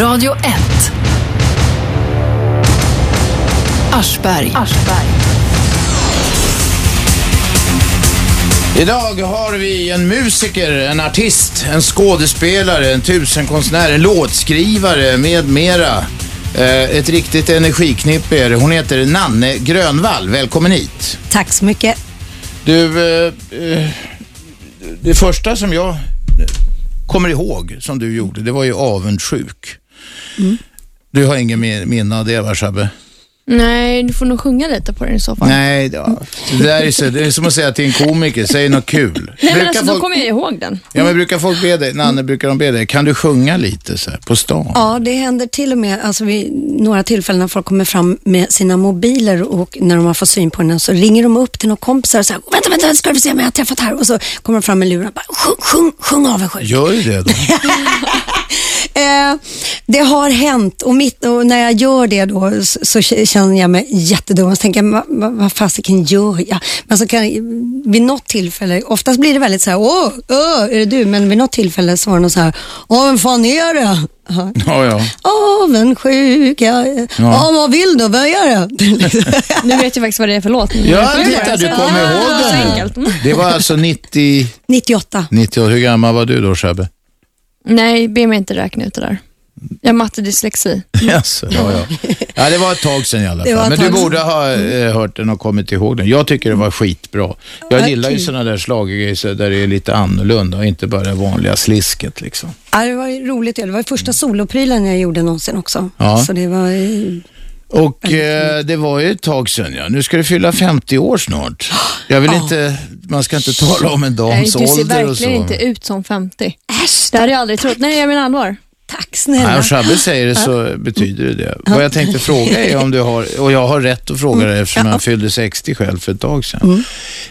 Radio 1. Aschberg. Aschberg. Idag har vi en musiker, en artist, en skådespelare, en tusenkonstnär, en låtskrivare med mera. Eh, ett riktigt energiknippe är det. Hon heter Nanne Grönvall. Välkommen hit. Tack så mycket. Du, eh, eh, det första som jag kommer ihåg som du gjorde, det var ju avundsjuk. Du har ingen min- minne av det va, Shabbe? Nej, du får nog sjunga lite på den i så fall. Nej, det, det, där är så, det är som att säga till en komiker, säg något kul. Nej men Brukar alltså, då folk- kommer jag ihåg den. Ja, men brukar folk be dig, Nanne, brukar de be dig, kan du sjunga lite så här, på stan? Ja, det händer till och med alltså vid några tillfällen när folk kommer fram med sina mobiler och när de har fått syn på den så ringer de upp till några kompisar och säger vänta, vänta, ska du se vad jag har träffat här? Och så kommer de fram med luren och bara sjung, sjung, sjung avundsjuk. Gör ju det då. Eh, det har hänt och, mitt, och när jag gör det då så, så känner jag mig jättedum och så tänker jag, vad, vad, vad fasiken gör jag? Men så kan jag, vid något tillfälle, oftast blir det väldigt så här, åh, åh, är det du? Men vid något tillfälle så var det någon så här, åh, vem fan är det? Ja. Ja, ja. Avundsjuk, ja. ja. vad vill du? Vad gör du? Nu vet jag faktiskt vad det är för låt. Ja, titta, du kommer ihåg Så den. Det var alltså 90, 98. 90 år. Hur gammal var du då, Shabbe? Nej, be mig inte räkna ut det där. Jag har mattedyslexi. Alltså, ja, ja. ja, det var ett tag sedan i alla Det var fall. Men du borde ha eh, hört den och kommit ihåg den. Jag tycker det var skitbra. Jag Ja, gillar ju sådana där schlagergrejer så där det är lite annorlunda och inte bara det vanliga slisket liksom. Ja, det var ju roligt. Det var första soloprylen jag gjorde någonsin också. Ja. Så det var... Och eh, det var ju ett tag sedan ja. Nu ska du fylla 50 år snart. Jag vill inte, man ska inte tala om en dams du ser ålder och så. verkligen inte ut som 50. Äsch, Det hade jag aldrig trott. Nej, jag menar allvar. tack snälla. om Shabbe säger det så betyder det det. Vad jag tänkte fråga är om du har, och jag har rätt att fråga det eftersom jag fyllde 60 själv för ett tag sedan.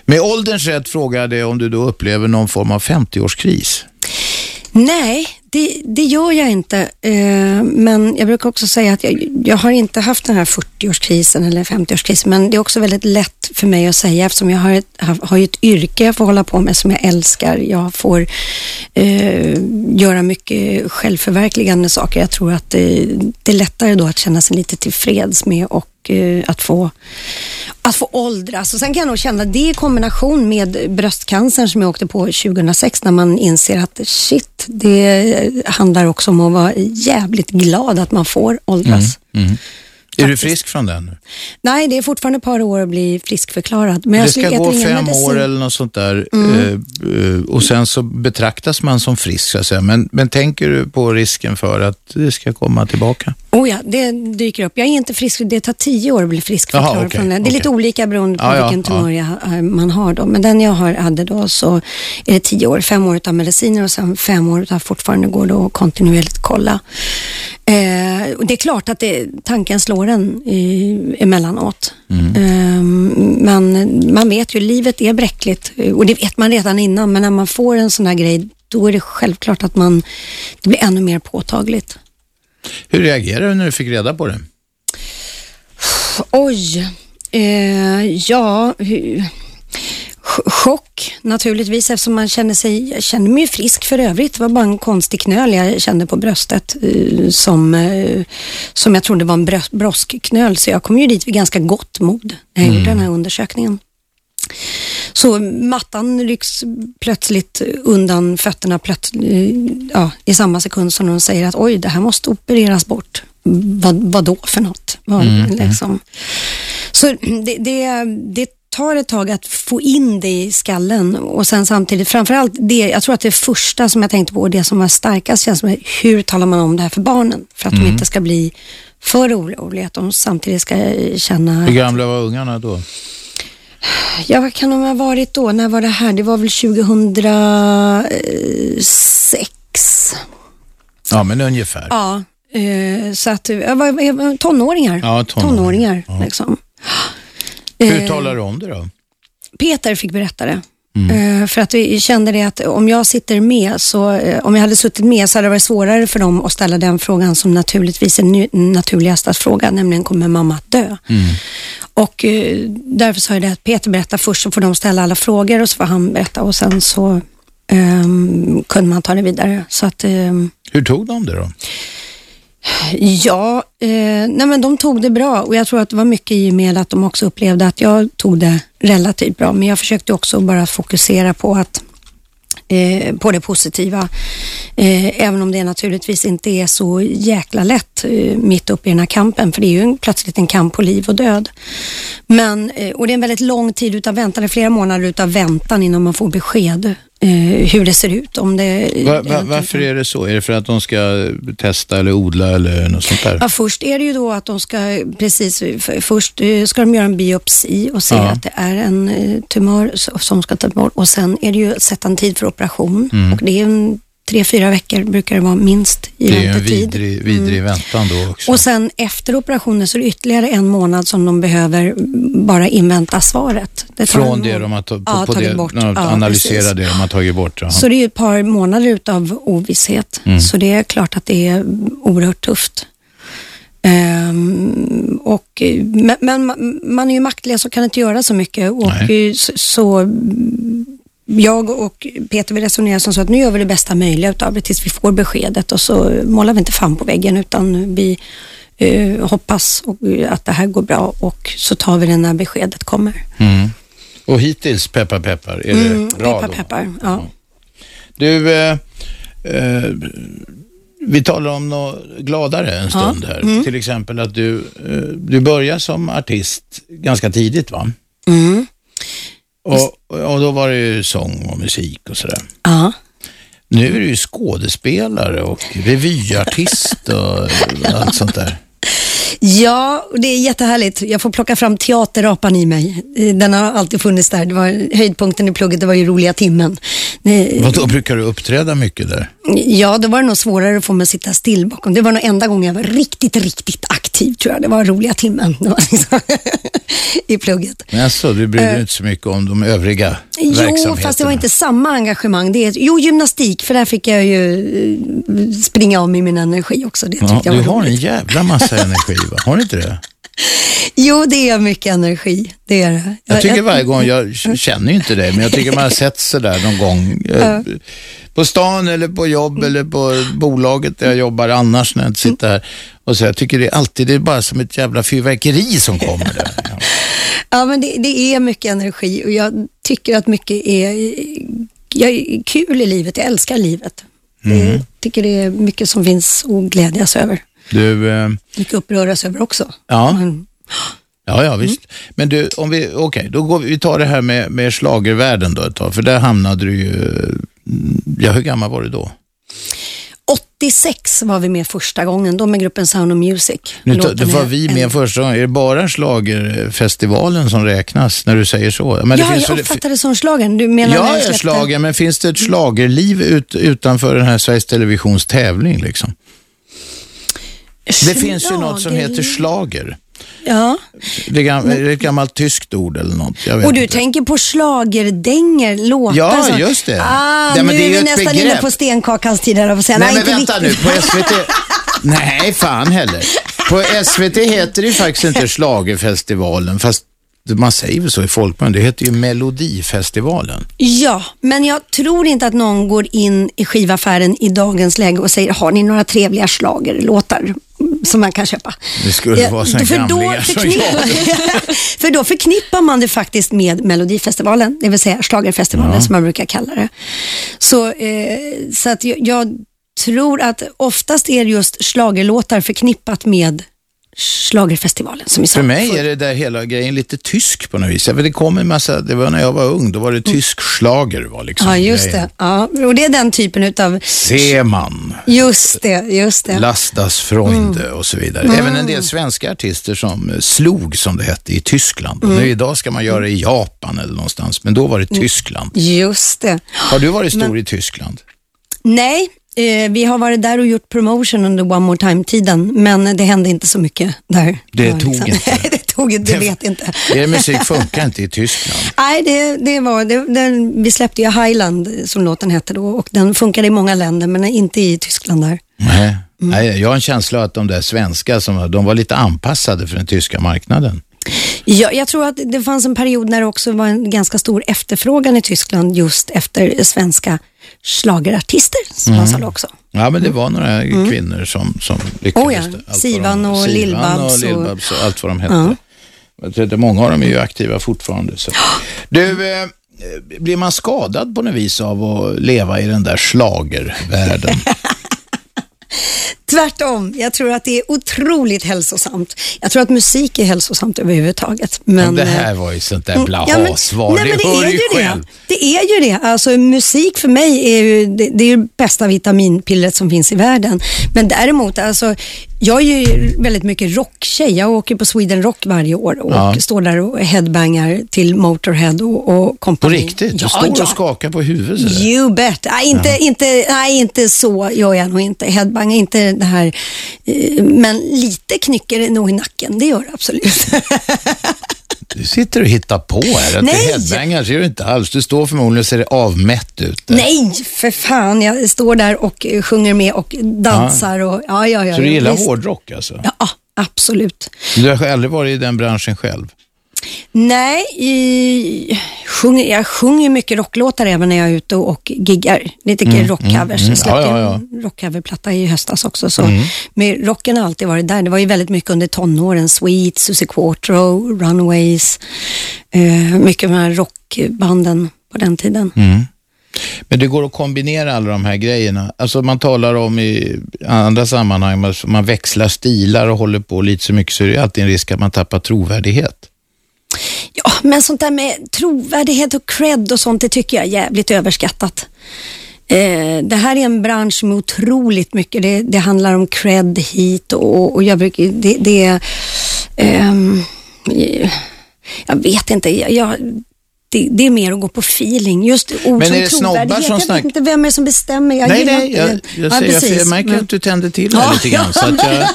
Med ålderns rätt frågade jag om du då upplever någon form av 50-årskris. Nej, det, det gör jag inte. Eh, men jag brukar också säga att jag, jag har inte haft den här 40-årskrisen eller 50-årskrisen. Men det är också väldigt lätt för mig att säga eftersom jag har ett, har, ett yrke jag får hålla på med som jag älskar. Jag får eh, göra mycket självförverkligande saker. Jag tror att det, det är lättare då att känna sig lite tillfreds med och Eh, att få att få åldras. Och sen kan jag nog känna det i kombination med bröstcancern som jag åkte på 2006 när man inser att shit, det handlar också om att vara jävligt glad att man får åldras. Mm, mm. Är du frisk från den nu? Nej, det är fortfarande ett par år att bli friskförklarad. Men jag Det ska gå fem år eller något sånt där eh, eh, och sen så betraktas man som frisk så att säga. Men, men tänker du på risken för att det ska komma tillbaka? Oh ja, det dyker upp. Jag är inte frisk, det tar tio år att bli friskförklarad Jaha, okej, från den. Det är lite okej. olika beroende på Ja, ja, vilken ja. tumör jag, eh, man har då. Men den jag har, hade då så är det tio år, fem år av mediciner och sen fem år av fortfarande går att kontinuerligt kolla. Eh, och det är klart att det, tanken slår en i, emellanåt. Mm. Eh, men man vet ju, livet är bräckligt och det vet man redan innan. Men när man får en sån här grej, då är det självklart att man, det blir ännu mer påtagligt. Hur reagerade du när du fick reda på det? Oj. Eh, ja, hu- ch- chock naturligtvis eftersom man känner sig, jag känner mig frisk för övrigt. Det var bara en konstig knöl jag kände på bröstet eh, som, eh, som jag trodde var en bröst, broskknöl. Så jag kom ju dit vid ganska gott mod när jag gjorde den här undersökningen. Så mattan rycks plötsligt undan fötterna plöts, eh, ja, i samma sekund som de säger att oj, det här måste opereras bort. Vad, vad då för något? Vad, liksom. Så det, det, det tar ett tag att få in det i skallen och sen samtidigt, framförallt det, jag tror att det första som jag tänkte på och det som var starkast känns som hur talar man om det här för barnen? För att de inte ska bli för oroliga, att de samtidigt ska känna Hur gamla var ungarna då? Ja, vad kan de ha varit då? När var det här? Det var väl 2006. Ja, men ungefär. Ja, eh, så att, vad- tonåringar. Ja, tonåringar. tonåringar Ja. liksom. Hur talar du om det då? Peter fick berätta det. Eh, För att vi kände det att om jag sitter med, så eh, om jag hade suttit med så hade det varit svårare för dem att ställa den frågan som naturligtvis är naturligast att fråga, nämligen kommer mamma att dö? Och eh, därför sa jag det att Peter berättar först så får de ställa alla frågor och så får han berätta och sen så ehm, kunde man ta det vidare. Så att, ehm, Hur tog de det då? Ja, eh, nej men de tog det bra och jag tror att det var mycket i och med att de också upplevde att jag tog det relativt bra. Men jag försökte också bara fokusera på att eh, på det positiva. Eh, även om det naturligtvis inte är så jäkla lätt eh, mitt uppe i den här kampen, för det är ju en, plötsligt en kamp på liv och död. Men, eh, och det är en väldigt lång tid utav väntan, det är flera månader utav väntan innan man får besked hur det ser ut. Om det, Va, va, varför är det så? Är det för att de ska testa eller odla eller något sånt där? Ja, först är det ju då att de ska, precis, för, först eh, ska de göra en biopsi och se Ja. att det är en eh, tumör som ska tas bort och sen är det ju att sätta en tid för operation Mm. och det är en tre, fyra veckor brukar det vara minst i Det är ju en väntetid. vidrig, vidrig väntan då också. Och sen efter operationen så är det ytterligare en månad som de behöver mm, bara invänta svaret. Det tar Från det de har tagit Ja, på tagit det, bort. Ja, analyserar precis. det de har tagit bort. Ja. Så det är ett par månader utav ovisshet. Mm. Så det är klart att det är oerhört tufft. Ehm, och, men, men man- är ju maktlös och kan inte göra så mycket. Och Nej. så, så mm, jag och Peter vi resonerar som så att nu gör vi det bästa möjliga utav det tills vi får beskedet och så målar vi inte fan på väggen utan vi eh, hoppas och, eh, att det här går bra och så tar vi det när beskedet kommer. Mm. Och hittills, peppar peppar, är det Mm, bra peppar peppar. Ja. Du, eh, eh, vi talar om något gladare en stund här. Mm. Till exempel att du, eh, du börjar som artist ganska tidigt va? Mm. Och, och då var det ju sång och musik och sådär. Ja. Nu är du ju skådespelare och revyartist och allt sånt där. Ja, det är jättehärligt. Jag får plocka fram teaterapan i mig. Den har alltid funnits där. Det var höjdpunkten i plugget, det var ju roliga timmen. Eh, Vad då brukar du uppträda mycket där? Ja, då var det nog svårare att få mig att sitta still bakom. Det var nog enda gången jag var riktigt, riktigt aktiv tror jag. Det var roliga timmen liksom i plugget. Men alltså, du bryr dig inte så mycket om de övriga. Jo, verksamheterna? fast det var inte samma engagemang. Det är, jo, gymnastik, för där fick jag ju eh, springa om i min energi också. Det Ja, jag du var har en roligt. jävla massa energi, va? Har du inte det? Jo, det är mycket energi. Det är det. Jag tycker varje gång, jag känner ju inte dig, men jag tycker man har sett sådär någon gång. eh, På stan eller på jobb eller på bolaget där jag jobbar annars när jag inte sitter här. Och så jag tycker det är alltid, det är bara som ett jävla fyrverkeri som kommer där. Ja. Ja, men det, det är mycket energi och jag tycker att mycket är, jag är kul i livet. Jag älskar livet. Mm. Jag tycker det är mycket som finns att glädjas över. Du, eh, Mycket uppröras över också. ja, Men, ja, ja visst. Men du, om vi, okej, då går vi, vi tar det här med, med schlagervärlden då ett tag, för där hamnade du ju, mm, ja hur gammal var du då? 86 var vi med första gången, då med gruppen Sound of Music. Nu, det var vi en- med första gången. Är det bara schlagerfestivalen som räknas när du säger så? Men det ja, finns jag uppfattar det som schlagen. Du menar när Ja, släppte- slager, men finns det ett slagerliv ut, utanför den här Sveriges Televisions tävling? Liksom? Det finns ju något som heter slager. Ja, Det är, ett gammalt tyskt ord eller något? Jag vet och du inte. tänker på schlagerdänger, låtar Ja, som- just det. Ah, Ja, men nu det är vi nästan begrepp. inne på stenkakans tid här och säga, Nej, nej, men vänta riktigt. nu. På SVT... Nej, fan heller. På SVT heter det ju faktiskt inte Schlagerfestivalen, fast man säger väl så i folkmun. Det heter ju Melodifestivalen. Ja, men jag tror inte att någon går in i skivaffären i dagens läge och säger, har ni några trevliga schlagerlåtar som man kan köpa? Det skulle vara såna för då förknippar- För då förknippar man det faktiskt med Melodifestivalen, det vill säga schlagerfestivalen Ja. som man brukar kalla det. Så, eh, så att jag, jag tror att oftast är just schlagerlåtar förknippat med schlagerfestivalen som vi sa För mig är det där hela grejen lite tysk på något vis. Ja, för det kom en massa, det var när jag var ung, då var det tysk schlager var liksom Ja, just grejen. det. Ja, och det är den typen utav, Seman, just det, just det. Lastas Freunde Mm. och så vidare. Även en del svenska artister som eh, slog, som det hette, i Tyskland. Mm. Nu idag ska man göra det i Japan eller någonstans, men då var det Tyskland. Just det. Har du varit stor i Tyskland? Nej, eh, vi har varit där och gjort promotion under One More Time-tiden, men det hände inte så mycket där. Det Ja, tog inte. Nej, det tog inte, Det- vet inte. Er musik funkar inte i Tyskland. Nej, det, det var, det, den, vi släppte ju Highland som låten hette då och den funkade i många länder men inte i Tyskland där. Nej. Nej, jag har en känsla av att de där svenska, som, de var lite anpassade för den tyska marknaden. Ja, jag tror att det fanns en period när det också var en ganska stor efterfrågan i Tyskland just efter svenska schlagerartister, som man sa också. Ja, men det var några kvinnor som, som lyckades. Mm. Oh ja, Allt Sivan och Lill-Babs och, och- och allt vad de hette. Ja. Många av dem är ju aktiva fortfarande. Så. Du, eh, blir man skadad på något vis av att leva i den där schlagervärlden? Tvärtom, jag tror att det är otroligt hälsosamt. Jag tror att musik är hälsosamt överhuvudtaget. Men, det eh, här var ju sånt där Mm, blaha-svar. nej, men det det hör är du ju själv. det. Det är ju det. Alltså, musik för mig är ju det, det är ju bästa vitaminpillret som finns i världen. Men däremot, alltså, jag är ju väldigt mycket rocktjej. Jag åker på Sweden Rock varje år och Ja. står där och headbangar till Motorhead och, och På kompani. riktigt? Du Ja, står ja. och skakar på huvudet sådär. You bet. Nej inte, inte, nej, inte så gör jag nog inte. Headbang är inte det här. eh, Men lite knycker det nog i nacken. Det gör det absolut. Du sitter och hittar på här. Att Nej! det är headbangers är det inte alls. Du står förmodligen och ser avmätt ut. där. Nej, för fan. Jag står där och eh, sjunger med och dansar. Och, ja, ja, ja, Så du gillar visst. hårdrock alltså? Ja, absolut. Du har aldrig varit i den branschen själv? Nej, i, sjunger, jag sjunger mycket rocklåtar även när jag är ute och giggar. Lite mm, rockcovers. mm. Jag släppte Ja, ja, en rockcoverplatta i höstas också. Så med rocken har alltid varit där. Det var ju väldigt mycket under tonåren. Sweet, Susie Quattro, Runaways. Eh, mycket av de här rockbanden på den tiden. Men det går att kombinera alla de här grejerna. Alltså man talar om i andra sammanhang, man växlar stilar och håller på lite så mycket så är det alltid en risk att man tappar trovärdighet. Ja, men sånt där med trovärdighet och cred och sånt, det tycker jag är jävligt överskattat. Eh, det här är en bransch med otroligt mycket, det, det handlar om cred hit och, och jag brukar, det, det är, ehm, jag vet inte, jag, jag, det, det är mer att gå på feeling. Just ord Men som är det snobbar som jag snack- vet inte vem är det som bestämmer. Jag nej, nej, inte jag, det. jag, Ja, jag, jag märker att du tänder till Ja, lite grann. Så att jag,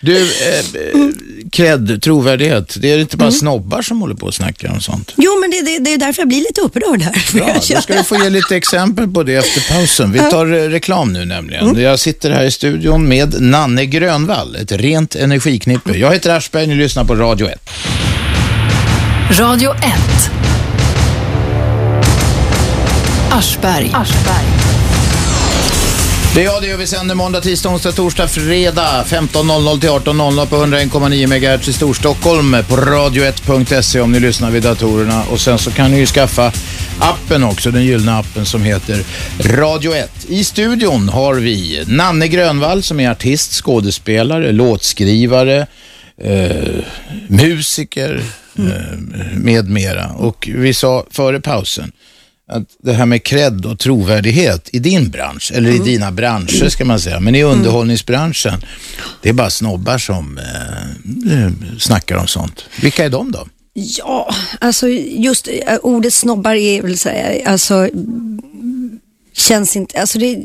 du, eh, cred, trovärdighet, det är inte bara Mm. snobbar som håller på och snackar om sånt. Jo, men det, det, det är därför jag blir lite upprörd här. Ja, då ska du få ge lite exempel på det efter pausen. Vi tar eh, reklam nu nämligen. Mm. Jag sitter här i studion med Nanne Grönvall, ett rent energiknippe. Jag heter Aschberg, ni lyssnar på Radio 1. Radio 1. Aschberg. Det är jag, det gör vi sänder måndag, tisdag, onsdag, torsdag, fredag 15.00 till 18.00 på 101,9 MHz i Storstockholm på radio1.se om ni lyssnar vid datorerna och sen så kan ni ju skaffa appen också, den gyllene appen som heter Radio 1. I studion har vi Nanne Grönvall som är artist, skådespelare, låtskrivare, eh, musiker eh, med mera. Och vi sa före pausen att det här med cred och trovärdighet i din bransch, eller i dina branscher ska man säga, men i underhållningsbranschen, det är bara snobbar som eh, eh, snackar om sånt. Vilka är de då? Ja, alltså just eh, ordet snobbar är väl så här, alltså känns inte, alltså det,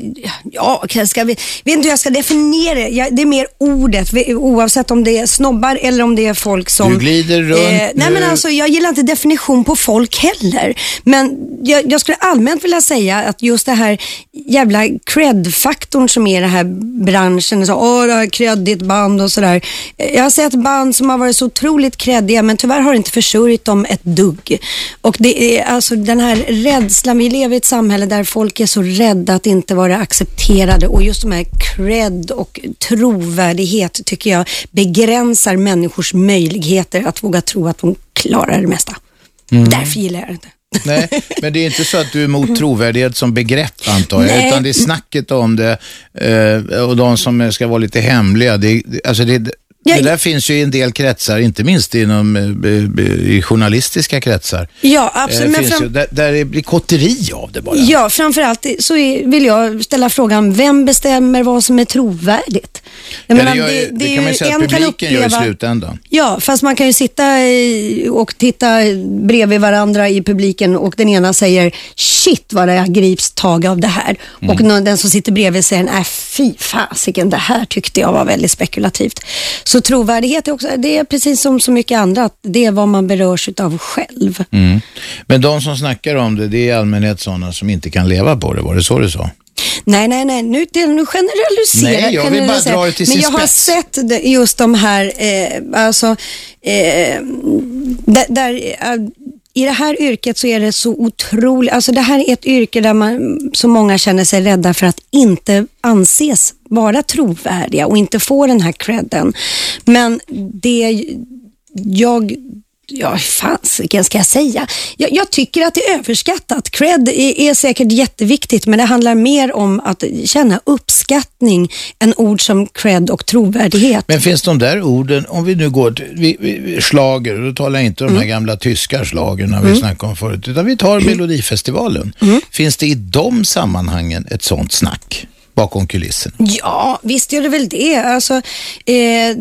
ja, ska vi, vet inte hur jag ska definiera det. Jag, det är mer ordet, oavsett om det är snobbar eller om det är folk som... Du glider runt nej men alltså jag gillar inte definition på folk heller. Men jag, jag skulle allmänt vilja säga att just det här jävla cred-faktorn som är i den här branschen, så, åh det här creddigt band och sådär. Jag har sett band som har varit så otroligt creddiga men tyvärr har inte försörjt dem ett dugg. Och det är alltså den här rädslan, vi lever i ett samhälle där folk är så rädda att inte vara accepterade och just de här cred och trovärdighet tycker jag begränsar människors möjligheter att våga tro att de klarar det mesta. Därför gillar jag det inte. Nej, men det är inte så att du är emot trovärdighet som begrepp antar jag, Nej. utan det är snacket om det eh, och de som ska vara lite hemliga. Det- alltså det, Ja, det där finns ju i en del kretsar, inte minst inom eh, i journalistiska kretsar. Ja, Eh, absolut. Fram- ju, där, där det blir kotteri av det bara. Ja, framförallt så vill jag ställa frågan, vem bestämmer vad som är trovärdigt? Jag Ja, menar, det, gör, ju- det, är kan man ju säga en att kan publiken gör i uppleva- slutändan. Ja, fast man kan ju sitta i- och titta bredvid varandra i publiken och den ena säger shit vad det grips tag av det här. Och Mm. någon- den som sitter bredvid säger nej fy fasiken, det här tyckte jag var väldigt spekulativt. Så trovärdighet är också, det är precis som så mycket andra, att det är vad man berörs utav själv. Mm. Men de som snackar om det, det är i allmänhet sådana som inte kan leva på det. Var det så du sa? Nej, nej, nej, nu, nu generaliserar Nej, jag vill bara dra det till Men sin jag har spets. sett det, just de här, eh, alltså, eh, där, där, äh, i det här yrket så är det så otroligt, alltså det här är ett yrke där man, så många känner sig rädda för att inte anses vara trovärdiga och inte få den här credden. Men det jag Ja, fasiken ska jag säga? Jag, jag, tycker att det är överskattat. Cred är, är, säkert jätteviktigt, men det handlar mer om att känna uppskattning än ord som cred och trovärdighet. Men finns de där orden, om vi nu går till vi, vi, slager, då talar jag inte om mm. de här mm. gamla tyska slagerna vi mm. snackade om förut, utan vi tar Melodifestivalen. Mm. Finns det i de sammanhangen ett sånt snack? Bakom kulissen? Ja, visst gör det väl det. Alltså, eh,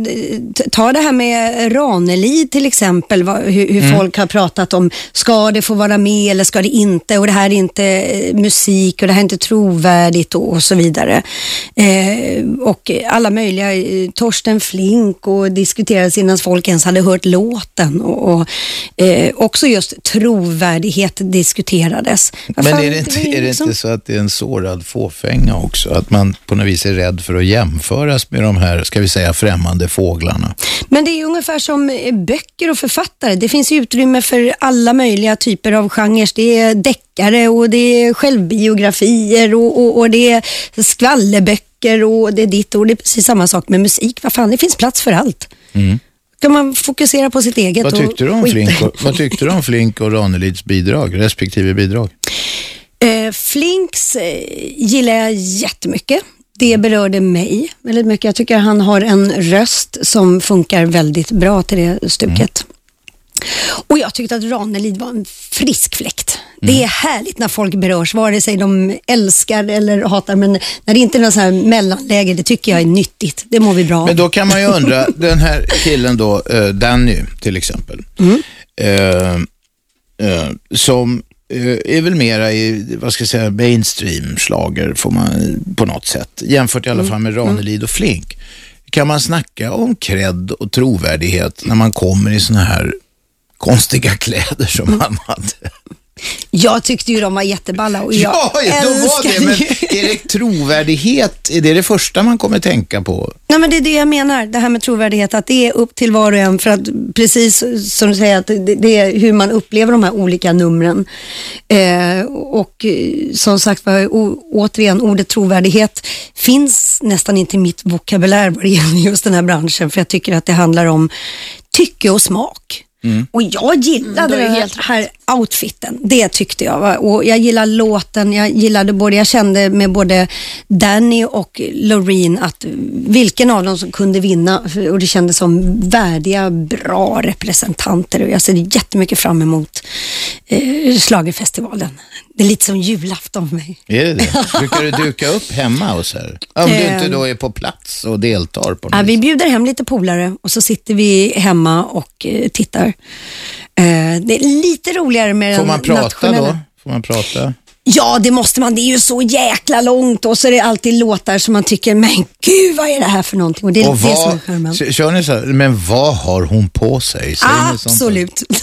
ta det här med Ranelid till exempel, vad, hur, hur mm. folk har pratat om, ska det få vara med eller ska det inte? Och det här är inte eh, musik och det här är inte trovärdigt och, och så vidare. Eh, och alla möjliga, eh, Torsten Flink och diskuterades innan folk ens hade hört låten. Och, och eh, också just trovärdighet diskuterades. Men är det, inte, är det inte så att det är en sårad fåfänga också? Att man på något vis är rädd för att jämföras med de här, ska vi säga, främmande fåglarna. Men det är ungefär som böcker och författare. Det finns utrymme för alla möjliga typer av genrer. Det är deckare och det är självbiografier och, och, och det är skvallerböcker och det är ditt och det är precis samma sak med musik. Vad fan, det finns plats för allt. Mm kan man fokusera på sitt eget. Vad tyckte, och, du, om Flink och, vad tyckte du om Flink och Ranelids bidrag, respektive bidrag? Eh, Flinks eh, gillar jag jättemycket. Det berörde mig väldigt mycket. Jag tycker han har en röst som funkar väldigt bra till det stuket. Mm. Och jag tyckte att Ranelid var en frisk fläkt. Mm. Det är härligt när folk berörs, vare sig de älskar eller hatar, men när det inte är något här mellanläge, det tycker jag är nyttigt. Det mår vi bra Men då kan man ju undra, den här killen då, uh, Danny till exempel, mm. uh, uh, som Eh, är väl mera i, vad ska jag säga, mainstream slager får man på något sätt. Jämfört i alla mm. fall med Ranelid och Flink. Kan man snacka om cred och trovärdighet när man kommer i såna här konstiga kläder som mm. han hade? Jag tyckte ju de var jätteballa och jag Ja, då var det, men är det trovärdighet, är det det första man kommer tänka på? Nej, men det är det jag menar, det här med trovärdighet, att det är upp till var och en för att precis som du säger, att det, är hur man upplever de här olika numren. Eh, och eh, som sagt var, återigen, ordet trovärdighet finns nästan inte i mitt vokabulär vad det gäller just den här branschen, för jag tycker att det handlar om tycke och smak. Mm. Och jag gillade mm, den här outfiten. Det tyckte jag. Och jag gillade låten. Jag gillade både, jag kände med både Danny och Loreen att vilken av dem som kunde vinna och det kändes som värdiga, bra representanter. Och jag ser jättemycket fram emot eh, Schlagerfestivalen. Det är lite som julafton för mig. Är det det? Brukar du duka upp hemma hos er? Om du inte då är på plats och deltar på något ja, Vi bjuder hem lite polare och så sitter vi hemma och eh, tittar. Eh, det är lite roligare med Får man prata nationella. då? Får man prata? Ja, det måste man. Det är ju så jäkla långt och så är det alltid låtar som man tycker, men gud vad är det här för någonting? Och det är och vad, det som är charmen. Kör ni så här, men vad har hon på sig? Säger Absolut.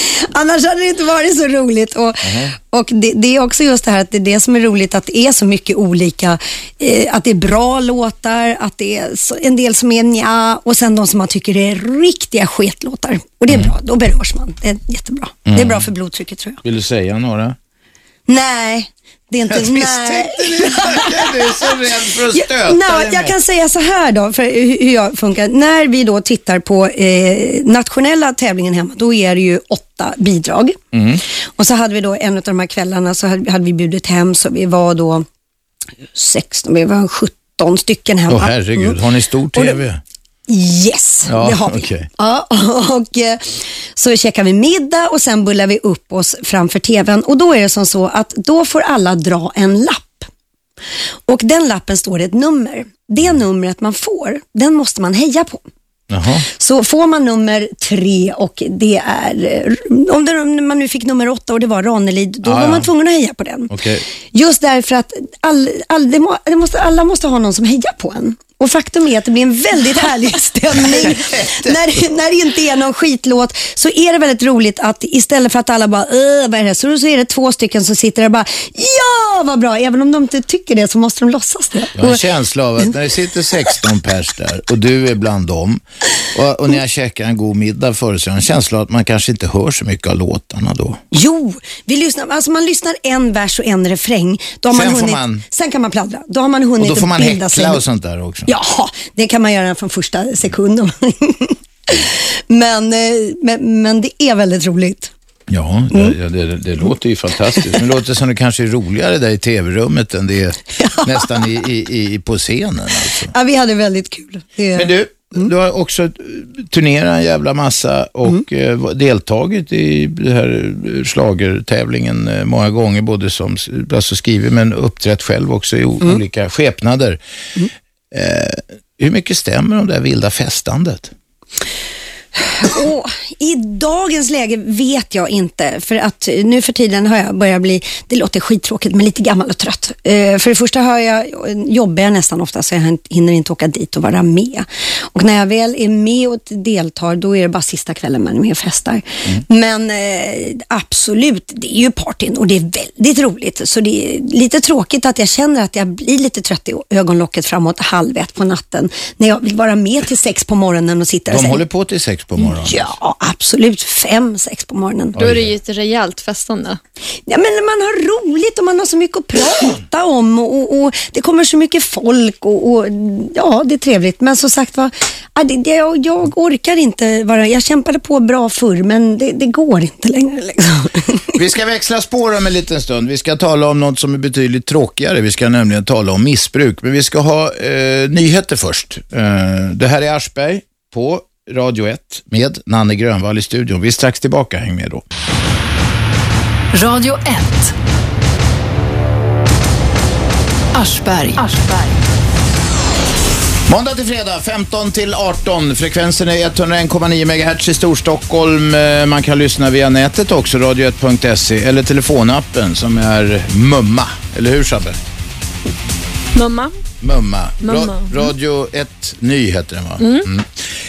Annars hade det inte varit så roligt. Och, mm. och det, det, är också just det här att det är det som är roligt, att det är så mycket olika. Eh, att det är bra låtar, att det är en del som är nja och sen de som man tycker är riktiga sketlåtar. Och det är mm. bra, då berörs man. Det är jättebra. Mm. Det är bra för blodtrycket tror jag. Vill du säga några? Nej, det är inte... Jag misstänkte det. Du är så rädd för att stöta ja, no, Jag kan säga så här då, för hur jag funkar. När vi då tittar på eh, nationella tävlingen hemma, då är det ju åtta bidrag. Mm. Och så hade vi då en av de här kvällarna så hade, hade vi bjudit hem, så vi var då 16, vi var 17 stycken hemma. Åh oh, herregud, mm. har ni stor TV? Yes, ja, det har vi. Okay. Ja, och, eh, så käkar vi middag och sen bullar vi upp oss framför tvn. Och Då är det som så att då får alla dra en lapp. Och Den lappen står det ett nummer. Det numret man får, den måste man heja på. Jaha. Så får man nummer tre och det är, eh, om, det, om man nu fick nummer åtta och det var Ranelid, då ah, var man tvungen att heja på den. Okay. Just därför att all, all, det må, det måste, alla måste ha någon som hejar på en. Och faktum är att det blir en väldigt härlig stämning. när, när det inte är någon skitlåt så är det väldigt roligt att istället för att alla bara vad är det? Så, så är det två stycken som sitter där och bara ja vad bra. Även om de inte tycker det så måste de låtsas det. Jag har en känsla av att när det sitter 16 pers där och du är bland dem Och, och när jag käkar en god middag förut så har jag en känsla av att man kanske inte hör så mycket av låtarna då. Jo, vi lyssnar, alltså man lyssnar en vers och en refräng. Då har man Sen får hunnit, man- sen kan man pladdra. Då har man hunnit Och då får man att bilda sig. häckla och sånt där också. Ja, det kan man göra från första sekunden. men, eh, men, men det är väldigt roligt. Ja, Mm. det, det, det låter ju fantastiskt. Men det låter som det kanske är roligare där i tv-rummet än det är nästan i, i, i, på scenen. Alltså. Ja, vi hade väldigt kul. Det, Men du, du har också turnerat en jävla massa och eh, deltagit i den här eh, schlagertävlingen eh, många gånger, både som alltså skrivit men uppträtt själv också i o- olika skepnader. Eh, hur mycket stämmer om det där vilda festandet? Och I dagens läge vet jag inte, för att nu för tiden har jag börjat bli, det låter skittråkigt, men lite gammal och trött. Eh, för det första har jag, jobbar jag nästan ofta så jag hinner inte åka dit och vara med. Och när jag väl är med och deltar, då är det bara sista kvällen man är med och festar. Men eh, absolut, det är ju partyn och det är väldigt roligt. Så det är lite tråkigt att jag känner att jag blir lite trött i ögonlocket framåt halv ett på natten, när jag vill vara med till sex på morgonen och sitta och De säga håller på till sex på morgonen. Ja, absolut. Fem, sex på morgonen. Då är det ju ett rejält festande. Ja, men man har roligt och man har så mycket att prata om och, och, det kommer så mycket folk och, och ja, det är trevligt. Men som sagt var, jag, jag orkar inte vara, jag kämpade på bra förr men det, det går inte längre liksom. Vi ska växla spår om en liten stund. Vi ska tala om något som är betydligt tråkigare. Vi ska nämligen tala om missbruk. Men vi ska ha eh, nyheter först. Eh, det här är Aschberg på Radio 1 med Nanne Grönvall i studion. Vi är strax tillbaka. Häng med då. Radio 1. Aschberg. Måndag till fredag 15 till 18. Frekvensen är 101,9 MHz i Storstockholm. Eh, Man kan lyssna via nätet också, radio1.se eller telefonappen som är Mumma. Eller hur Shabbe? Mumma. Mumma. Mumma. Ra- Radio 1 Ny heter den va? Mm.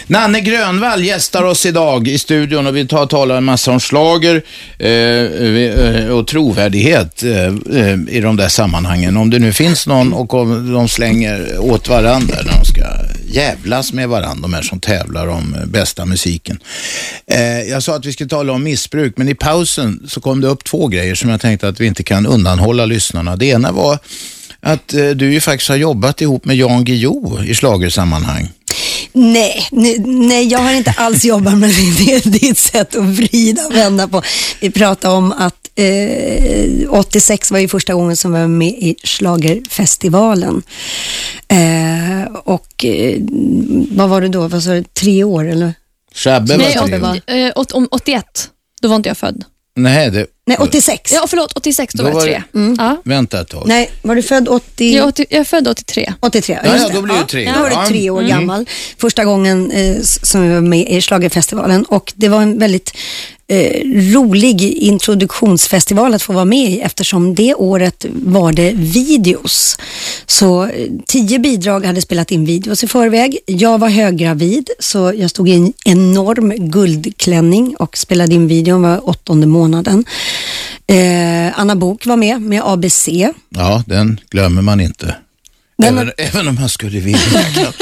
Nanne Grönvall gästar oss idag i studion och vi tar och talar en massa om slager eh, eh, och trovärdighet eh, eh, i de där sammanhangen. Om det nu finns någon och om de slänger åt varandra när de ska jävlas med varandra, de här som tävlar om eh, bästa musiken. Eh, jag sa att vi skulle tala om missbruk, men i pausen så kom det upp två grejer som jag tänkte att vi inte kan undanhålla lyssnarna. Det ena var att eh, du ju faktiskt har jobbat ihop med Jan Guillou i schlagersammanhang. nej, nej, nej, jag har inte alls jobbat med det. Det är ditt sätt att vrida och vända på. Vi pratade om att eh, 86 var ju första gången som vi var med i Schlagerfestivalen. Eh, och eh, vad var det då? Vad sa du? Tre år eller? Shabbe Nej, var tre år. Eh, åt- om 81. Då var inte jag född. Nej, det, Nej, 86. Ja, förlåt. 86, då, Då var jag tre. Ja. vänta ett tag. Nej, var du född 80? Jag, är 80, jag är född 83. 83, Ja, ja, då blir det tre. Då var Ja. du tre år Mm. gammal. Första gången eh, som vi var med i Schlagerfestivalen och det var en väldigt eh, rolig introduktionsfestival att få vara med i eftersom det året var det videos. Så eh, tio bidrag hade spelat in videos i förväg. Jag var höggravid så jag stod i en enorm guldklänning och spelade in videon var åttonde månaden. Eh, Anna Bok var med med ABC. Ja, den glömmer man inte. Den- Även, även om man skulle vilja.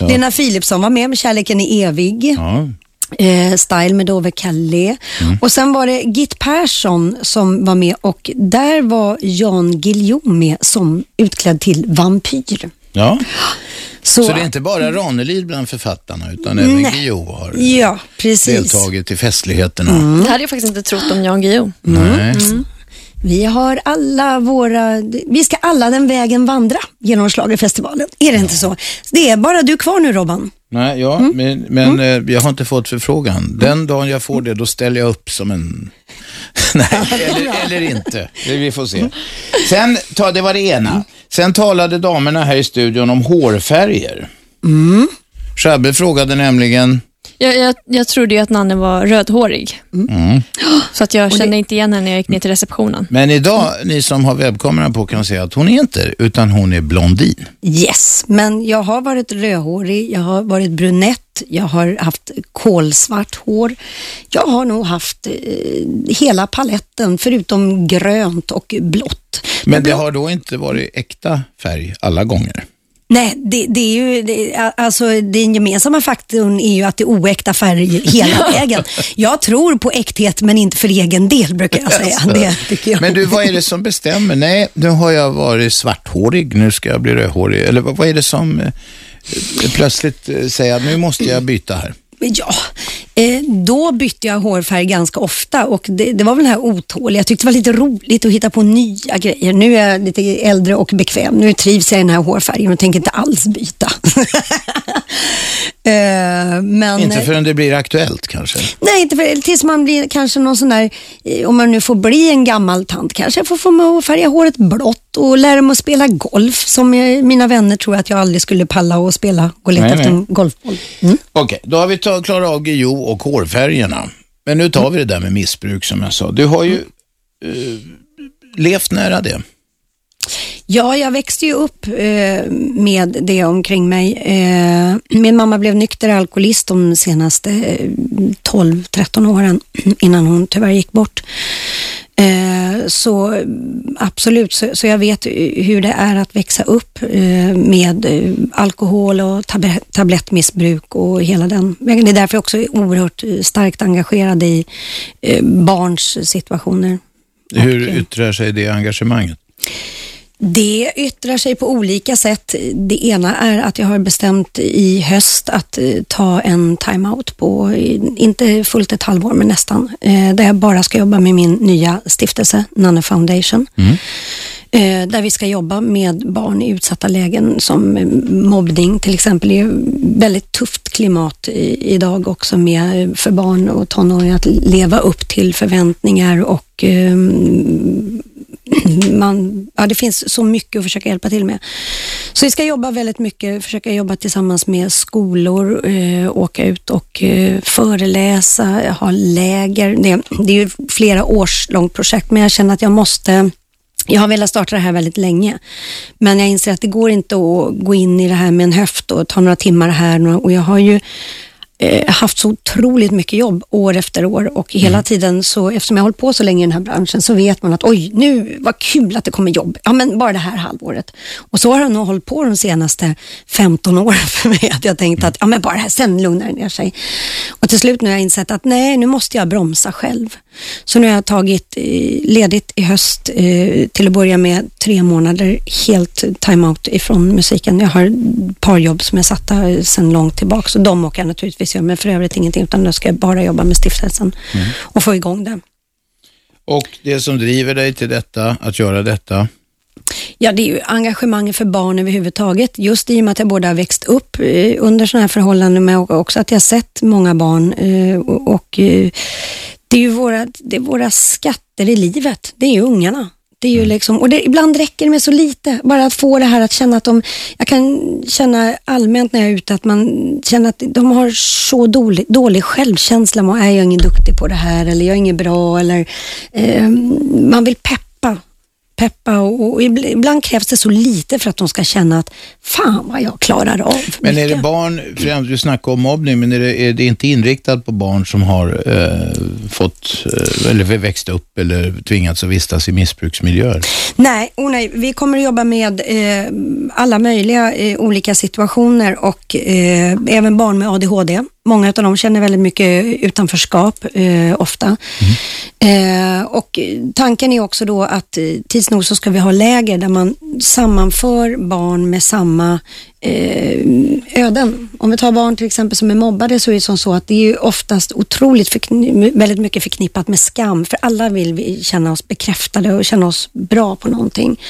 Ja. Lena Philipsson var med med Kärleken är evig. Ja. Eh, Style med Dove Calais. Mm. Och sen var det Git Persson som var med och där var Jan Guillou med som utklädd till vampyr. Ja. Så, Så det är inte bara Ranelid bland författarna utan även Nej. Guillou har Ja. Mm. deltagit i festligheterna. Det hade jag faktiskt inte trott om Jan Guillou. Nej. Vi har alla våra, vi ska alla den vägen vandra genom Schlagerfestivalen. Är det inte så? Det är bara du kvar nu Robban. Nej, ja, Mm. men, men eh, jag har inte fått förfrågan. Den dagen jag får det, då ställer jag upp som en... Nej, eller, eller inte. Vi får se. Sen, ta, det var det ena. Sen talade damerna här i studion om hårfärger. Mm. Shabbe frågade nämligen, Jag, jag, jag trodde ju att Nanne var rödhårig. Så att jag kände inte igen henne när jag gick ner till receptionen. men idag, ni som har webbkameran på kan säga att hon är inte utan hon är blondin. Yes, men jag har varit rödhårig, jag har varit brunett, jag har haft kolsvart hår. Jag har nog haft eh, hela paletten förutom grönt och blått. Men det blå- har då inte varit äkta färg alla gånger. Nej, det, det är ju, det, alltså den gemensamma faktorn är ju att det är oäkta färg hela vägen. Jag tror på äkthet men inte för egen del brukar jag säga. Det tycker jag. Men du, vad är det som bestämmer? Nej, nu har jag varit svarthårig, nu ska jag bli rödhårig. Eller vad, är det som eh, plötsligt eh, säger att nu måste jag byta här? Ja, då bytte jag hårfärg ganska ofta och det, det var väl det här otåliga. Jag tyckte det var lite roligt att hitta på nya grejer. Nu är jag lite äldre och bekväm. Nu trivs jag i den här hårfärgen och tänker inte alls byta. Eh, men, inte förrän det blir aktuellt kanske? Nej, inte för, tills man blir kanske någon sån där, eh, om man nu får bli en gammal tant, kanske jag får få mig att färga håret blått och lära mig att spela golf som mina vänner tror att jag aldrig skulle palla att spela och leta efter en golfboll. Mm. Okej, okay, då har vi klarat av GIO och hårfärgerna. Men nu tar vi det där med missbruk som jag sa. Du har ju eh, levt nära det. Ja, jag växte ju upp eh, med det omkring mig. Eh, min mamma blev nykter alkoholist de senaste eh, 12-13 åren innan hon tyvärr gick bort. Eh, så absolut, så, så, jag vet hur det är att växa upp eh, med eh, alkohol och tab tablettmissbruk och hela den. Det är därför jag också är oerhört starkt engagerad i barns situationer. Hur yttrar sig det engagemanget? Det yttrar sig på olika sätt. Det ena är att jag har bestämt i höst att eh, ta en timeout på, eh, inte fullt ett halvår, men nästan, eh, där jag bara ska jobba med min nya stiftelse, Nanne Foundation. Mm. Eh, där vi ska jobba med barn i utsatta lägen som eh, mobbning till exempel. Det är väldigt tufft klimat idag också med eh, för barn och tonåringar att leva upp till förväntningar och ehm, man, ja, det finns så mycket att försöka hjälpa till med. Så vi ska jobba väldigt mycket, försöka jobba tillsammans med skolor, eh, åka ut och eh, föreläsa, ha läger. Det, det är ju flera års långt projekt, men jag känner att jag måste jag har velat starta det här väldigt länge, men jag inser att det går inte att gå in i det här med en höft och ta några timmar här och jag har ju eh, haft så otroligt mycket jobb år efter år och hela mm. tiden så, eftersom jag har hållit på så länge i den här branschen så vet man att oj, nu vad kul att det kommer jobb. Ja, men bara det här halvåret. Och så har det nog hållit på de senaste 15 åren för mig. Att jag tänkt att ja, men bara det här, sen lugnar det ner sig. Och till slut nu har jag insett att nej, nu måste jag bromsa själv. Så nu har jag tagit eh, ledigt i höst eh, till att börja med tre månader helt time-out ifrån musiken. Jag har ett par jobb som är satta sedan långt tillbaka så de åker jag naturligtvis göra, men för övrigt ingenting utan nu ska jag bara jobba med stiftelsen mm. och få igång den. Och det som driver dig till detta, att göra detta? Ja, det är ju engagemanget för barn överhuvudtaget. Just i och med att jag både har växt upp eh, under sådana här förhållanden, men också att jag sett många barn och det är ju våra, det är våra skatter i livet. Det är ju ungarna. Det är ju mm. liksom, och det, ibland räcker det med så lite. Bara att få det här att känna att de... Jag kan känna allmänt när jag är ute att man känner att de har så dålig, dålig självkänsla. Man är jag ingen duktig på det här eller jag är ingen bra eller eh, man vill peppa peppa och, och, ibland krävs det så lite för att de ska känna att fan vad jag klarar av Men mycket. är det barn, främst du snackar om mobbning, men är det, är det inte inriktat på barn som har eh, fått eh, eller växt upp eller tvingats att vistas i missbruksmiljöer? Nej, oh nej, vi kommer att jobba med eh, alla möjliga eh, olika situationer och eh, även barn med ADHD. Många av dem känner väldigt mycket utanförskap eh, ofta. Mm. Eh, och tanken är också då att eh, tids nog så ska vi ha läger där man sammanför barn med samma eh, öden. Om vi tar barn till exempel som är mobbade så är det som så att det är oftast otroligt väldigt mycket förknippat med skam. För alla vill vi känna oss bekräftade och känna oss bra på någonting.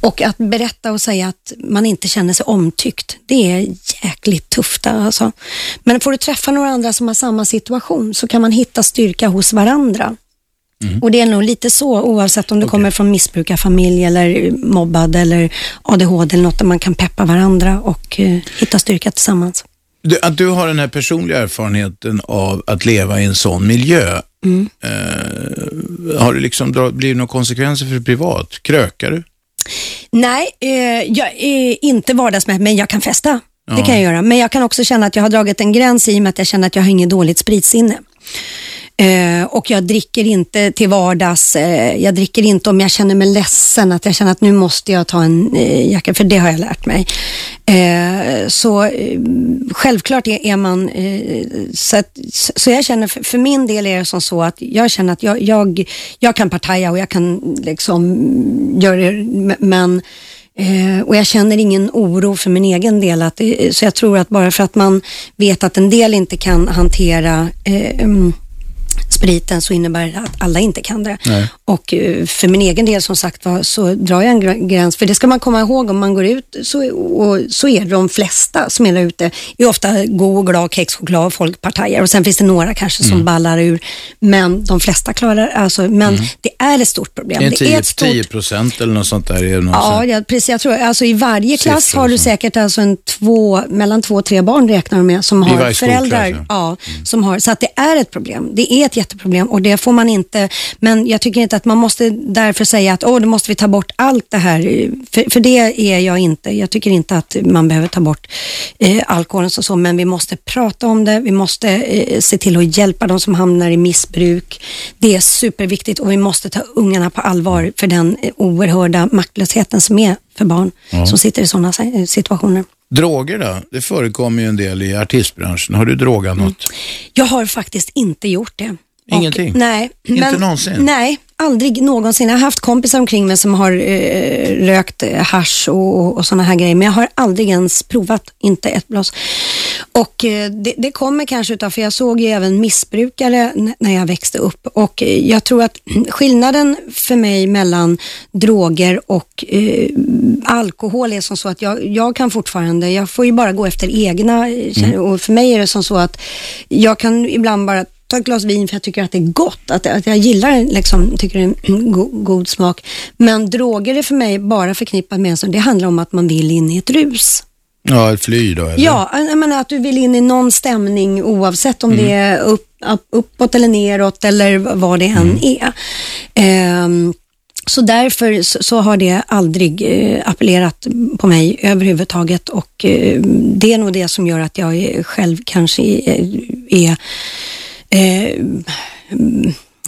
Och att berätta och säga att man inte känner sig omtyckt, det är jäkligt tufft. Alltså. Men får du träffa några andra som har samma situation så kan man hitta styrka hos varandra. Mm. Och det är nog lite så oavsett om du okay. kommer från missbrukarfamilj eller mobbad eller ADHD eller något där man kan peppa varandra och uh, hitta styrka tillsammans. Du, att du har den här personliga erfarenheten av att leva i en sån miljö. Mm. Uh, har det liksom blivit några konsekvenser för privat? Krökar du? Nej, uh, jag är inte vardagsmässig, men jag kan festa. Ja. Det kan jag göra. Men jag kan också känna att jag har dragit en gräns i och med att jag känner att jag har inget dåligt spritsinne. Eh, och jag dricker inte till vardags. Eh, jag dricker inte om jag känner mig ledsen, att jag känner att nu måste jag ta en eh, jacka, för det har jag lärt mig. Eh, så eh, självklart är, är man, eh, så, att, så jag känner, för, för, min del är det som så att jag känner att jag, jag, jag kan partaja och jag kan liksom göra det, men Eh, och jag känner ingen oro för min egen del. Att, eh, så jag tror att bara för att man vet att en del inte kan hantera eh, mm, spriten så innebär det att alla inte kan det. Nej. Och eh, för min egen del som sagt var så drar jag en gräns, för det ska man komma ihåg om man går ut så, och, så är det de flesta som är där ute är ofta god och glad kexchoklad och folk partajar och sen finns det några kanske som mm. ballar ur. Men de flesta klarar, alltså, men mm. det är ett stort problem. Det är, 10, det är ett stort... 10 procent eller något sånt där? Är det ja, ja, precis. Jag tror, alltså i varje klass har du säkert alltså en två, mellan två och tre barn räknar de med som har föräldrar. Ja mm. som har, så att det är ett problem. Det är ett jätteproblem och det får man inte, men jag tycker inte att man måste därför säga att åh, då måste vi ta bort allt det här. För, för det är jag inte. Jag tycker inte att man behöver ta bort eh, alkoholen och så, men vi måste prata om det. Vi måste eh, se till att hjälpa de som hamnar i missbruk. Det är superviktigt och vi måste ta ungarna på allvar för den eh, oerhörda maktlösheten som är för barn ja. som sitter i sådana situationer. Droger då? Det förekommer ju en del i artistbranschen. Har du drogat något? Mm. Jag har faktiskt inte gjort det. Ingenting? Och, nej. Inte men, någonsin? Nej, aldrig någonsin. Jag har haft kompisar omkring mig som har eh, rökt hash och, och, och sådana här grejer, men jag har aldrig ens provat, inte ett blås. Och eh, det, det, kommer kanske utav, för jag såg ju även missbrukare när jag växte upp och eh, jag tror att skillnaden för mig mellan droger och eh, alkohol är som så att jag, jag kan fortfarande, jag får ju bara gå efter egna, mm. och för mig är det som så att jag kan ibland bara ta ett glas vin för jag tycker att det är gott. Att, att jag gillar liksom, tycker det är en go god smak. Men droger är för mig bara förknippat med, så det handlar om att man vill in i ett rus. Ja, ett fly då? Eller? Ja, jag menar att du vill in i någon stämning oavsett om mm. det är upp, upp, uppåt eller neråt eller vad det än mm. är. Um, så därför så, så, har det aldrig eh, appellerat på mig överhuvudtaget och eh, det är nog det som gör att jag själv kanske är, är eh,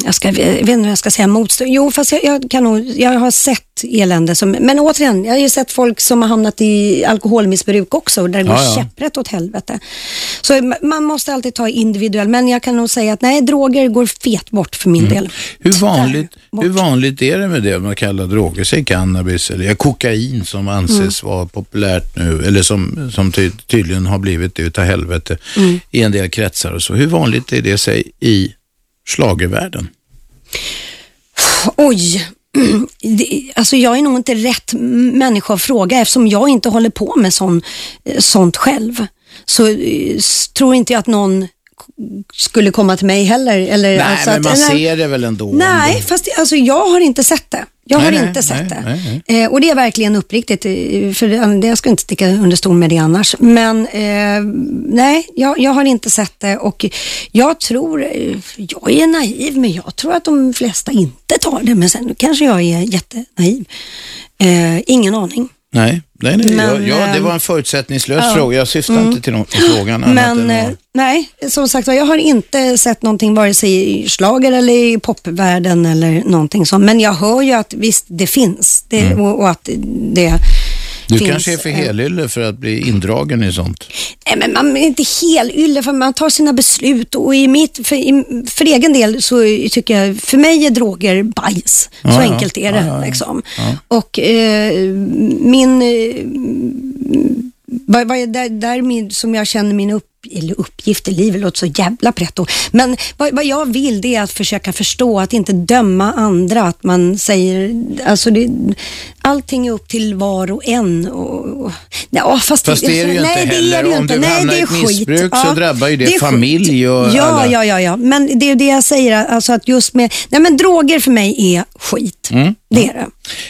jag, ska, jag vet inte vad jag ska säga, motstånd. Jo, fast jag, jag, kan nog, jag har sett elände. Som, men återigen, jag har ju sett folk som har hamnat i alkoholmissbruk också, där det går ja, käpprätt åt helvete. Så man måste alltid ta individuellt, men jag kan nog säga att nej, droger går fet bort för min mm. del. Hur vanligt, hur vanligt är det med det man kallar droger? Säg cannabis eller ja, kokain som anses mm. vara populärt nu, eller som, som ty, tydligen har blivit det utav helvete mm. i en del kretsar och så. Hur vanligt är det sig i slagervärlden? Oj, alltså jag är nog inte rätt människa att fråga eftersom jag inte håller på med sån, sånt själv. Så eh, tror inte jag att någon skulle komma till mig heller. Eller, nej, alltså men man nej, ser det väl ändå? Nej, det... fast alltså, jag har inte sett det. Jag har nej, inte sett det. Eh, och det är verkligen uppriktigt, eh, för det, jag ska inte sticka under stol med det annars. Men eh, nej, jag, jag, har inte sett det och jag tror, eh, jag är naiv, men jag tror att de flesta inte tar det. Men sen kanske jag är jättenaiv. Eh, ingen aning. Nej, nej, nej. Men, ja, det var en ehm, förutsättningslös ja, fråga. Jag syftar mm, inte till någon frågan. Men eh, nej, som sagt jag har inte sett någonting vare sig i slager eller i popvärlden eller någonting sånt. Men jag hör ju att visst, det finns det, mm. och, och, att det du finns, kanske är för helylle för att bli indragen i sånt? Nej, men man är inte helylle för man tar sina beslut och i mitt, för, i, för egen del så tycker jag, för mig är droger bajs. Så ja, enkelt är det. Ja, liksom. Och eh, min, eh, vad, vad, där, där min, som jag känner min upp eller uppgift i livet låter så jävla pretto. Men vad, vad, jag vill det är att försöka förstå, att inte döma andra. Att man säger, alltså det, allting är upp till var och en. Och, och, ja, fast, fast det är det ju nej, inte heller. Det Om inte. du nej, hamnar i ett missbruk ja, så drabbar ju det, det familj och ja, alla. Ja, ja, ja. Men det är det jag säger, alltså att just med, nej men droger för mig är skit. Mm. Det är det.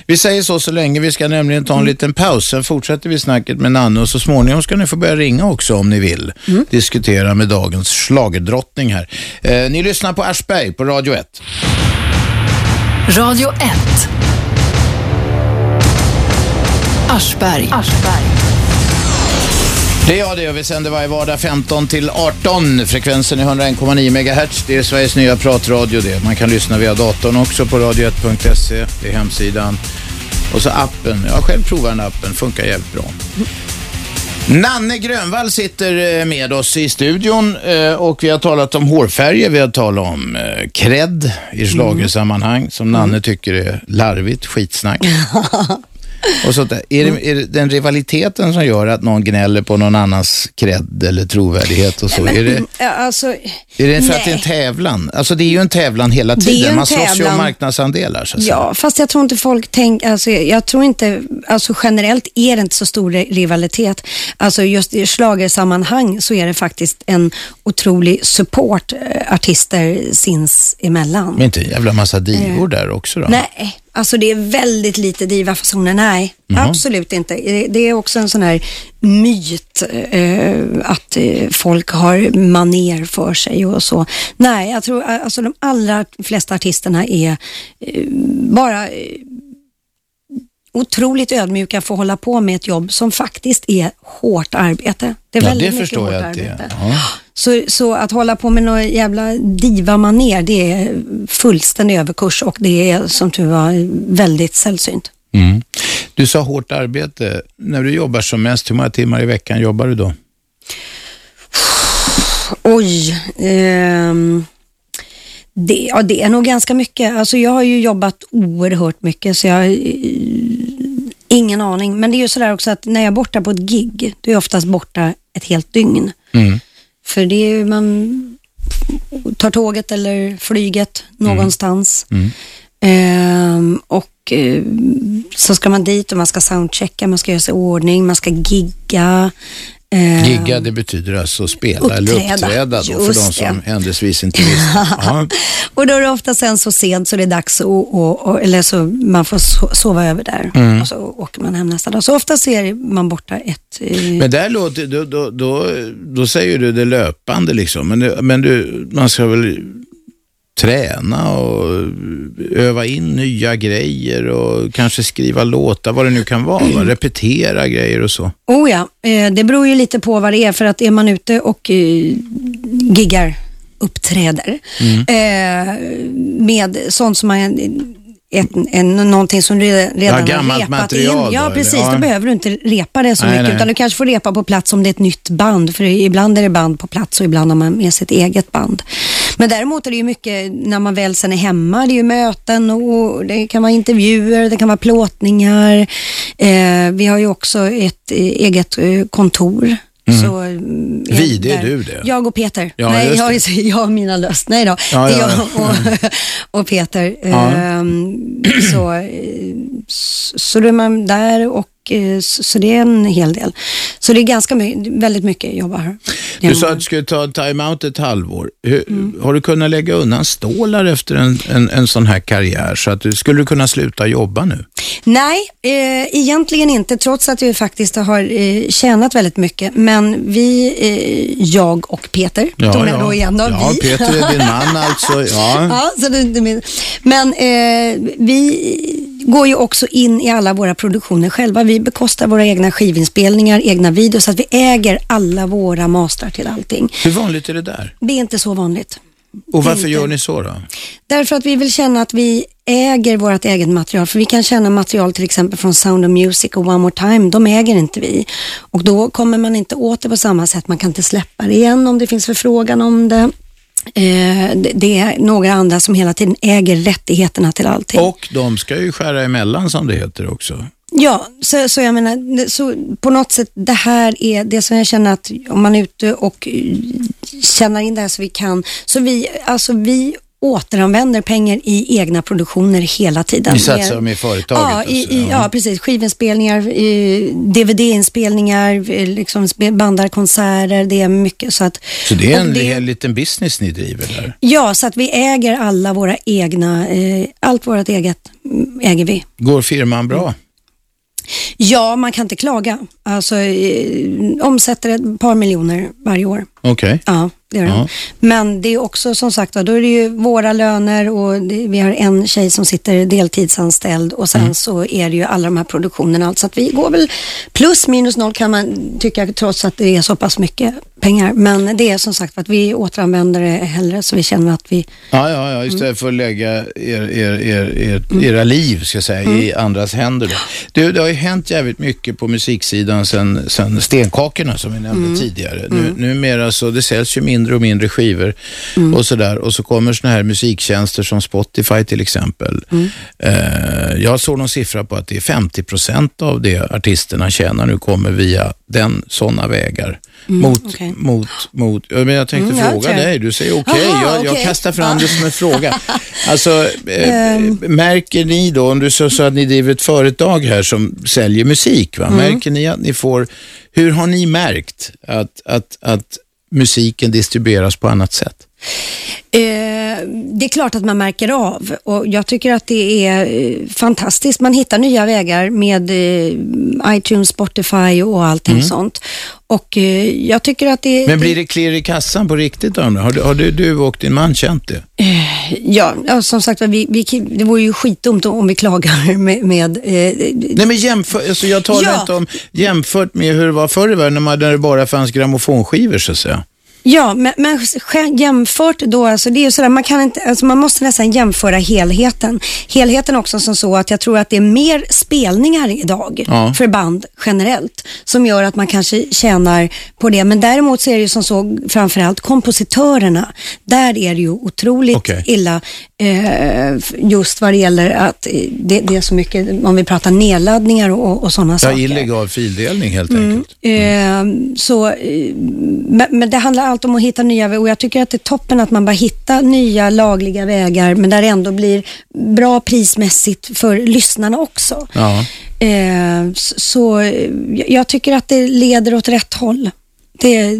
Vi säger så så länge. Vi ska nämligen ta en mm. liten paus. Sen fortsätter vi snacket med Nanne och så småningom ska ni få börja ringa också om ni vill. Mm. Diskutera med dagens slagerdrottning här. Eh, ni lyssnar på Aschberg på Radio 1. Radio 1. Aschberg. Aschberg. Det är jag det. Vi sänder varje vardag 15 till 18. Frekvensen är 101,9 MHz. Det är Sveriges nya pratradio det. Man kan lyssna via datorn också på radio1.se. Det är hemsidan. Och så appen. Jag har själv provat den appen. Funkar jävligt bra. Nanne Grönvall sitter eh, med oss i studion eh, och vi har talat om hårfärger, vi har talat om eh, cred i schlagersammanhang som Nanne tycker är larvigt, skitsnack. Och sånt där. Är, det, är det den rivaliteten som gör att någon gnäller på någon annans cred eller trovärdighet och så? är det, Alltså, är det för att det är en nej. tävlan? Alltså det är ju en tävlan hela tiden. en Man slåss ju om marknadsandelar. Så. Ja, fast jag tror inte folk tänker, alltså, jag tror inte, alltså generellt är det inte så stor rivalitet. Alltså just i schlagersammanhang så är det faktiskt en otrolig support eh, artister sinsemellan. Men inte en jävla massa divor där också då? Nej, alltså det är väldigt lite divafasoner. Nej, absolut inte. Det- är också en sån här myt eh, att eh, folk har maner för sig och så. Nej, jag tror alltså de allra flesta artisterna är eh, bara eh, otroligt ödmjuka för att hålla på med ett jobb som faktiskt är hårt arbete. Det är Ja, väldigt det mycket förstår hårt arbete. Ja. Så, så att hålla på med några jävla diva-maner, det är fullständig överkurs och det är som tur var väldigt sällsynt. Mm. Du sa hårt arbete. När du jobbar som mest, hur många timmar i veckan jobbar du då? Oj. ehm, det, ja, det är nog ganska mycket. Alltså jag har ju jobbat oerhört mycket så jag har eh, ingen aning. Men det är ju sådär också att när jag är borta på ett gig, då är jag oftast borta ett helt dygn. Mm. För det är ju man tar tåget eller flyget någonstans. Ehm, och eh, så ska man dit och man ska soundchecka, man ska göra sig i ordning, man ska gigga. Ehm, Gigga, det betyder alltså spela eller Uppträda. uppträda då, för de som det. händelsevis inte visste. Ja. Och då är det ofta sen så sent så det är dags att, och, och, eller så man får so- sova över där Mm. och så åker man hem nästa dag. Så ofta ser man borta ett... Eh, Men där låter, då, då, då, då säger du det löpande liksom, men, det, men du, man ska väl träna och öva in nya grejer och kanske skriva låtar, vad det nu kan vara, va? repetera grejer och så. Oh ja, eh, det beror ju lite på vad det är för att är man ute och eh, giggar, uppträder Mm. eh, med sånt som man ett, en, någonting som du redan har gammalt repat material in. Ja, då, precis. Ja. Då behöver du inte repa det så Nej, mycket, nej. utan du kanske får repa på plats om det är ett nytt band, för ibland är det band på plats och ibland har man med sitt eget band. Men däremot är det ju mycket, när man väl sen är hemma, det är ju möten och det kan vara intervjuer, det kan vara plåtningar. Eh, vi har ju också ett eh, eget eh, kontor. Så, mm, Vi, det är där- du det. Jag och Peter. Ja, Nej, jag, jag och mina löst. Nej då, Ja, ja, jag ja. och, och Peter. Ehm, så, eh, så då är man där och eh, så, så det är en hel del. Så det är ganska my- väldigt mycket jobba här. Du sa att du skulle ta time-out ett halvår. Hur, Mm. Har du kunnat lägga undan stålar efter en, en, en sån här karriär? Så att du, skulle du kunna sluta jobba nu? Nej, eh, egentligen inte, trots att vi faktiskt har eh, tjänat väldigt mycket. Men vi, eh, jag och Peter, tog jag då igen då, ja vi. Peter är din man alltså. Ja. Ja, så det, det, men eh, vi går ju också in i alla våra produktioner själva. Vi bekostar våra egna skivinspelningar, egna videos, så att vi äger alla våra mastrar till allting. Hur vanligt är det där? Det är inte så vanligt. Och varför gör ni så då? Därför att vi vill känna att vi äger vårt eget material. För vi kan känna material till exempel från Sound of Music och One More Time. De äger inte vi. Och då kommer man inte åt det på samma sätt. Man kan inte släppa det igen om det finns förfrågan om det. Eh, det- är några andra som hela tiden äger rättigheterna till allting. Och de ska ju skära emellan som det heter också. Ja, så, så jag menar, så på något sätt, det här är det som jag känner att om man är ute och eh, tjänar in det här så vi kan, så vi, alltså vi återanvänder pengar i egna produktioner hela tiden. Ni satsar dem i företaget Ja, i, alltså, i, ja. ja precis. Skivinspelningar, DVD-inspelningar, eh, liksom bandar konserter, det är mycket. Så, att, Så det är en det- hel liten business ni driver där. Ja, så att vi äger alla våra egna, eh, allt vårt eget mm, äger vi. Går firman bra? Ja, man kan inte klaga. Alltså, eh, omsätter ett par miljoner varje år. Okej. Ja, det gör Ja. de. Men det är också som sagt, då är det ju våra löner och det, vi har en tjej som sitter deltidsanställd och sen Mm. så är det ju alla de här produktionerna. Så att vi går väl plus minus noll kan man tycka trots att det är så pass mycket pengar. Men det är som sagt att vi återanvänder det hellre så vi känner att vi... Ja, ja, ja istället för att lägga er, er, er, er, era liv ska jag säga, i andras händer. Då. Du, det har ju hänt jävligt mycket på musiksidan sen, sen stenkakorna som vi nämnde tidigare. Nu, numera så det säljs ju mindre och mindre skivor och sådär. Och så kommer såna här musiktjänster som Spotify till exempel. Eh, jag såg någon siffra på att det är 50 procent av det artisterna tjänar nu kommer via den, såna vägar. mot, okej. mot, mot, men jag tänkte Mm, fråga tror- dig, du säger okej, Jaha, jag, jag okej. kastar fram det som en fråga. Alltså, eh, Ehm. märker ni då, om du så, så att ni driver ett företag här som säljer musik, Mm. va? märker ni att ni får, hur har ni märkt att, att, att musiken distribueras på annat sätt? Eh, det är klart att man märker av och jag tycker att det är eh, fantastiskt. Man hittar nya vägar med eh, iTunes, Spotify och allting sånt. Och jag tycker att det... Men blir det klirr i kassan på riktigt då? Har, du, har du, du och din man känt det? Ja, ja, som sagt vi, vi, det vore ju skitdumt om vi klagar med... med eh, Nej men jämför, alltså jag talar Ja. inte om jämfört med hur det var förr i världen när det bara fanns grammofonskivor så att säga. Ja, men, men jämfört då, alltså det är ju sådär, man kan inte, alltså man måste nästan jämföra helheten. Helheten också som så att jag tror att det är mer spelningar idag Ja. för band generellt som gör att man kanske tjänar på det. Men däremot så är det ju som så, framförallt kompositörerna, där är det ju otroligt Okej. illa just vad det gäller att eh, det, det är så mycket, om vi pratar nedladdningar och, och sådana Ja, saker. illegal fildelning helt enkelt. Eh, så, eh, men, men det handlar allt om att hitta nya och jag tycker att det är toppen att man bara hittar nya lagliga vägar men där det ändå blir bra prismässigt för lyssnarna också. Ja. Eh, så så eh, jag tycker att det leder åt rätt håll. Det,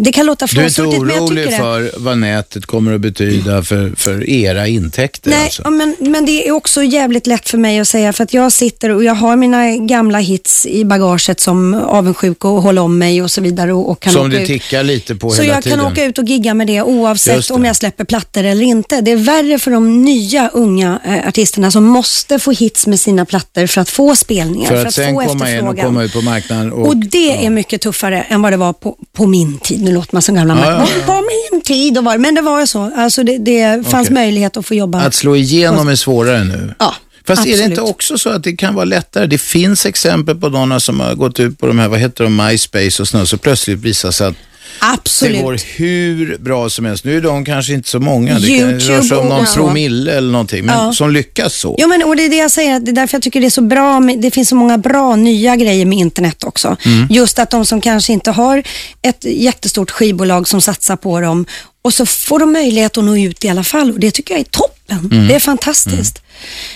det kan låta Du är inte flåsigt men jag orolig tycker det. för vad nätet kommer att betyda för, för era intäkter? Nej, alltså. ja, men, men det är också jävligt lätt för mig att säga för att jag sitter och jag har mina gamla hits i bagaget som avundsjuk och håller om mig och så vidare. Och, och kan Som ut. tickar lite på Så hela jag tiden. kan åka ut och gigga med det oavsett det. om jag släpper plattor eller inte. Det är värre för de nya unga eh, artisterna som måste få hits med sina plattor för att få spelningar, För för att att, sen få komma in och komma ut på marknaden. Och, Och det är mycket tuffare än vad det var på, på min tid. Nu låter man som gamla Ja, ja, ja. På min tid, då var men det var så. Alltså det, det fanns möjlighet att få jobba. Att slå igenom är svårare nu. Ja, Fast är det absolut. inte också så att det kan vara lättare? Det finns exempel på några som har gått ut på de här, vad heter de, MySpace och sådär, så plötsligt visar sig att Absolut. det går hur bra som helst. Nu är de kanske inte så många. Det kan YouTube röra sig om någon promille eller någonting, men Ja. som lyckas så. Ja, men, och det är det jag säger, det är därför jag tycker det är så bra. Med, det finns så många bra nya grejer med internet också. Mm. Just att de som kanske inte har ett jättestort skivbolag som satsar på dem och så får de möjlighet att nå ut i alla fall och det tycker jag är toppen. Mm. Det är fantastiskt.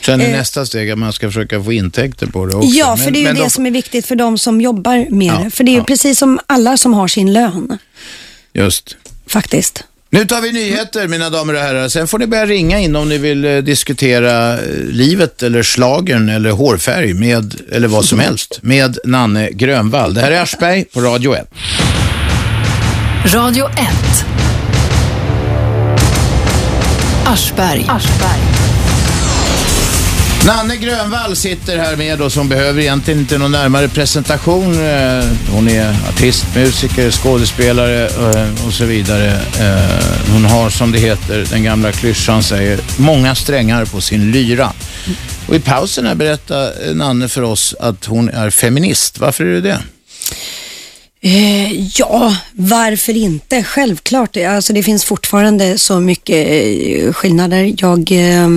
Sen är Eh. nästa steg att man ska försöka få intäkter på det också. Ja, för Men- det är ju det de- som är viktigt för de som jobbar med Ja, det. För det är ju ja. precis som alla som har sin lön, Just. faktiskt. Nu tar vi nyheter mina damer och herrar. Sen får ni börja ringa in om ni vill eh, diskutera eh, livet eller slagern eller hårfärg med, eller vad som helst, med Nanne Grönvall. Det här är Aschberg på Radio 1. Radio 1. Aschberg. Nanne Grönvall sitter här med oss. Hon behöver egentligen inte någon närmare presentation. Eh, Hon är artist, musiker, skådespelare eh, och så vidare. Eh, Hon har, som det heter, den gamla klyschan säger, många strängar på sin lyra. Och i pausen här berättade Nanne för oss att hon är feminist. Varför är du det? Eh, ja, varför inte? Självklart. Alltså, det finns fortfarande så mycket eh, skillnader. Jag, eh,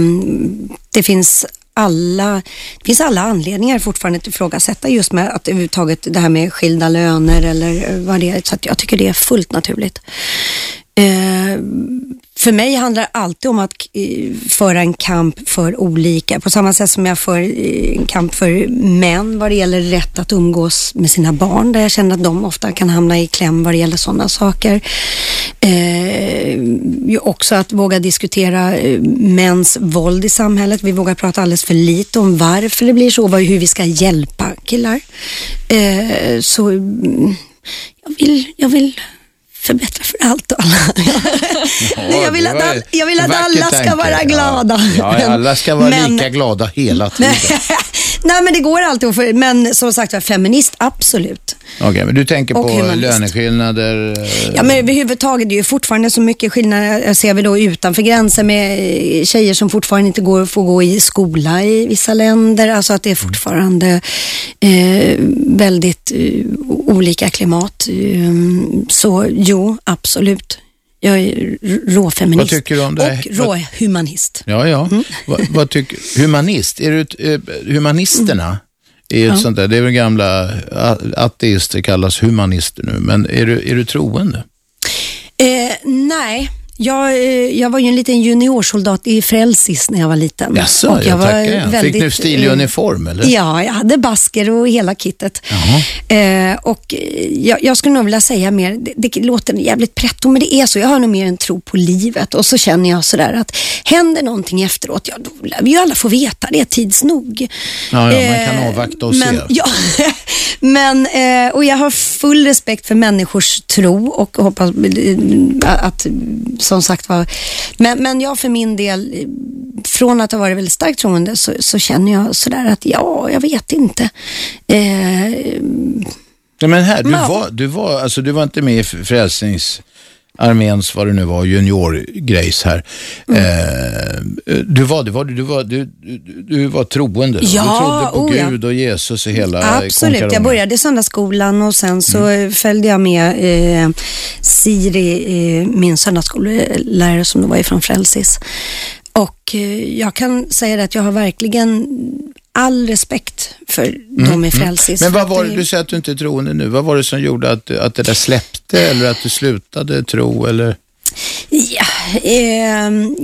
det finns alla, det finns alla anledningar fortfarande att ifrågasätta just med att överhuvudtaget det här med skilda löner eller eh, vad det är. Så att jag tycker det är fullt naturligt. Eh, för mig handlar det alltid om att eh, föra en kamp för olika, på samma sätt som jag för eh, en kamp för män vad det gäller rätt att umgås med sina barn, där jag känner att de ofta kan hamna i kläm vad det gäller sådana saker. Eh, också att våga diskutera eh, mäns våld i samhället. Vi vågar prata alldeles för lite om varför det blir så, och hur vi ska hjälpa killar. Eh, så mm, jag vill, jag vill förbättra för allt och alla. jag, vill att all, jag vill att alla ska tanke. vara glada. Ja, ja alla ska vara men- lika glada hela tiden. Nej, men det går alltid att få, men som sagt var, feminist, absolut. Okej, men du tänker Och på humanist. löneskillnader? eh, Ja, men överhuvudtaget, det är ju fortfarande så mycket skillnader. Jag ser vi då utanför gränsen med eh, tjejer som fortfarande inte går, får gå i skola i vissa länder. Alltså att det är fortfarande eh, väldigt eh, olika klimat. Eh, så jo, absolut. Jag är råfeminist. Vad tycker du om det? Och råhumanist. Ja, ja. Mm. Vad, vad tycker Humanist? Är du, eh, humanisterna är ju ett sånt där, det är väl gamla ateister kallas humanister nu, men är du, är du troende? Eh, nej. Jag, eh, jag var ju en liten juniorsoldat i Frälsis när jag var liten. Jaså, Och jag, tackar. var jag. Fick du stilig eh, uniform eller? Ja, jag hade basker och hela kittet. Eh, och eh, jag, jag skulle nog vilja säga mer, det, det låter jävligt pretto, men det är så. Jag har nog mer en tro på livet och så känner jag sådär att händer någonting efteråt, ja då lär vi ju alla få veta det tids nog. Ja, ja, man kan avvakta och men, se. Ja, men, eh, och jag har full respekt för människors tro och hoppas eh, att, som sagt var, men, men jag för min del, från att ha varit väldigt starkt troende så, så känner jag sådär att ja, jag vet inte. Eh, men här, du var, du, var, alltså, du var inte med i Frälsningsarméns, vad det nu var, juniorgrejs här. Mm. Eh, du var, du var, du var, du, du, var troende. Ja, du trodde på oh ja. Gud och Jesus och hela Absolut, jag började i söndagsskolan och sen så Mm. följde jag med eh, Siri, eh, min söndagsskollärare som då var ifrån Frälsis. Och eh, jag kan säga att jag har verkligen all respekt för dem i Frälsis. Mm, Men För vad var det, du säger att du inte är troende nu. Vad var det som gjorde att, att det där släppte eller att du slutade tro eller? Ja, ehm,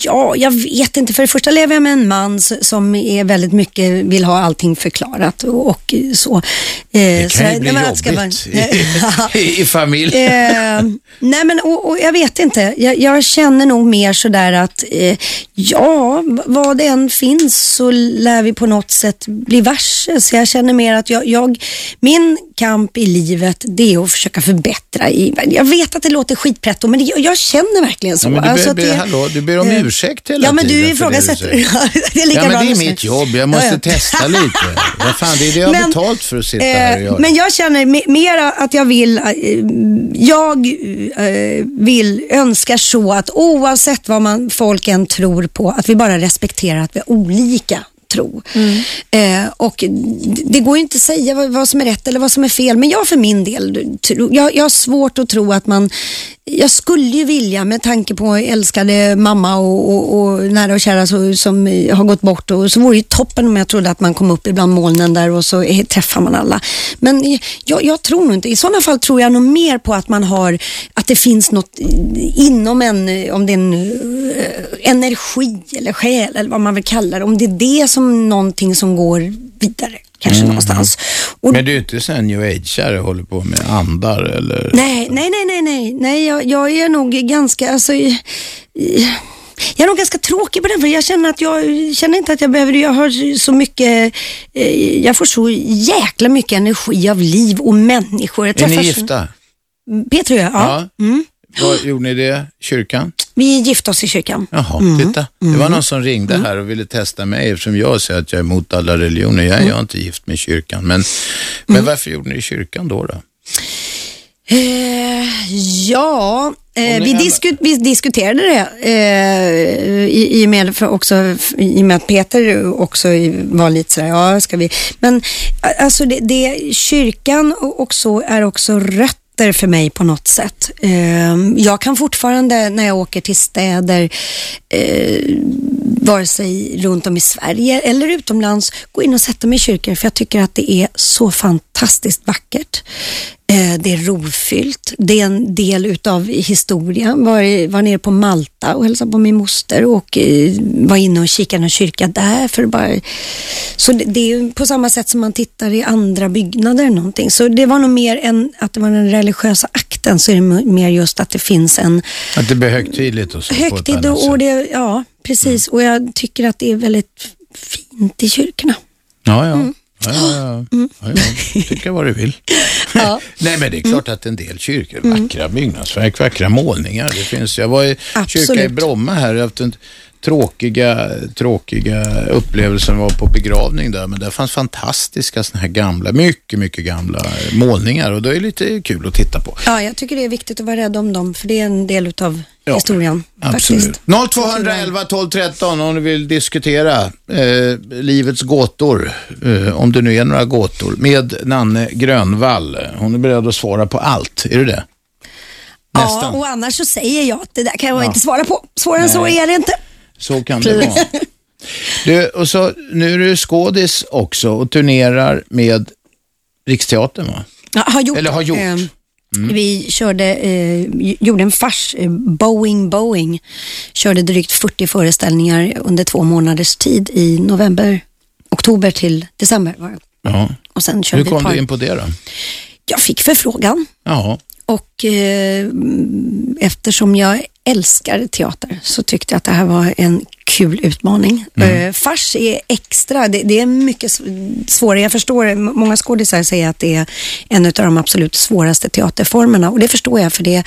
ja, jag vet inte. För det första lever jag med en man som är väldigt mycket, vill ha allting förklarat och, och så. Det kan ju bli jobbigt vara- i, i, familj. Eh, nej men och, och jag vet inte. Jag, jag känner nog mer sådär att eh, ja, vad det än finns så lär vi på något sätt bli varse. Så jag känner mer att jag, jag min kamp i livet det är att försöka förbättra. I, jag vet att det låter skitpretto men det, jag känner verkligen så. Ja, men du, Alltså ber, att ber, det- hallå, du ber om eh, ursäkt hela Ja men tiden du för det ifrågasätter. säger. det är lika Ja, bra men det är du säger. mitt jobb. Jag måste Ja, ja. testa lite. Vad fan, det är det jag har Men, betalt för att sitta här och Eh, göra. Men jag känner me- mer att jag vill, eh, jag eh, vill, önskar så att oavsett vad man, folk än tror på, att vi bara respekterar att vi har olika tro. Eh, och det går ju inte att säga vad, vad som är rätt eller vad som är fel, men jag för min del, tro, jag, jag har svårt att tro att man, jag skulle ju vilja med tanke på älskade mamma och, och, och nära och kära så, som har gått bort och så vore det ju toppen om jag trodde att man kom upp ibland molnen där och så är, träffar man alla. Men jag, jag tror nog inte, i sådana fall tror jag nog mer på att man har, att det finns något inom en, om det är en eh, energi eller själ eller vad man vill kalla det, om det är det som någonting som går vidare kanske någonstans. Och Men du är inte sån new age håller på med andar eller? Nej, nej, nej, nej, nej, nej jag, jag är nog ganska, alltså, eh, jag är nog ganska tråkig på den för jag känner att jag känner inte att jag behöver det. Jag har så mycket, eh, jag får så jäkla mycket energi av liv och människor. Jag Är ni gifta? Peter och jag, ja. Mm. Vad gjorde ni det? Kyrkan? Vi gifte oss i kyrkan. Jaha, Mm. titta. Det var någon som ringde här och ville testa mig eftersom jag säger att jag är emot alla religioner. Jag, Mm. jag är inte gift med kyrkan. Men, men varför gjorde ni kyrkan då? då? Eh, ja, eh, vi, disku, vi diskuterade det eh, i, i, och med, också, i med att Peter också var lite sådär, ja ska vi. Men alltså det, det, kyrkan och och så är också rötter för mig på något sätt. Ehm, jag kan fortfarande när jag åker till städer, eh, vare sig runt om i Sverige eller utomlands, gå in och sätta mig i kyrkor för jag tycker att det är så fantastiskt vackert. Eh, Det är rofyllt. Det är en del utav historien. Var, i- var nere på Malta och hälsade på min moster och eh, var inne och kikade i en kyrka där. För bara... Så det, är på samma sätt som man tittar i andra byggnader. eller Någonting. Så det var nog mer än att det var den religiösa akten, så är det mer just att det finns en Att det blir högtidligt och så? högtid och, och det, ja precis. Och jag tycker att det är väldigt fint i kyrkorna. Ja, ja. Mm. Ja, ja, ja. ja, ja. Tycka vad du vill. Ja. Nej, men det är klart att en del kyrkor är vackra byggnadsverk, vackra målningar. Det finns, jag var i kyrka i Absolut. Bromma här, jag haft en tråkiga, tråkiga upplevelsen var på begravning där, men där fanns fantastiska såna här gamla, mycket, mycket gamla målningar och det är lite kul att titta på. Ja, jag tycker det är viktigt att vara rädd om dem, för det är en del utav Ja, historien. Absolut. Faktiskt. 0211 12 13 om du vill diskutera eh, livets gåtor, eh, om det nu är några gåtor, med Nanne Grönvall. Hon är beredd att svara på allt. Är du det? Ja, Nästan. och annars så säger jag att det där kan jag Ja. inte svara på. Svårare än så är det inte. Så kan det vara. Du, och så, nu är du skådis också och turnerar med Riksteatern va? Ja, har gjort. Eller har gjort. Mm. Eh, Vi körde, eh, gjorde en fars, eh, Boeing Boeing. Körde drygt 40 föreställningar under två månaders tid i november, oktober till december var det. Ja. Och sen körde Hur kom par. du in på det då? Jag fick förfrågan Ja, och eh, eftersom jag älskar teater så tyckte jag att det här var en kul utmaning. Mm. Eh, fars är extra, det, det är mycket svårare. Jag förstår, många skådisar säger att det är en av de absolut svåraste teaterformerna och det förstår jag för det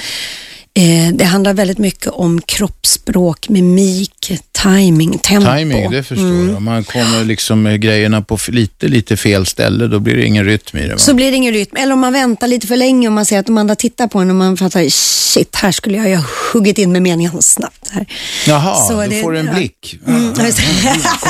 det handlar väldigt mycket om kroppsspråk, mimik, timing, tempo. timing, det förstår jag. Om man kommer liksom med grejerna på lite, lite fel ställe, då blir det ingen rytm i det va? Så blir det ingen rytm. Eller om man väntar lite för länge och man ser att de andra tittar på en och man fattar, shit, här skulle jag ju ha huggit in med meningen snabbt. Här. Jaha, Så då det- får du en blick. Mm,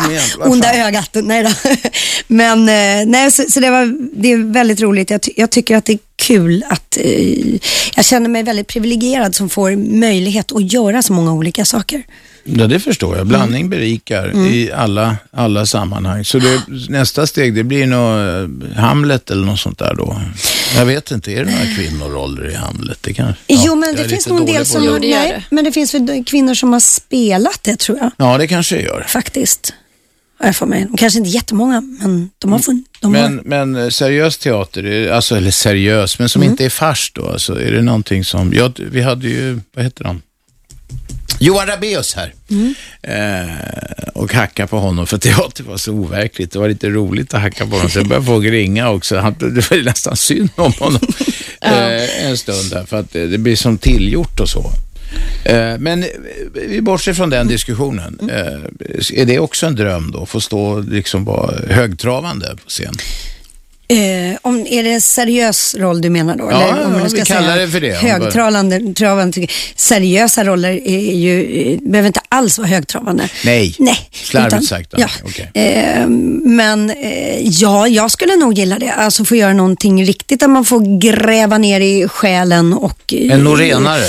igen, vad Onda ögat, nej då. Men eh, nej, så, så det, var, det är väldigt roligt. Jag, jag tycker att det kul att eh, jag känner mig väldigt privilegierad som får möjlighet att göra så många olika saker. Ja, det förstår jag. Blandning Mm. berikar i alla, alla sammanhang. Så det, nästa steg, det blir nog eh, Hamlet eller något sånt där då. Jag vet inte, är det några kvinnoroller i Hamlet? Det kanske, jo, men jag är det finns nog en del som... det. Nej, men det finns väl kvinnor som har spelat det, tror jag. Ja, det kanske det gör. Faktiskt. Har jag för mig. De Kanske inte jättemånga, men de har funnit. De Men, har, men eh, seriös teater, är- alltså, eller seriös, men som Mm. inte är fars då, alltså, är det någonting som, ja, vi hade ju, vad heter han? Johan Rabaeus här. Mm. Eh, och hacka på honom, för teater var så overkligt. Det var lite roligt att hacka på honom, jag började få ringa också. Han, det var nästan synd om honom eh, en stund där, för att det, det blir som tillgjort och så. Eh, men eh, vi bortser från den diskussionen. Mm. Eh, är det också en dröm då, få stå liksom vara högtravande på scen? eh, om, är det en seriös roll du menar då? Ja, Eller om ja, man ska vi kallar säga det för det. Högtravande, travande. Seriösa roller är ju, eh, behöver inte alls vara högtravande. Nej, Nej. slarvigt sagt. Ja. Okej. Eh, men eh, ja, jag skulle nog gilla det. Alltså få göra någonting riktigt där man får gräva ner i själen och... En norenare.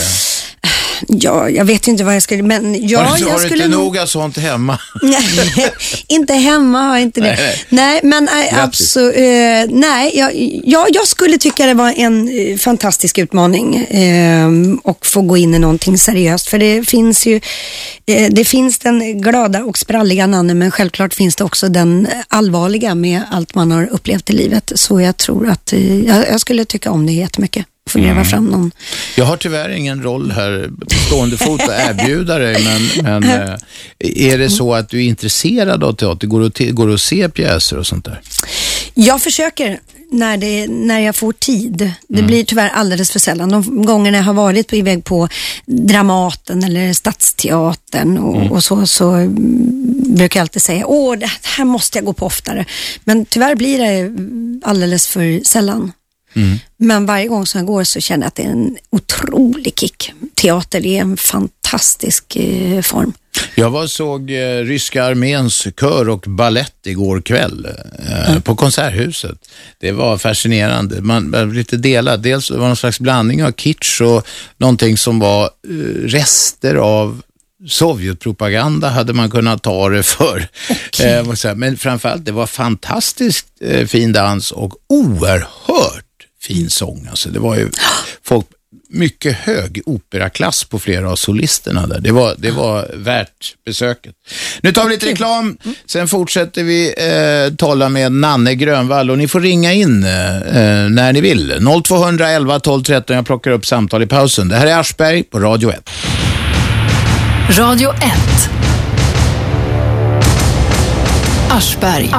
Ja, jag vet inte vad jag skulle... Men ja, har du, jag har du skulle inte nog... nog av sånt hemma? Nej, inte hemma har jag inte det. Nej, Nej, nej. men Grattis. absolut. Eh, nej, jag, jag, jag skulle tycka det var en eh, fantastisk utmaning eh, och få gå in i någonting seriöst. För det finns ju, eh, det finns den glada och spralliga Nanne, men självklart finns det också den allvarliga med allt man har upplevt i livet. Så jag tror att eh, jag, jag skulle tycka om det jättemycket. Få gräva fram någon. Jag har tyvärr ingen roll här på stående fot att erbjuda dig, men, men eh, är det så att du är intresserad av teater? Går du, te- går du att se pjäser och sånt där? Jag försöker när, det, när jag får tid. Det blir tyvärr alldeles för sällan. De gångerna jag har varit på iväg på Dramaten eller Stadsteatern och, och så, så mm, brukar jag alltid säga åh, det här måste jag gå på oftare. Men tyvärr blir det mm, alldeles för sällan. Men varje gång som jag går så känner jag att det är en otrolig kick. Teater är en fantastisk eh, form. Jag var såg eh, ryska arméns kör och ballett igår kväll eh, på Konserthuset. Det var fascinerande. Man var lite delad. Dels var det någon slags blandning av kitsch och någonting som var eh, rester av Sovjetpropaganda hade man kunnat ta det för. Eh, så här. Men framförallt, det var fantastiskt eh, fin dans och oerhört fin sång. Alltså, det var ju folk mycket hög operaklass på flera av solisterna där. Det var, det var värt besöket. Nu tar vi lite reklam, sen fortsätter vi eh, tala med Nanne Grönvall och ni får ringa in eh, eh, när ni vill. 0211 12 13, jag plockar upp samtal i pausen. Det här är Aschberg på Radio 1. Radio 1. Aschberg.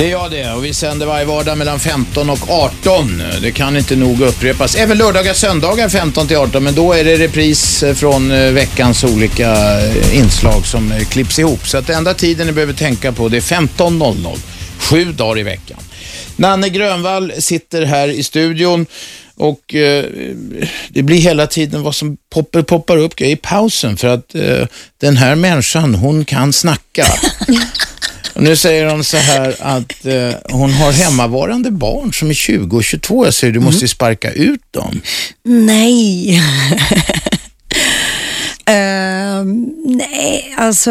Det är jag det och vi sänder varje vardag mellan 15 och 18. Det kan inte nog upprepas. Även lördagar och söndagar 15 till 18 men då är det repris eh, från eh, veckans olika eh, inslag som klipps ihop. Så att den enda tiden ni behöver tänka på det är 15.00. Sju dagar i veckan. Nanne Grönvall sitter här i studion och eh, det blir hela tiden vad som poppar, poppar upp i pausen för att eh, den här människan, hon kan snacka. Nu säger hon så här att eh, hon har hemmavarande barn som är 20 och 22. Jag säger du måste ju sparka ut dem. Nej. Uh, nej, alltså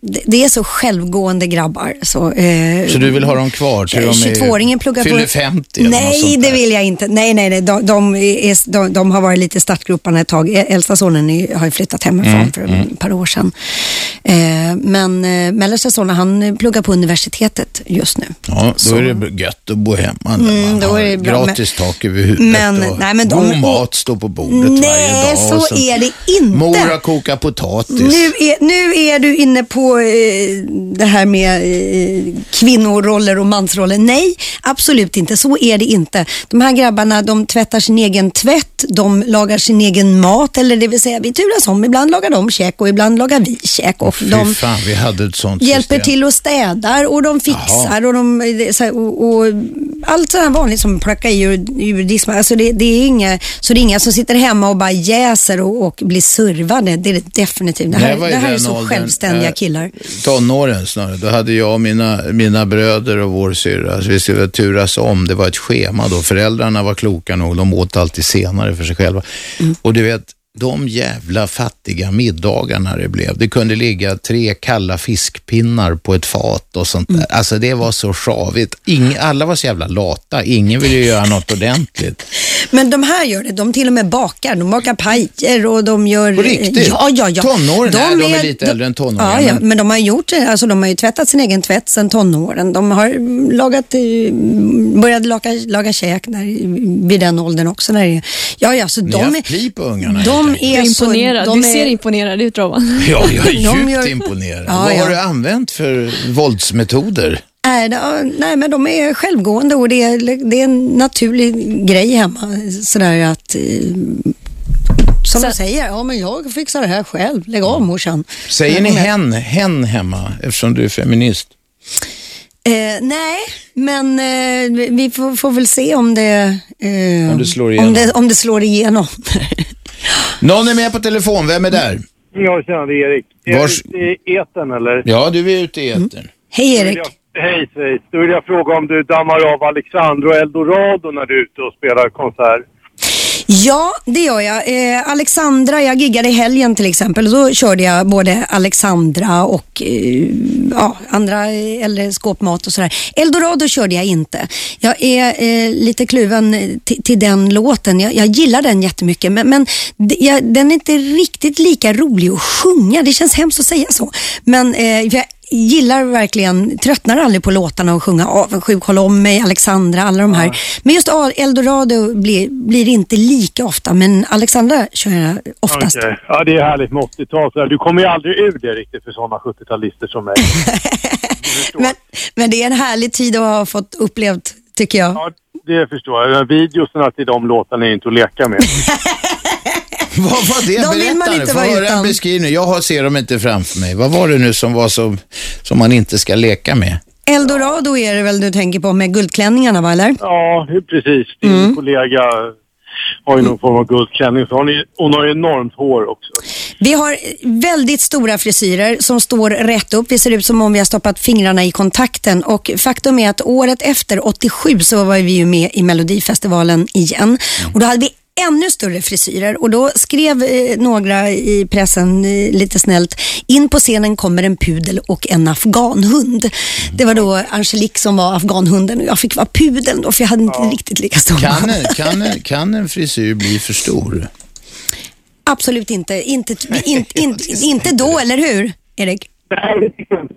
det, det, är så självgående grabbar. Så, uh, så du vill ha dem kvar de 22-åringen pluggar fyller 50? Nej, det vill jag inte. Nej, nej, nej. De, de, är, de, de har varit lite startgroparna ett tag. Äldsta sonen är, har flyttat hemifrån mm, för mm. ett par år sedan. Uh, men uh, mellersta sonen, han pluggar på universitetet just nu. Ja, då så. är det gött att bo hemma. Mm, man har gratis men, tak över huvudet men, och nej, men god mat står på bordet nej, varje dag. Nej, så är det inte. Mor koka potatis. Nu är, nu är du inne på eh, det här med eh, kvinnoroller och mansroller. Nej, absolut inte. Så är det inte. De här grabbarna, de tvättar sin egen tvätt, de lagar sin egen mat, eller det vill säga vi turas om. Ibland lagar de käk och ibland lagar vi käk. Och oh, de fan, vi hade ett sånt hjälper system. till och städar och de fixar och, de, och, och, allt sådär vanligt som plocka i ur, ur diskmaskinen. Alltså det, det, är inga, så det är inga som sitter hemma och bara jäser och, och blir servade. Det är det definitivt. Det här, det här är så åldern, självständiga äh, killar. Tonåren snarare. Då hade jag och mina, mina bröder och vår syrra, alltså vi skulle turas om. Det var ett schema då. Föräldrarna var kloka nog. De åt alltid senare för sig själva. Mm. Och du vet, de jävla fattiga middagarna det blev. Det kunde ligga tre kalla fiskpinnar på ett fat och sånt där. Mm. Alltså det var så sjavigt. Alla var så jävla lata. Ingen ville göra något ordentligt. Men de här gör det. De till och med bakar. De bakar pajer och de gör... På riktigt? Ja, ja, ja. Tonåren? De, är, de är lite de, äldre än tonåren. Ja, ja, men de har gjort det. Alltså de har ju tvättat sin egen tvätt sedan tonåren. De har lagat, eh, börjat laga, laga käk när, vid den åldern också. När, ja, ja, så Ni de har haft pli på ungarna. De är imponerad. Så, de du är... ser imponerad ut Robban. Ja, jag är djupt gör... imponerad. Ja, Vad ja. har du använt för våldsmetoder? Nej, nej, men de är självgående och det är, det är en naturlig grej hemma. Sådär att eh, som du säger, ja men jag fixar det här själv. Lägg av morsan. Säger ni hen, hen hemma eftersom du är feminist? Eh, nej, men eh, vi får, får, väl se om det, eh, om det slår igenom. Om det, om det slår igenom. Någon är med på telefon. Vem är där? Jag känner det är Erik. Är Vars... ute i eten eller? Ja, du är ute i eten. Mm. Hej Erik. Hej Svejs. Då vill jag fråga om du dammar av Alexandro och Eldorado när du är ute och spelar konsert? Ja, det gör jag. Eh, Alexandra, jag giggade i helgen till exempel. Då körde jag både Alexandra och eh, ja, andra eh, eller skåpmat och sådär. Eldorado körde jag inte. Jag är eh, lite kluven till den låten. Jag, jag, gillar den jättemycket men, men jag, den är inte riktigt lika rolig att sjunga. Det känns hemskt att säga så. Men eh, jag gillar verkligen, tröttnar aldrig på låtarna och sjunga Avundsjuk, Håll om mig, Alexandra, alla de här. Ja. Men just Eldorado blir, blir inte lika ofta, men Alexandra kör jag oftast. Okay. Ja, det är härligt med 80-tal. Du kommer ju aldrig ur det riktigt för sådana 70-talister som mig. men, men det är en härlig tid att ha fått upplevt, tycker jag. Ja, det förstår jag. Videorna till de låtarna är inte att leka med. Vad var det? De vill man inte vara utan. en beskrivning. Jag ser dem inte framför mig. Vad var det nu som var så, som man inte ska leka med? Eldorado är det väl du tänker på med guldklänningarna, va, eller? Ja, precis. Din mm. kollega har ju någon form av guldklänning. Så hon, är, hon har enormt hår också. Vi har väldigt stora frisyrer som står rätt upp. Det ser ut som om vi har stoppat fingrarna i kontakten. Och faktum är att året efter, 87, så var vi ju med i Melodifestivalen igen. Mm. Och då hade vi ännu större frisyrer och då skrev eh, några i pressen eh, lite snällt in på scenen kommer en pudel och en afghanhund. Det var då Angelique som var afghanhunden och jag fick vara pudeln då för jag hade inte ja. riktigt lika stor kan en, kan, kan en frisyr bli för stor? Absolut inte. Inte, in, in, inte då, eller hur Erik? Nej,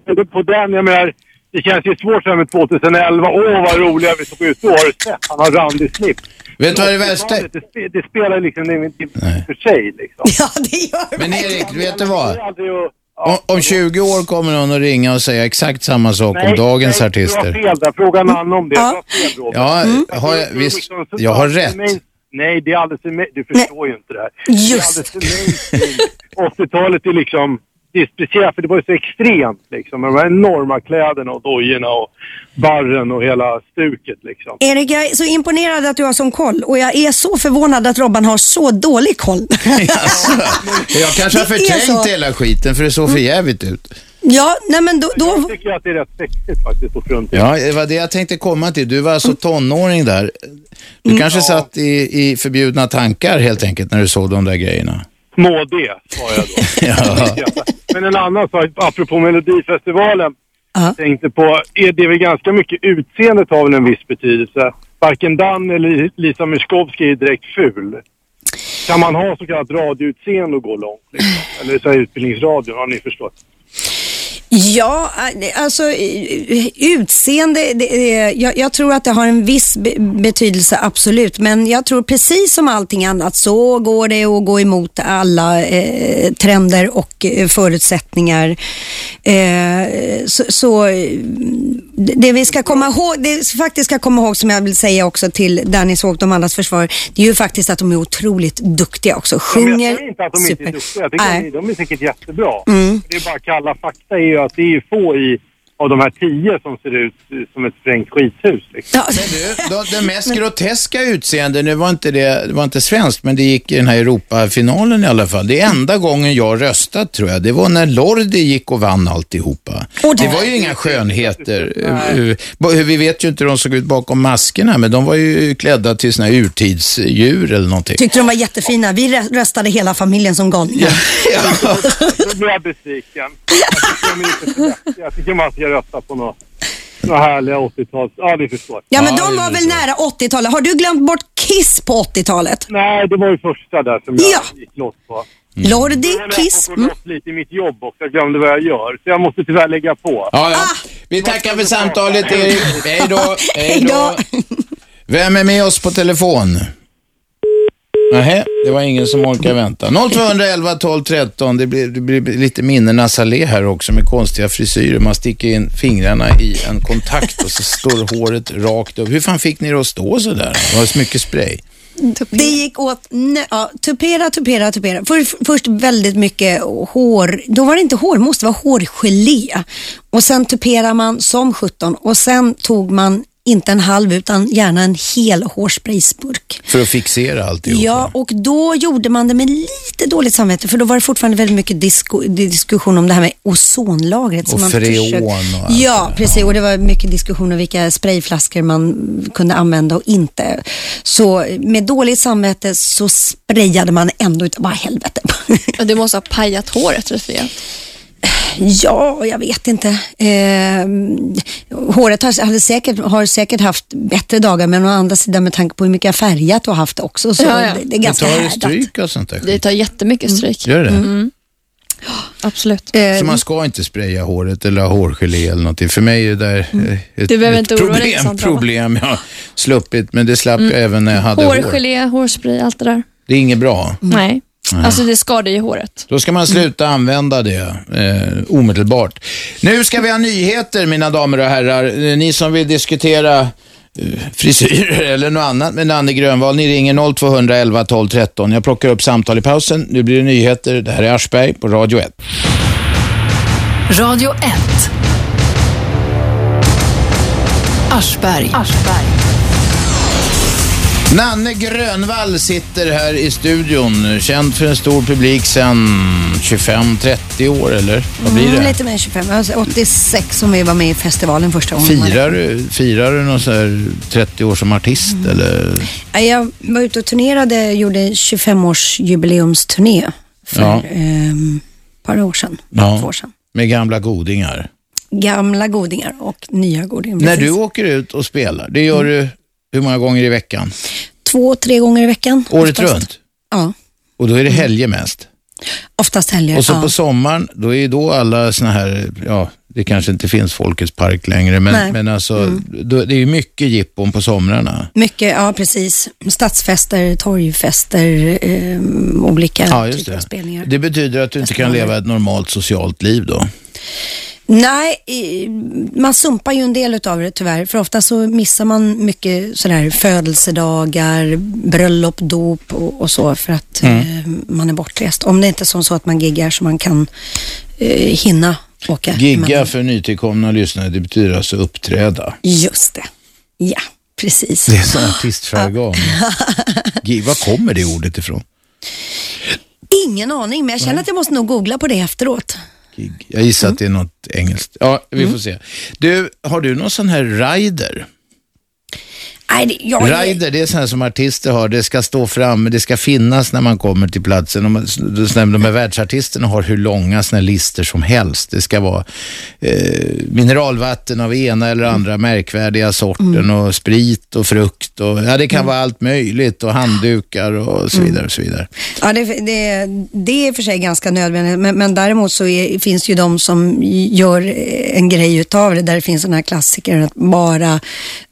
inte. På den, jag menar, det känns ju svårt med 2011. Åh, vad roliga vi såg ut då. Har du sett? Han har randig slips. Vet du vad det värsta är? Det, det spelar liksom ingenting för sig liksom. Ja, det gör Men Erik, vet du vad? Om, om 20 år kommer någon att ringa och säga exakt samma sak om dagens nej, artister. Du har fel där. Fråga Nanne om det. Ja. Ja, Mm. har jag, Det visst, liksom så- jag har det rätt. Nej, det är alldeles för Du förstår ju inte det här. Just. Det är alldeles för mainstream. 80-talet är liksom... Det är speciellt för det var ju så extremt liksom. Med de här enorma kläderna och dojorna och barren och hela stuket liksom. Erik, jag är så imponerad att du har sån koll och jag är så förvånad att Robban har så dålig koll. Jaså? jag kanske har förträngt så. hela skiten för det såg för jävligt ut. ja, nej men då, då Jag tycker att det är rätt sexigt faktiskt att frunta. Ja, det var det jag tänkte komma till. Du var alltså tonåring där. Du Mm. kanske satt i, i förbjudna tankar helt enkelt när du såg de där grejerna. Små D, sa jag då. Ja. Men en annan sak, apropå Melodifestivalen. Jag tänkte på, är det väl ganska mycket utseendet har väl en viss betydelse. Varken Dan eller Lisa Miskovsky är direkt ful. Kan man ha så kallat radioutseende och gå långt? Liksom? Eller så här utbildningsradio, har ni förstått? Ja, eh, alltså utseende, det, jag, jag tror att det har en viss be- betydelse, absolut. Men jag tror precis som allting annat så går det att gå emot alla eh, trender och eh, förutsättningar. Eh, så, så det vi ska komma ihåg, det vi faktiskt ska komma ihåg som jag vill säga också till Dannys och de andras försvar, det är ju faktiskt att de är otroligt duktiga också. Sjunger jag säger inte att de inte är duktiga. Jag tycker Nej. att de är säkert jättebra. Mm. Det är bara kalla fakta är ju att det är få i, av de här tio som ser ut som ett sprängt skithus. Liksom. Ja, Du, då, det mest groteska utseende, nu var inte det, det var inte svenskt, men det gick i den här Europafinalen i alla fall. Det är enda gången jag röstat tror jag. Det var när Lordi gick och vann alltihopa. Och det- Det var ju inga skönheter. Bo- Vi vet ju inte hur de såg ut bakom maskerna, men de var ju klädda till såna här urtidsdjur eller någonting. Tyckte de var jättefina. Vi rö- röstade hela familjen som galningar. Då blir jag besviken. Jag tycker, de är. Jag rösta på något, något härliga 80-tals... Ja, ni förstår. Ja, men de var väl nära 80-talet. Har du glömt bort Kiss på 80-talet? Nej, det var ju första där som jag Ja. gick loss på. Lordi, Jag håller Kiss. på att Mm. lite i mitt jobb också. Jag glömde vad jag gör. Så jag måste tyvärr lägga på. Ja, ja. Ah! Vi tackar för samtalet Erik. Hej då. Hej då. Vem är med oss på telefon? Nej, det var ingen som orkar vänta. 0211 12 13. Det blir, det blir lite minnenas allé här också med konstiga frisyrer. Man sticker in fingrarna i en kontakt och så står håret rakt upp. Hur fan fick ni det att stå så där? Det var så mycket spray. Det gick åt, ja, tupera, tupera, tupera. För, först väldigt mycket hår, då var det inte hårmousse, det var hårgelé. Och sen tuperar man som 17 och sen tog man inte en halv utan gärna en hel hårspraysburk. För att fixera alltihop. Ja, och då gjorde man det med lite dåligt samvete för då var det fortfarande väldigt mycket disko, diskussion om det här med ozonlagret. som Och man freon försökte- och allt Ja, det precis. Och det var mycket diskussion om vilka sprayflaskor man kunde använda och inte. Så med dåligt samvete så sprayade man ändå utav bara helvete. Det måste ha pajat håret rejält. Ja, jag vet inte. Eh, håret har, hade säkert, har säkert haft bättre dagar men å andra sidan med tanke på hur mycket jag färgat och haft också så Ja, ja. Det, det är ganska tar det härdat. stryk och sånt där? Det tar jättemycket stryk. Gör det? Mm. Absolut. Eh, Så man ska inte spraya håret eller ha hårgelé eller någonting. För mig är det där eh, ett, Du behöver ett inte oroa dig, problem, problem jag har sluppit. Men det slapp jag även när jag hade hår. Hårgelé, hårspray, allt det där. Det är inget bra. Nej. Alltså det skadar ju håret. Då ska man sluta använda det eh, omedelbart. Nu ska vi ha nyheter mina damer och herrar. Eh, Ni som vill diskutera eh, frisyrer eller något annat med Nanne Grönvall, ni ringer 0211 12 13. Jag plockar upp samtal i pausen. Nu blir det nyheter. Det här är Aschberg på Radio 1. Radio 1. Aschberg. Nanne Grönvall sitter här i studion, känd för en stor publik sedan 25-30 år, eller vad blir Mm, det? lite mer än 25. Alltså 86 som vi var med i festivalen första gången. Firar du, firar du någon så här 30 år som artist, Mm. eller? Ja, Jag var ute och turnerade, gjorde 25-årsjubileumsturné för Ja. ehm, ett par år sedan. Ja. Två år sedan. Med gamla godingar. Gamla godingar och nya godingar. När precis. du åker ut och spelar, det gör Mm. du hur många gånger i veckan? Två, tre gånger i veckan. Året oftast. runt? Ja, Och då är det helger mest. oftast helger. Och så ja. på sommaren, då är ju då alla såna här, ja, Det kanske inte finns Folkets park längre, Nej. men, men alltså, då, det är ju mycket jippon på somrarna. Mycket, ja precis. Stadsfester, torgfester, eh, olika Ja, typer av spelningar. Det betyder att du inte kan leva ett normalt socialt liv då? Nej, man sumpar ju en del utav det tyvärr. För ofta så missar man mycket sådär födelsedagar, bröllop, dop och, och så för att Mm. eh, man är bortrest. Om det inte är som så att man giggar så man kan eh, hinna åka. Gigga Men- för nytillkomna lyssnare, det betyder alltså uppträda. Just det. Ja, precis. Det är sån artistjargong. Var kommer det ordet ifrån? Ingen aning, men jag känner att jag måste nog googla på det efteråt. Gig. Jag gissar att det är något engelskt. Ja, vi får se. Du, har du någon sån här rider? Nej, det, jag, Rider, det är sån här som artister har. Det ska stå framme, det ska finnas när man kommer till platsen. De, här världsartisterna har hur långa såna listor som helst. Det ska vara eh, mineralvatten av ena eller andra märkvärdiga sorten och sprit och frukt. Och, ja, det kan vara allt möjligt och handdukar och så vidare. Och så vidare. Ja, det, det, det är för sig ganska nödvändigt, men, men däremot så är, finns ju de som gör en grej utav det, där det finns den här klassikern att bara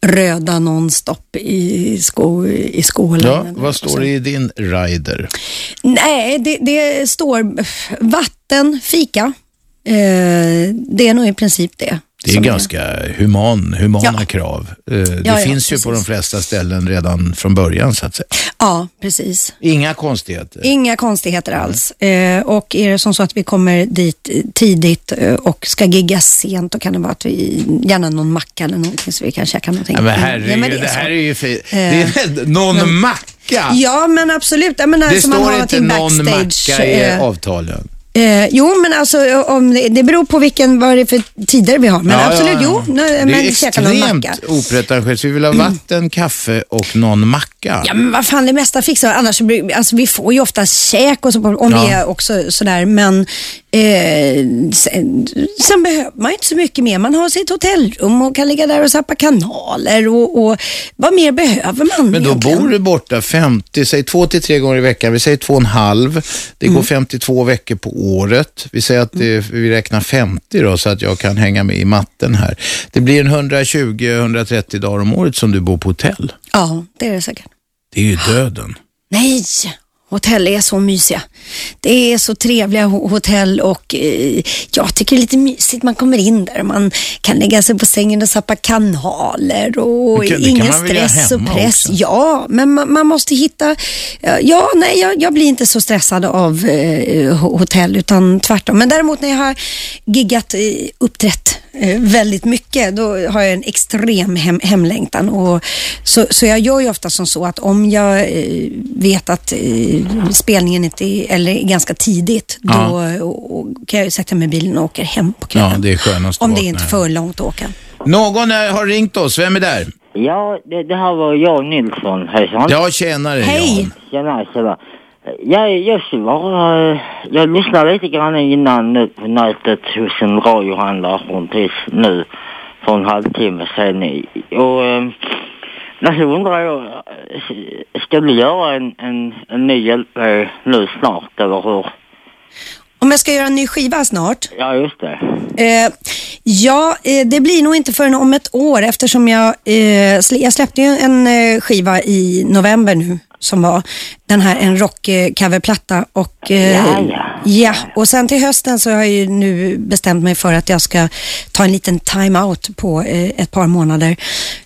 röda nonstop i, sko, i skålen. Ja, vad står det i din rider? Nej, det, det står vatten, fika. Eh, det är nog i princip det. Det är som ganska human, humana Ja. krav. Eh, Det Ja, ja, finns ju på de flesta ställen redan från början så att säga. Ja, precis. Inga konstigheter. Inga konstigheter alls. Eh, och är det som så att vi kommer dit tidigt eh, och ska gigga sent, då kan det vara att vi, gärna någon macka eller någonting så vi kan käka någonting. Ja, men Mm. herregud, Ja, men det, är så. här är ju fint. Det är någon macka. Ja, men absolut. Jag menar, det så man har står inte någon backstage. macka i avtalen. Eh, jo, men alltså om det, det beror på vilken, vad det är för tider vi har. Men Ja, absolut, ja, ja. jo. Nej, det men är käka någon macka. extremt opretentiöst. Vi vill ha vatten, kaffe och någon macka. Ja, men vad fan, det mesta fixar vi. Annars så blir, alltså, vi får ju ofta käk och så, på- om Ja. vi är också sådär. Men eh, sen, sen behöver man inte så mycket mer. Man har sitt hotellrum och kan ligga där och zappa kanaler och, och vad mer behöver man Men då egentligen? bor du borta 50, säg två till tre gånger i veckan. Vi säger två och en halv. Det Mm. går 52 veckor på året. Vi säger att det, vi räknar 50 då så att jag kan hänga med i matten här. Det blir en 120-130 dagar om året som du bor på hotell. Ja, det är det säkert. Det är ju döden. Nej, hotell är så mysiga. Det är så trevliga ho- hotell och eh, jag tycker det är lite mysigt. Man kommer in där och man kan lägga sig på sängen och zappa kanaler och kan- ingen stress och press. också? Ja, men man, man måste hitta... Ja, nej, jag, jag blir inte så stressad av eh, ho- hotell utan tvärtom. Men däremot när jag har giggat, eh, uppträtt eh, väldigt mycket, då har jag en extrem hem, hemlängtan. Och så, så jag gör ju ofta som så att om jag eh, vet att spelningen inte är, eller är ganska tidigt, Ja. då och, och kan jag ju sätta mig i bilen och åker hem på kvällen. Ja, det är skönast om det är inte hem. för långt att åka. Någon är, har ringt oss. Vem är där? Ja, det, det här var jag Nilsson. Hejsan. Ja, tjenare Hej! Jan. Tjena, tjena. Jag, jag skulle bara... Jag lyssnade lite grann innan nu på nätet hos en radiohandlare från tills nu för en halvtimme sedan. Och eh, alltså undrar jag, eh, ska du göra en, en, en ny LP nu snart eller hur? Om jag ska göra en ny skiva snart? Ja, just det. Eh, ja, eh, det blir nog inte förrän om ett år eftersom jag, eh, sl- jag släppte ju en eh, skiva i november nu som var den här en rockcoverplatta och eh, Ja, ja. ja, och sen till hösten så har jag ju nu bestämt mig för att jag ska ta en liten time-out på eh, ett par månader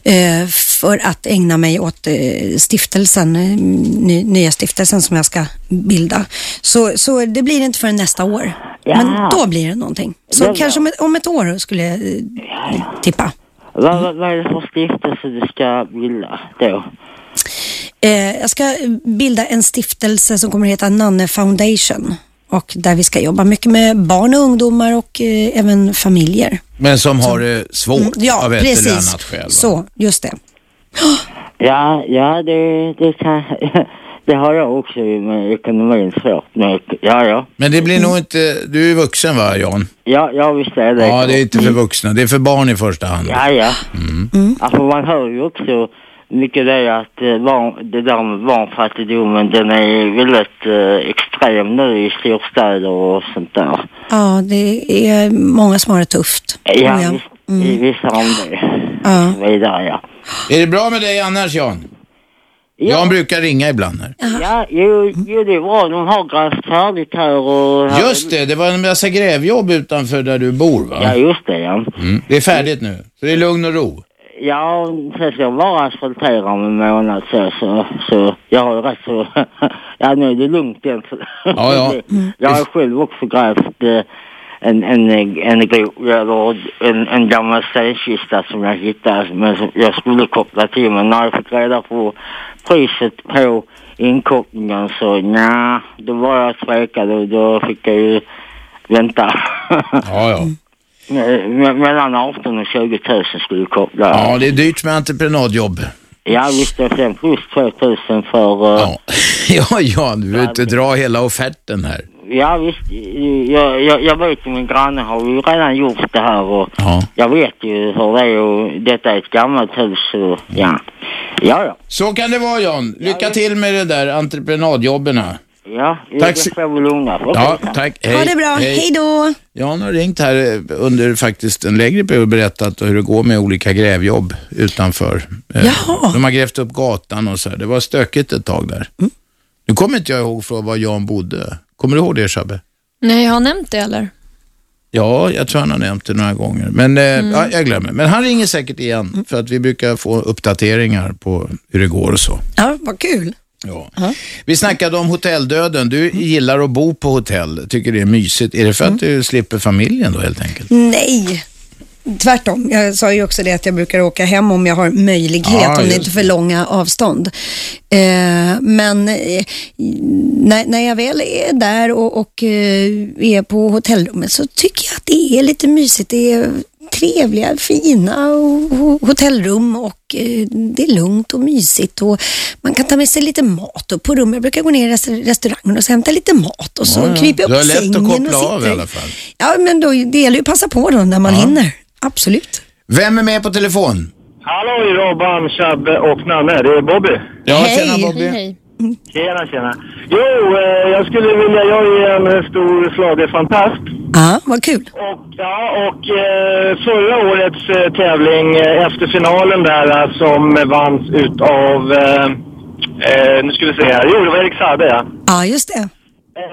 eh, för att ägna mig åt eh, stiftelsen, eh, ny, nya stiftelsen som jag ska bilda. Så, så det blir inte förrän nästa år. Ja. Men då blir det någonting. Så ja. kanske om ett, om ett år skulle jag eh, tippa. Vad, vad, vad är det för stiftelse du ska bilda då? Eh, jag ska bilda en stiftelse som kommer att heta Nanne Foundation. Och där vi ska jobba mycket med barn och ungdomar och eh, även familjer. Men som har det svårt Mm, ja, av ett eller precis. annat skäl. va? Så, just det. Ja, ja det, det kan... Det har jag också med ekonomin svårt med. Ja, ja. Men det blir nog inte, du är vuxen va Jan? Ja, ja visst är det. Ja, det är inte för vuxna, det är för barn i första hand. Ja, ja. Mm. Mm. Alltså man hör ju också mycket det är att eh, det där med barnfattigdomen den är väldigt eh, extrem nu i storstäder och sånt där. Ja, det är många som har det tufft. Ja, visst, i vissa om det. Ja. Så vidare, ja. Är det bra med dig annars Jan? Ja. Jan brukar ringa ibland här. Ja, jo, jo, det är bra. De har grävt färdigt här och... Just det, det var en massa grävjobb utanför där du bor va? Ja, just det, ja. Mm. Det är färdigt nu, så det är lugn och ro. Ja, sen ska jag bara asfaltera om en månad så, så, så jag har ju rätt så... ja, nu är det lugnt igen. Så. Ja, ja. jag har själv också grävt eh, en, en, en, eller en, en gammal stenkista som jag hittade, men som jag skulle koppla till, men när jag fick reda på priset på inkopplingen så nja, då var jag tvekad och då fick jag ju vänta. Ja, ja. Me- me- Mellan 18 och 20 000 skulle koppla. Ja, det är dyrt med entreprenadjobb. Ja visst, och sen plus 2000 för... eh, Ja, ja Jan, du vill inte dra hela offerten här. ja visst, jag, jag, jag vet ju min granne har ju redan gjort det här och Ja. jag vet ju hur det är och detta är ett gammalt hus och ja. Ja, ja. Så kan det vara Jan. Lycka till med det där entreprenadjobben. Ja, Tack det så- får vi lugna. Ja, tack. Hej. Ha det bra, hej då. Jan har ringt här eh, under faktiskt en längre period och berättat hur det går med olika grävjobb utanför. Eh, Jaha. De har grävt upp gatan och så här. Det var stökigt ett tag där. Nu kommer inte jag ihåg från var Jan bodde. Kommer du ihåg det Shabbe? Nej, jag har nämnt det eller? Ja, jag tror han har nämnt det några gånger. Men eh, ja, jag glömmer. Men han ringer säkert igen för att vi brukar få uppdateringar på hur det går och så. Ja, vad kul. Ja. Vi snackade om hotelldöden. Du gillar att bo på hotell, tycker det är mysigt. Är det för att du slipper familjen då helt enkelt? Nej. Tvärtom. Jag sa ju också det att jag brukar åka hem om jag har möjlighet, Ja, om det inte är för långa avstånd. Eh, men eh, när, när jag väl är där och, och eh, är på hotellrummet så tycker jag att det är lite mysigt. Det är trevliga, fina ho- hotellrum och eh, det är lugnt och mysigt och man kan ta med sig lite mat upp på rummet. Jag brukar gå ner i restaur- restaurangen och så hämta lite mat och så Ja, ja. kryper jag Du upp har i lätt att sängen koppla och av i alla fall. Ja, men då, det gäller ju att passa på då när man Ja. hinner. Absolut. Vem är med på telefon? Hallå Robban, Chabbe och Nanne. Det är Bobby. Ja, Hej. tjena Bobby. Hej, hej. Tjena, tjena. Jo, eh, jag skulle vilja... Jag är en stor schlagerfantast. Ja, vad kul. Och, ja, och eh, förra årets eh, tävling eh, efter finalen där eh, som vanns utav... Eh, nu ska vi se här. Jo, det var Erik Saade, ja. Ja, just det.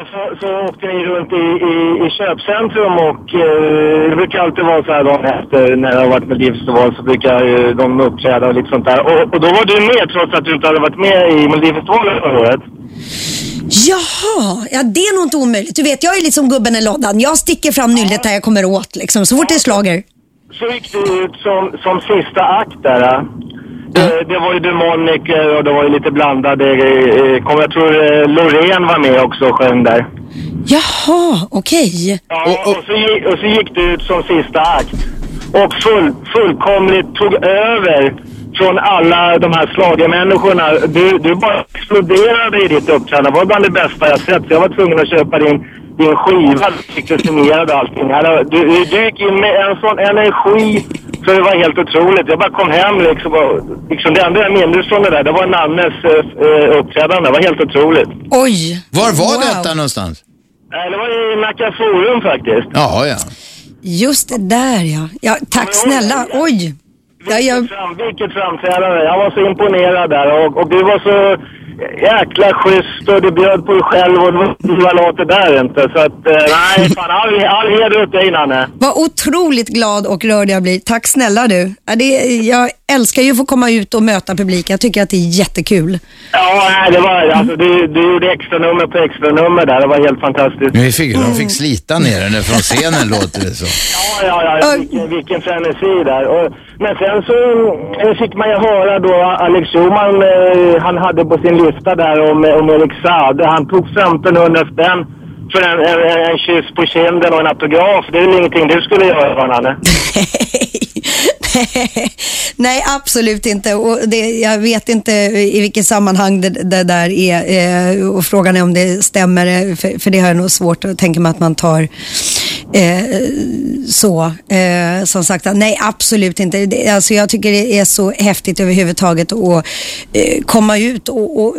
Eh, Så, så åkte ni runt i, i, i köpcentrum och eh, det brukar alltid vara så här dagen efter när det har varit Melodifestival så brukar eh, de uppträda och lite sånt där. Och, och då var du med trots att du inte hade varit med i Melodifestivalen förra året. Jaha, ja det är nog inte omöjligt. Du vet, jag är liksom gubben i lådan. Jag sticker fram nyllet där jag kommer åt liksom, så fort det är slager. Så gick det ut som, som sista akt där. Eh. Det, det var ju demoniker och det var ju lite blandade. eh, Kom, jag tror eh, Loreen var med också och sjöng där. Jaha, okej. Ja, Och- och, och- så, gick- och så gick det ut som sista akt. Och full, fullkomligt tog över från alla de här schlagermänniskorna. Du, du bara exploderade i ditt uppträdande. Det var bland det bästa jag sett. Så jag var tvungen att köpa din, din skiva. Signerad och allting. Du, du, du gick in med en sån energi så det var helt otroligt. Jag bara kom hem liksom. Och, liksom det enda jag minns från det där, det var Nannes uh, uppträdande. Det var helt otroligt. Oj. Var var Wow. detta någonstans? Nej, det var i Nacka Forum faktiskt. Ja, ja. Just det där ja. ja tack snälla. Oj. Ja, jag, Vilket, fram, vilket framträdande. Jag var så imponerad där och, och du var så jäkla schysst och du bjöd på dig själv och du var låter där inte. Så att, eh, nej, fan all, all heder åt dig Nanne. Vad otroligt glad och rörd jag blir. Tack snälla du. Ja, det, jag älskar ju att få komma ut och möta publiken. Jag tycker att det är jättekul. Ja, nej, det var, alltså, du, du gjorde extra nummer på extra nummer där. Det var helt fantastiskt. Men vi fick, de fick slita ner henne från scenen låter det så. Ja, ja, ja. Vilken, vilken frenesi där. Och, men sen så eh, fick man ju höra då Alex Schulman, eh, han hade på sin lista där om, om Erik Saade. Han tog 1500 spänn för en, en, en kyss på kinden och en autograf. Det är väl ingenting du skulle göra, Nanne? Nej, absolut inte. Och det, jag vet inte i vilket sammanhang det, det där är. Eh, och frågan är om det stämmer, eh, för, för det har jag nog svårt att tänka mig att man tar Eh, så, eh, som sagt, nej absolut inte. Det, alltså jag tycker det är så häftigt överhuvudtaget att eh, komma ut och, och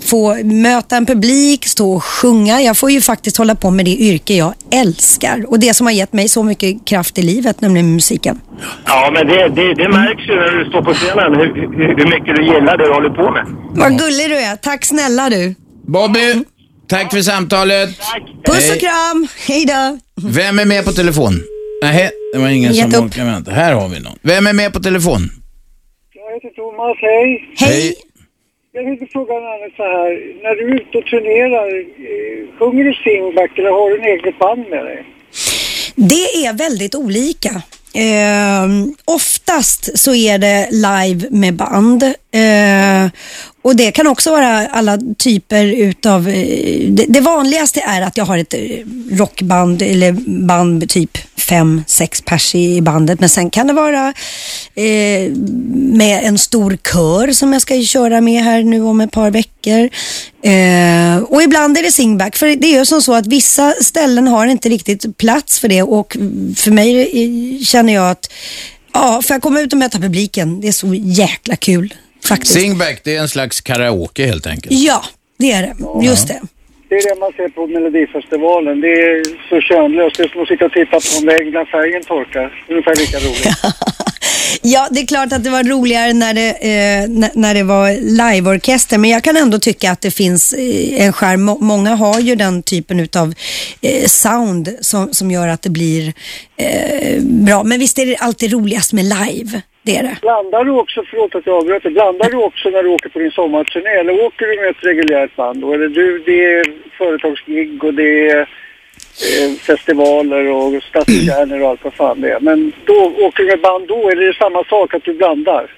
få möta en publik, stå och sjunga. Jag får ju faktiskt hålla på med det yrke jag älskar och det som har gett mig så mycket kraft i livet, nämligen musiken. Ja, men det, det, det märks ju när du står på scenen hur, hur, hur mycket du gillar det du håller på med. Vad gullig du är. Tack snälla du. Bobby, tack för samtalet. Puss Hej. och kram. Hej då. Vem är med på telefon? Nej, det var ingen Gett som orkade vänta. Här har vi någon. Vem är med på telefon? Jag heter Thomas, hej. Hej. Jag vill fråga Nanne så här. När du är ute och turnerar, eh, sjunger du singback eller har du en eget band med dig? Det är väldigt olika. Eh, oftast så är det live med band. Eh, och det kan också vara alla typer utav... Eh, det, det vanligaste är att jag har ett eh, rockband eller band med typ fem, sex pers i bandet. Men sen kan det vara eh, med en stor kör som jag ska köra med här nu om ett par veckor. Eh, och ibland är det singback. För det är ju som så att vissa ställen har inte riktigt plats för det och för mig eh, känner jag att ja, får jag komma ut och möta publiken, det är så jäkla kul faktiskt. Singback, det är en slags karaoke helt enkelt. Ja, det är det. Just det. Det är det man ser på Melodifestivalen. Det är så könlöst. Det är som att sitta och titta på en vägg när färgen torkar. Ungefär lika roligt. Ja, det är klart att det var roligare när det, eh, när, det var liveorkester, men jag kan ändå tycka att det finns eh, en skärm. Må- Många har ju den typen utav eh, sound som, som gör att det blir eh, bra. Men visst är det alltid roligast med live, det är det. Blandar du också, förlåt att jag avbröt dig, blandar du också när du åker på din sommarturné eller åker du med ett reguljärt band? då? Eller du, det är företagsgig och det är eh, festivaler och stadskärnor och allt vad fan det är. Men då åker du med band då, eller är det samma sak att du blandar?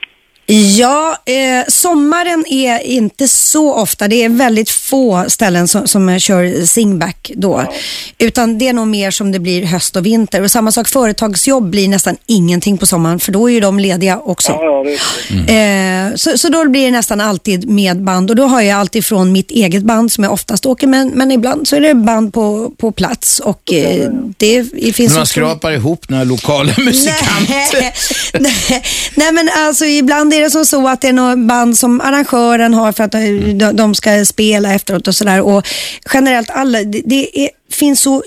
Ja, eh, sommaren är inte så ofta. Det är väldigt få ställen som, som kör singback då. Utan det är nog mer som det blir höst och vinter. Och samma sak, företagsjobb blir nästan ingenting på sommaren för då är ju de lediga också. Ja, ja, det är Eh, så, så då blir det nästan alltid med band och då har jag alltid från mitt eget band som jag oftast åker med, men ibland så är det band på, på plats och eh, det, det finns När man också- skrapar ihop några lokala musikanter. Nej, nej, nej men alltså ibland är det som så att det är något band som arrangören har för att de, de ska spela efteråt och sådär. Och generellt alla, det, det är, finns så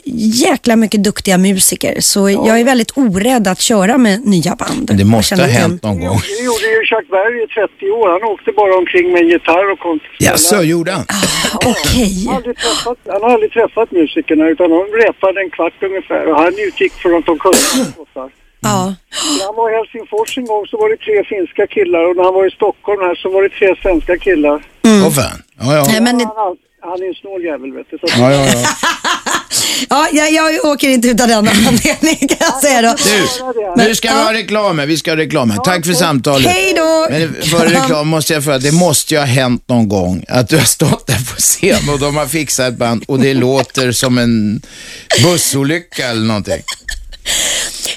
jäkla mycket duktiga musiker så jag är väldigt orädd att köra med nya band. Det måste ha hänt någon gång. Det gjorde ju Chuck Berry i 30 år. Han åkte bara omkring med en gitarr och konst. Jaså, gjorde han? Okej. Han har, aldrig träffat, han har aldrig träffat musikerna utan de repade en kvart ungefär och han utgick från att de kunde låtar. Ja. När han var i Helsingfors en gång så var det tre finska killar och när han var i Stockholm här så var det tre svenska killar. Åh fan. Ja, ja. Nej, men det, Han, han är en snål jävel vet du. Så Ja, ja, ja. ja, jag, jag åker inte utan den anledningen kan jag säga då. Du, nu ska vi ha reklam här. Vi ska ha reklam här. Tack för samtalet. Hej då! Men före reklam måste jag fråga, det måste ju ha hänt någon gång att du har stått där på scen och de har fixat band och det låter som en bussolycka eller någonting.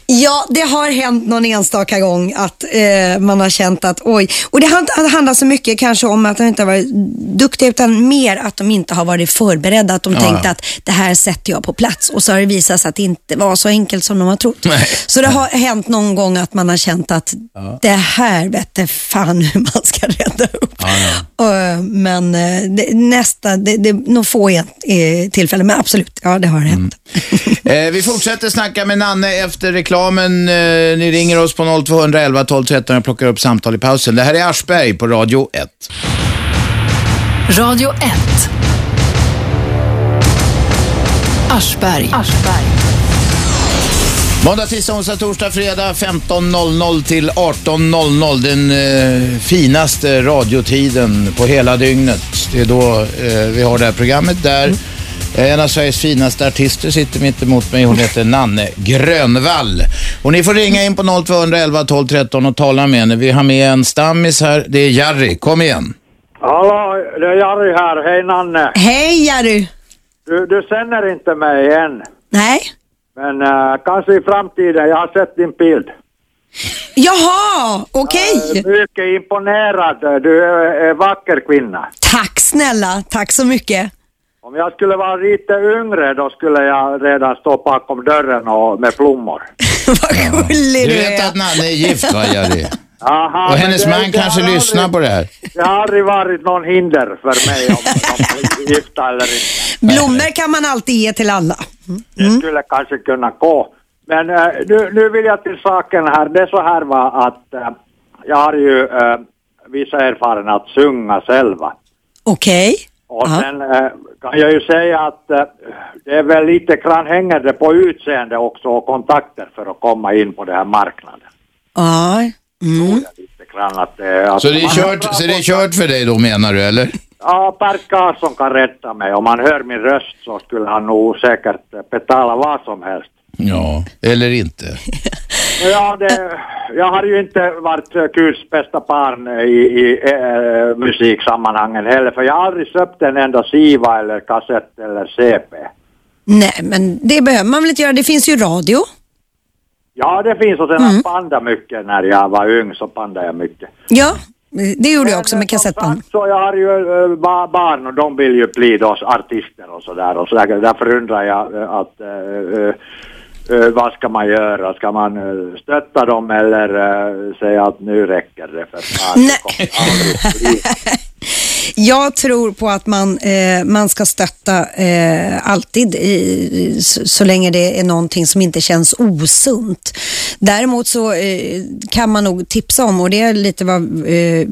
Ja, det har hänt någon enstaka gång att eh, man har känt att oj. Och det hand- handlar så mycket kanske om att de inte har varit duktiga utan mer att de inte har varit förberedda. Att de Ja. tänkte att det här sätter jag på plats och så har det visat sig att det inte var så enkelt som de har trott. Nej. Så det har hänt någon gång att man har känt att det här vete fan hur man ska rädda upp. Och, men eh, det, nästa, det, det är nog få eh, tillfällen, men absolut, ja det har hänt. Eh, vi fortsätter snacka med Nanne efter reklamen. Eh, ni ringer oss på 0211 12 13 och plockar upp samtal i pausen. Det här är Aschberg på Radio 1. Radio 1. Aschberg. Måndag, tisdag, onsdag, torsdag, fredag 15.00 till 18.00. Den eh, finaste radiotiden på hela dygnet. Det är då eh, vi har det här programmet där eh, en av Sveriges finaste artister sitter mitt emot mig. Hon heter Nanne Grönvall. Och ni får ringa in på 0211 12 13 och tala med henne. Vi har med en stammis här. Det är Jarry. Kom igen. Hallå, det är Jari här. Hej Nanne. Hej Jerry! Du, du känner inte mig än. Nej? Men eh, kanske i framtiden. Jag har sett din bild. Jaha, okej. Mycket imponerad. Du är en vacker kvinna. Tack snälla, tack så mycket. Om jag skulle vara lite yngre då skulle jag redan stå bakom dörren och med blommor. Vad gullig Du du vet är. att Nanne är gift va, Jerry? Aha, Och hennes det- man det kanske har lyssnar aldrig, på det här. Det har aldrig varit någon hinder för mig om de är gifta eller inte. Blommor kan man alltid ge till alla. Det skulle kanske kunna gå. Men eh, nu, nu vill jag till saken här. Det är så här va att eh, jag har ju uh, vissa erfarenhet att sjunga själva. Okej. Och Ja. sen kan jag ju säga att eh, det är väl lite grann hänger det på utseende också och kontakter för att komma in på den här marknaden. Ja. Mm. Lite grann att, att Så det är kört, så det är kört för dig då menar du eller? Ja, Bert Karlsson kan rätta mig. Om han hör min röst så skulle han nog säkert betala vad som helst. Ja, eller inte. Ja, det, jag har ju inte varit eh, Guds bästa barn i, i eh, musiksammanhangen heller, för jag har aldrig köpt en enda skiva eller kassett eller CP. Nej, men det behöver man väl inte göra. Det finns ju radio. Ja, det finns och sen mm. banda mycket när jag var ung så bandade jag mycket. Ja, det gjorde jag också med Men som kassettband. Så jag har ju äh, barn och de vill ju bli då artister och sådär och så där. därför undrar jag äh, att äh, äh, vad ska man göra? Ska man stötta dem eller äh, säga att nu räcker det för Nej. det kommer aldrig bli. Jag tror på att man, eh, man ska stötta eh, alltid i, så, så länge det är någonting som inte känns osunt. Däremot så eh, kan man nog tipsa om, och det är lite vad, eh,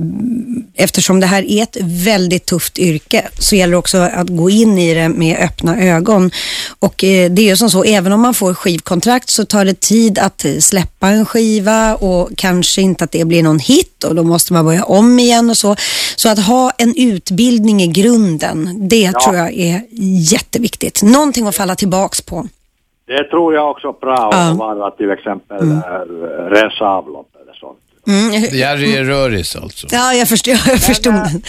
eftersom det här är ett väldigt tufft yrke, så gäller det också att gå in i det med öppna ögon. Och eh, det är ju som så, även om man får skivkontrakt så tar det tid att släppa en skiva och kanske inte att det blir någon hit och då måste man börja om igen och så. Så att ha en utbildning i grunden, det tror jag är jätteviktigt. Någonting att falla tillbaks på. Det tror jag också är bra Ja. att vara till exempel mm. rensa avlopp eller sånt. Mm. Jerry är röris alltså. Ja, jag förstår. Jag förstod. Men,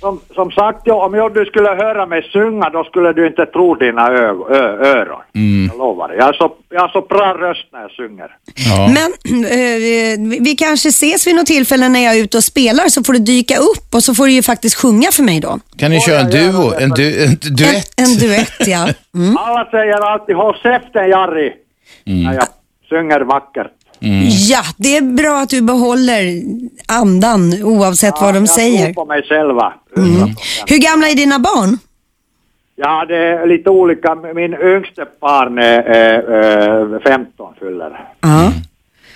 Som, som sagt, ja, om jag, du skulle höra mig sjunga då skulle du inte tro dina ö, ö, öron. Jag lovar. Jag har, så, jag har så bra röst när jag sjunger. Ja. Men eh, vi kanske ses vid något tillfälle när jag är ute och spelar så får du dyka upp och så får du ju faktiskt sjunga för mig då. Kan ni köra en duo? En, du, en duett? En, en duett, ja. Mm. Alla säger alltid håll käften Jari när jag sjunger vackert. Ja, det är bra att du behåller andan oavsett vad de jag säger. tror på mig själva. Hur gamla är dina barn? Ja, det är lite olika. Min yngste barn är, är, är 15 fyller. Ja.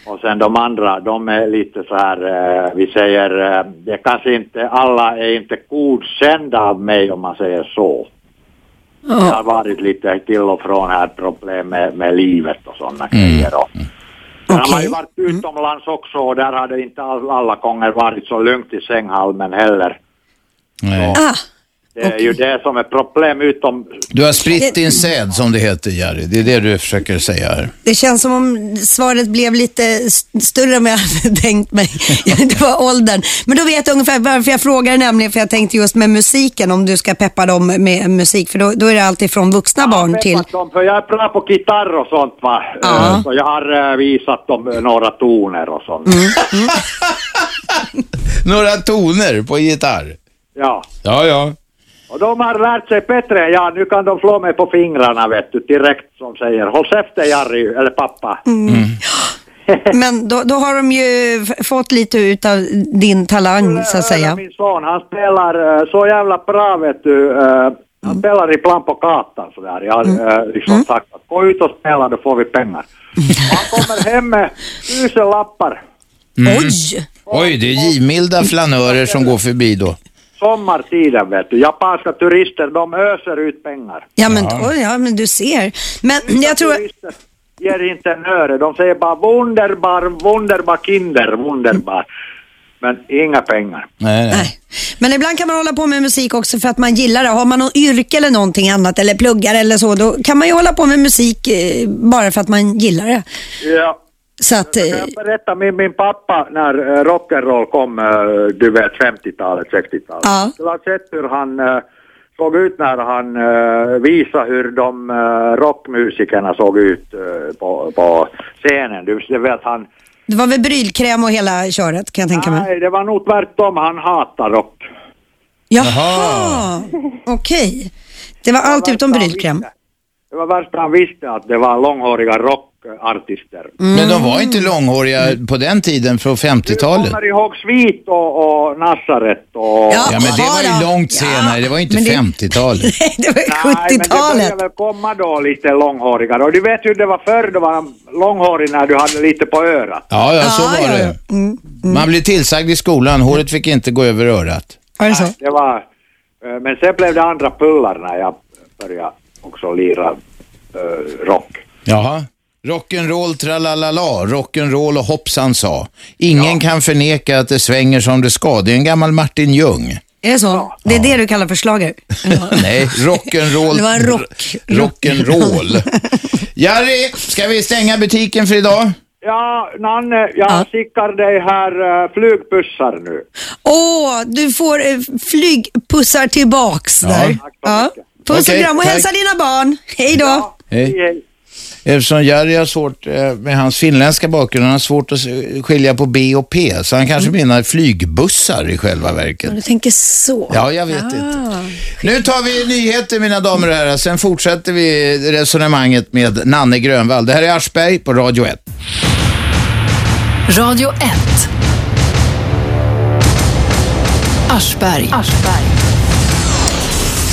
Och sen de andra, de är lite så här, eh, vi säger, eh, det är kanske inte, alla är inte godkända av mig om man säger så. Det har varit lite till och från här problem med, med livet och sådana grejer. Och, Sen har man ju varit utomlands också och där har det inte all, alla gånger varit så lugnt i sänghalmen heller. Nej. Ah, Det är ju det som är problem utom... Du har spritt din säd som det heter Jerry. Det är det du försöker säga här. det känns som om svaret blev lite st- större än jag hade tänkt mig. det var åldern. Men då vet jag ungefär varför jag frågar nämligen, för jag tänkte just med musiken, om du ska peppa dem med musik, för då, då är det alltid från vuxna barn till... Dem, för jag är bra på gitarr och sånt va. Ja. Eh, Så jag har eh, visat dem eh, några toner och sånt. Mm. Några toner på gitarr. Ja. Ja, ja. Och de har lärt sig bättre. Ja, nu kan de slå mig på fingrarna vet du, direkt som säger håll käften Jari, eller pappa. Men då, då har de ju fått lite utav din talang, så att säga. Min son, han spelar eh, så jävla bra vet du. eh, Han spelar ibland på gatan sådär. Jag har eh, liksom sagt att gå ut och spela, då får vi pengar. Han kommer hem med tusen lappar. Oj! Oj, det är givmilda flanörer som går förbi då. Sommartiden vet du. Japanska turister, de öser ut pengar. Ja men, då, ja, men du ser. Men jag tror... Turister ger inte en öre. De säger bara wunderbar, wunderbar kinder, wunderbar. Men inga pengar. Nej, nej. Nej. Men ibland kan man hålla på med musik också för att man gillar det. Har man någon yrke eller någonting annat eller pluggar eller så, då kan man ju hålla på med musik eh, bara för att man gillar det. Ja. Så att, eh, Kan jag berätta, min, min pappa när uh, rock'n'roll kom, eh, du vet 50-talet, 60-talet. Ja. Du har sett hur han eh, såg ut när han uh, visade hur de uh, rockmusikerna såg ut eh, på, på scenen. Du, du vet han, det var väl brylkräm och hela köret kan jag tänka mig. nej det var nog tvärtom, han hatar rock. Jaha, okej. Det var allt utom brylkräm. Det var värst han visste att det var långhåriga rockartister. Men de var inte långhåriga på den tiden, från Du 50-talet. kommer ihåg Svit och, och Nasaret och... Ja. Ja, men det var ju Ja, långt ja. senare. Det var ju inte det- 50-talet. Nej, det var Nej, men det 70-talet. började väl komma då lite långhåriga. Och du vet hur det var förr, då var långhårig när du hade lite på örat. Ja, ja, så Ja, var ja, det. ja. Mm, Man blev tillsagd i skolan, håret fick inte gå över örat. Var det så? Det var... eh, Men sen blev det andra pullar när jag började också lira eh, rock. Jaha. Rock'n'roll tralalala, rock'n'roll och hoppsan sa. Ingen kan förneka att det svänger som det ska. Det är en gammal Martin Ljung. Är det så? Det är det du kallar för schlager? Nej, rock'n'roll. Det var rock. Rock'n'roll. Jari, ska vi stänga butiken för idag? Ja, Nanne, jag Ja. skickar dig här uh, flygpussar nu. Åh, du får eh, flygpussar tillbaks där. Tack så Ja. mycket. Puss och kram och tack. hälsa dina barn. Hej då. Hej. hej. Eftersom Jari har svårt eh, med hans finländska bakgrund, han har svårt att skilja på B och P, så han kanske menar flygbussar i själva verket. Du tänker så. Ja, jag vet inte. Nu tar vi nyheter mina damer och herrar, sen fortsätter vi resonemanget med Nanne Grönvall. Det här är Aschberg på Radio 1. Radio 1. Aschberg.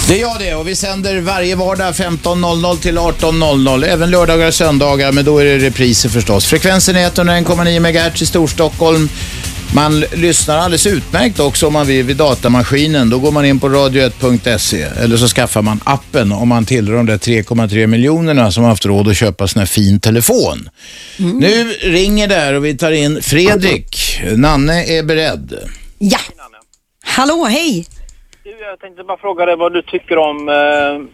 Det är jag det och vi sänder varje vardag 15.00 till 18.00, även lördagar och söndagar, men då är det repriser förstås. Frekvensen är 101,9 MHz i Storstockholm. Man lyssnar alldeles utmärkt också om man vill vid datamaskinen. Då går man in på radio1.se eller så skaffar man appen om man tillhör de där 3,3 miljonerna som har haft råd att köpa sån här fin telefon. Nu ringer det här och vi tar in Fredrik. Nanne är beredd. Ja. Hallå, hej. Jag tänkte bara fråga dig vad du tycker om eh,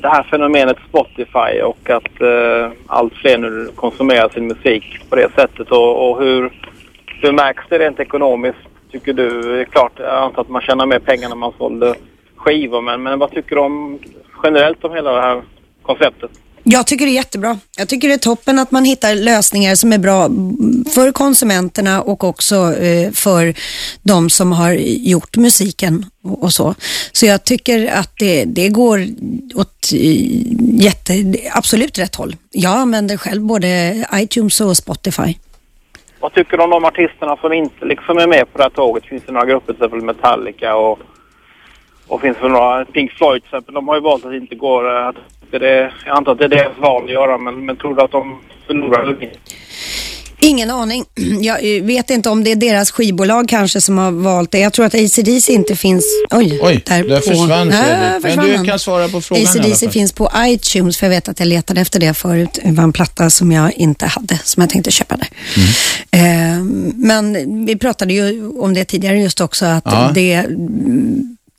det här fenomenet Spotify och att eh, allt fler nu konsumerar sin musik på det sättet och, och hur, hur märks det rent ekonomiskt tycker du? Det är klart, jag antar att man tjänar mer pengar när man sålde skivor men, men vad tycker du om generellt om hela det här konceptet? Jag tycker det är jättebra. Jag tycker det är toppen att man hittar lösningar som är bra för konsumenterna och också eh, för de som har gjort musiken och, så. Så jag tycker att det, det går åt eh, jätte, absolut rätt håll. Jag använder själv både iTunes och Spotify. Vad tycker du om de artisterna som inte liksom är med på det här tåget? Finns det några grupper, till exempel Metallica och, och finns det några, Pink Floyd till exempel, de har ju valt att inte gå eh, att att det är, jag antar att det är deras val att göra men, men tror du att de förlorar eller vinner? Ingen aning. Jag vet inte om det är deras skivbolag kanske som har valt det. Jag tror att ACDC inte finns... Oj, Oj, där, där på. försvann Ja, Fredrik. Men försvann du kan svara på frågan ACDC finns på iTunes, för jag vet att jag letade efter det förut. Det var en platta som jag inte hade, som jag tänkte köpa där. Mm. Eh, men vi pratade ju om det tidigare just också, att Ja. det,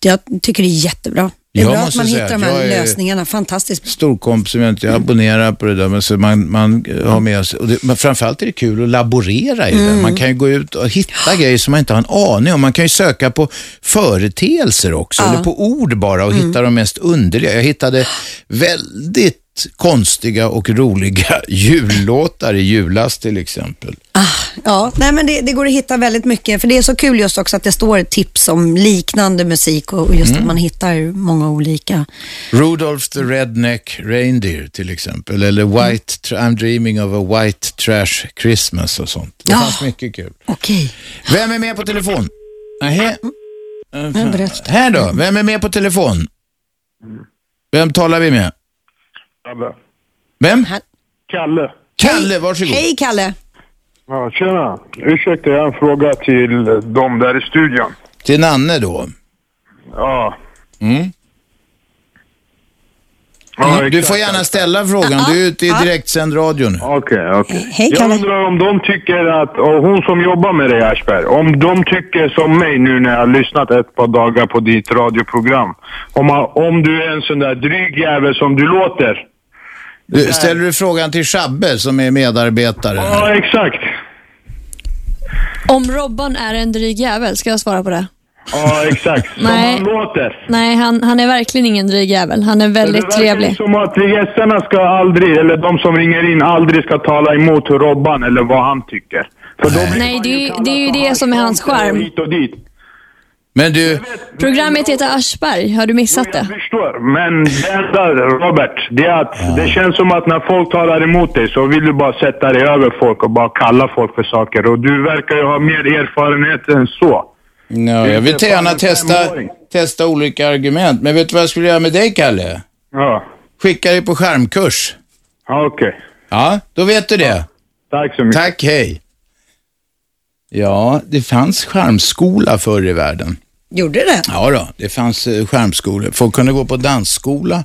jag tycker det är jättebra. Det är Jag bra att man hittar de här lösningarna. Fantastiskt. storkompis jag inte abonnerar på det där, men så man, man har med sig, och det, men framförallt är det kul att laborera i det. Man kan ju gå ut och hitta grejer som man inte har en aning om. Man kan ju söka på företeelser också, eller på ord bara och hitta de mest underliga. Jag hittade väldigt konstiga och roliga jullåtar i julas till exempel. Ah, ja, nej men det, det går att hitta väldigt mycket. För det är så kul just också att det står tips om liknande musik och och just Mm. att man hittar många olika. Rudolph the Redneck Reindeer till exempel, eller White, tra- I'm dreaming of a white trash Christmas och sånt. Det Ja. fanns mycket kul. Okej. Vem är med på telefon? Nähä. Jag berättar. Här då, vem är med på telefon? Vem talar vi med? Vem? Kalle. Kalle, varsågod. Hej Kalle. Ja, tjena. Ursäkta, jag har en fråga till de där i studion. Till Nanne då. Ja. Mm. ja Du får gärna ställa frågan, du är ute i direktsänd radio nu. Okej, okej. Hej, Jag Kalle. undrar om de tycker att, och hon som jobbar med dig Aschberg, om de tycker som mig nu när jag har lyssnat ett par dagar på ditt radioprogram. Om, man, om du är en sån där dryg jävel som du låter. Du, ställer du frågan till Shabbe som är medarbetare? Ja, exakt. Om Robban är en dryg jävel, ska jag svara på det? Ja, exakt. Som Nej. han låter. Nej, han, han är verkligen ingen dryg jävel. Han är väldigt det trevlig. som att gästerna ska aldrig, eller de som ringer in, aldrig ska tala emot Robban eller vad han tycker. För då blir Nej, man det är ju- kallad det är ju för det som är hans charm. Hit och dit. Men du, Programmet heter Aschberg. Har du missat Jag det? förstår, men det enda Robert, det är att det känns som att när folk talar emot dig så vill du bara sätta dig över folk och bara kalla folk för saker. Och du verkar ju ha mer erfarenhet än så. ja, jag vill gärna testa, testa olika argument. Men vet du vad jag skulle göra med dig, Kalle? Ja, Skicka dig på skärmkurs. ja okej. Ja, då vet du det. Tack så mycket. Tack, hej. Ja, det fanns skärmskola förr i världen. Gjorde det? Ja då, det fanns eh, skärmskolor. Folk kunde gå på dansskola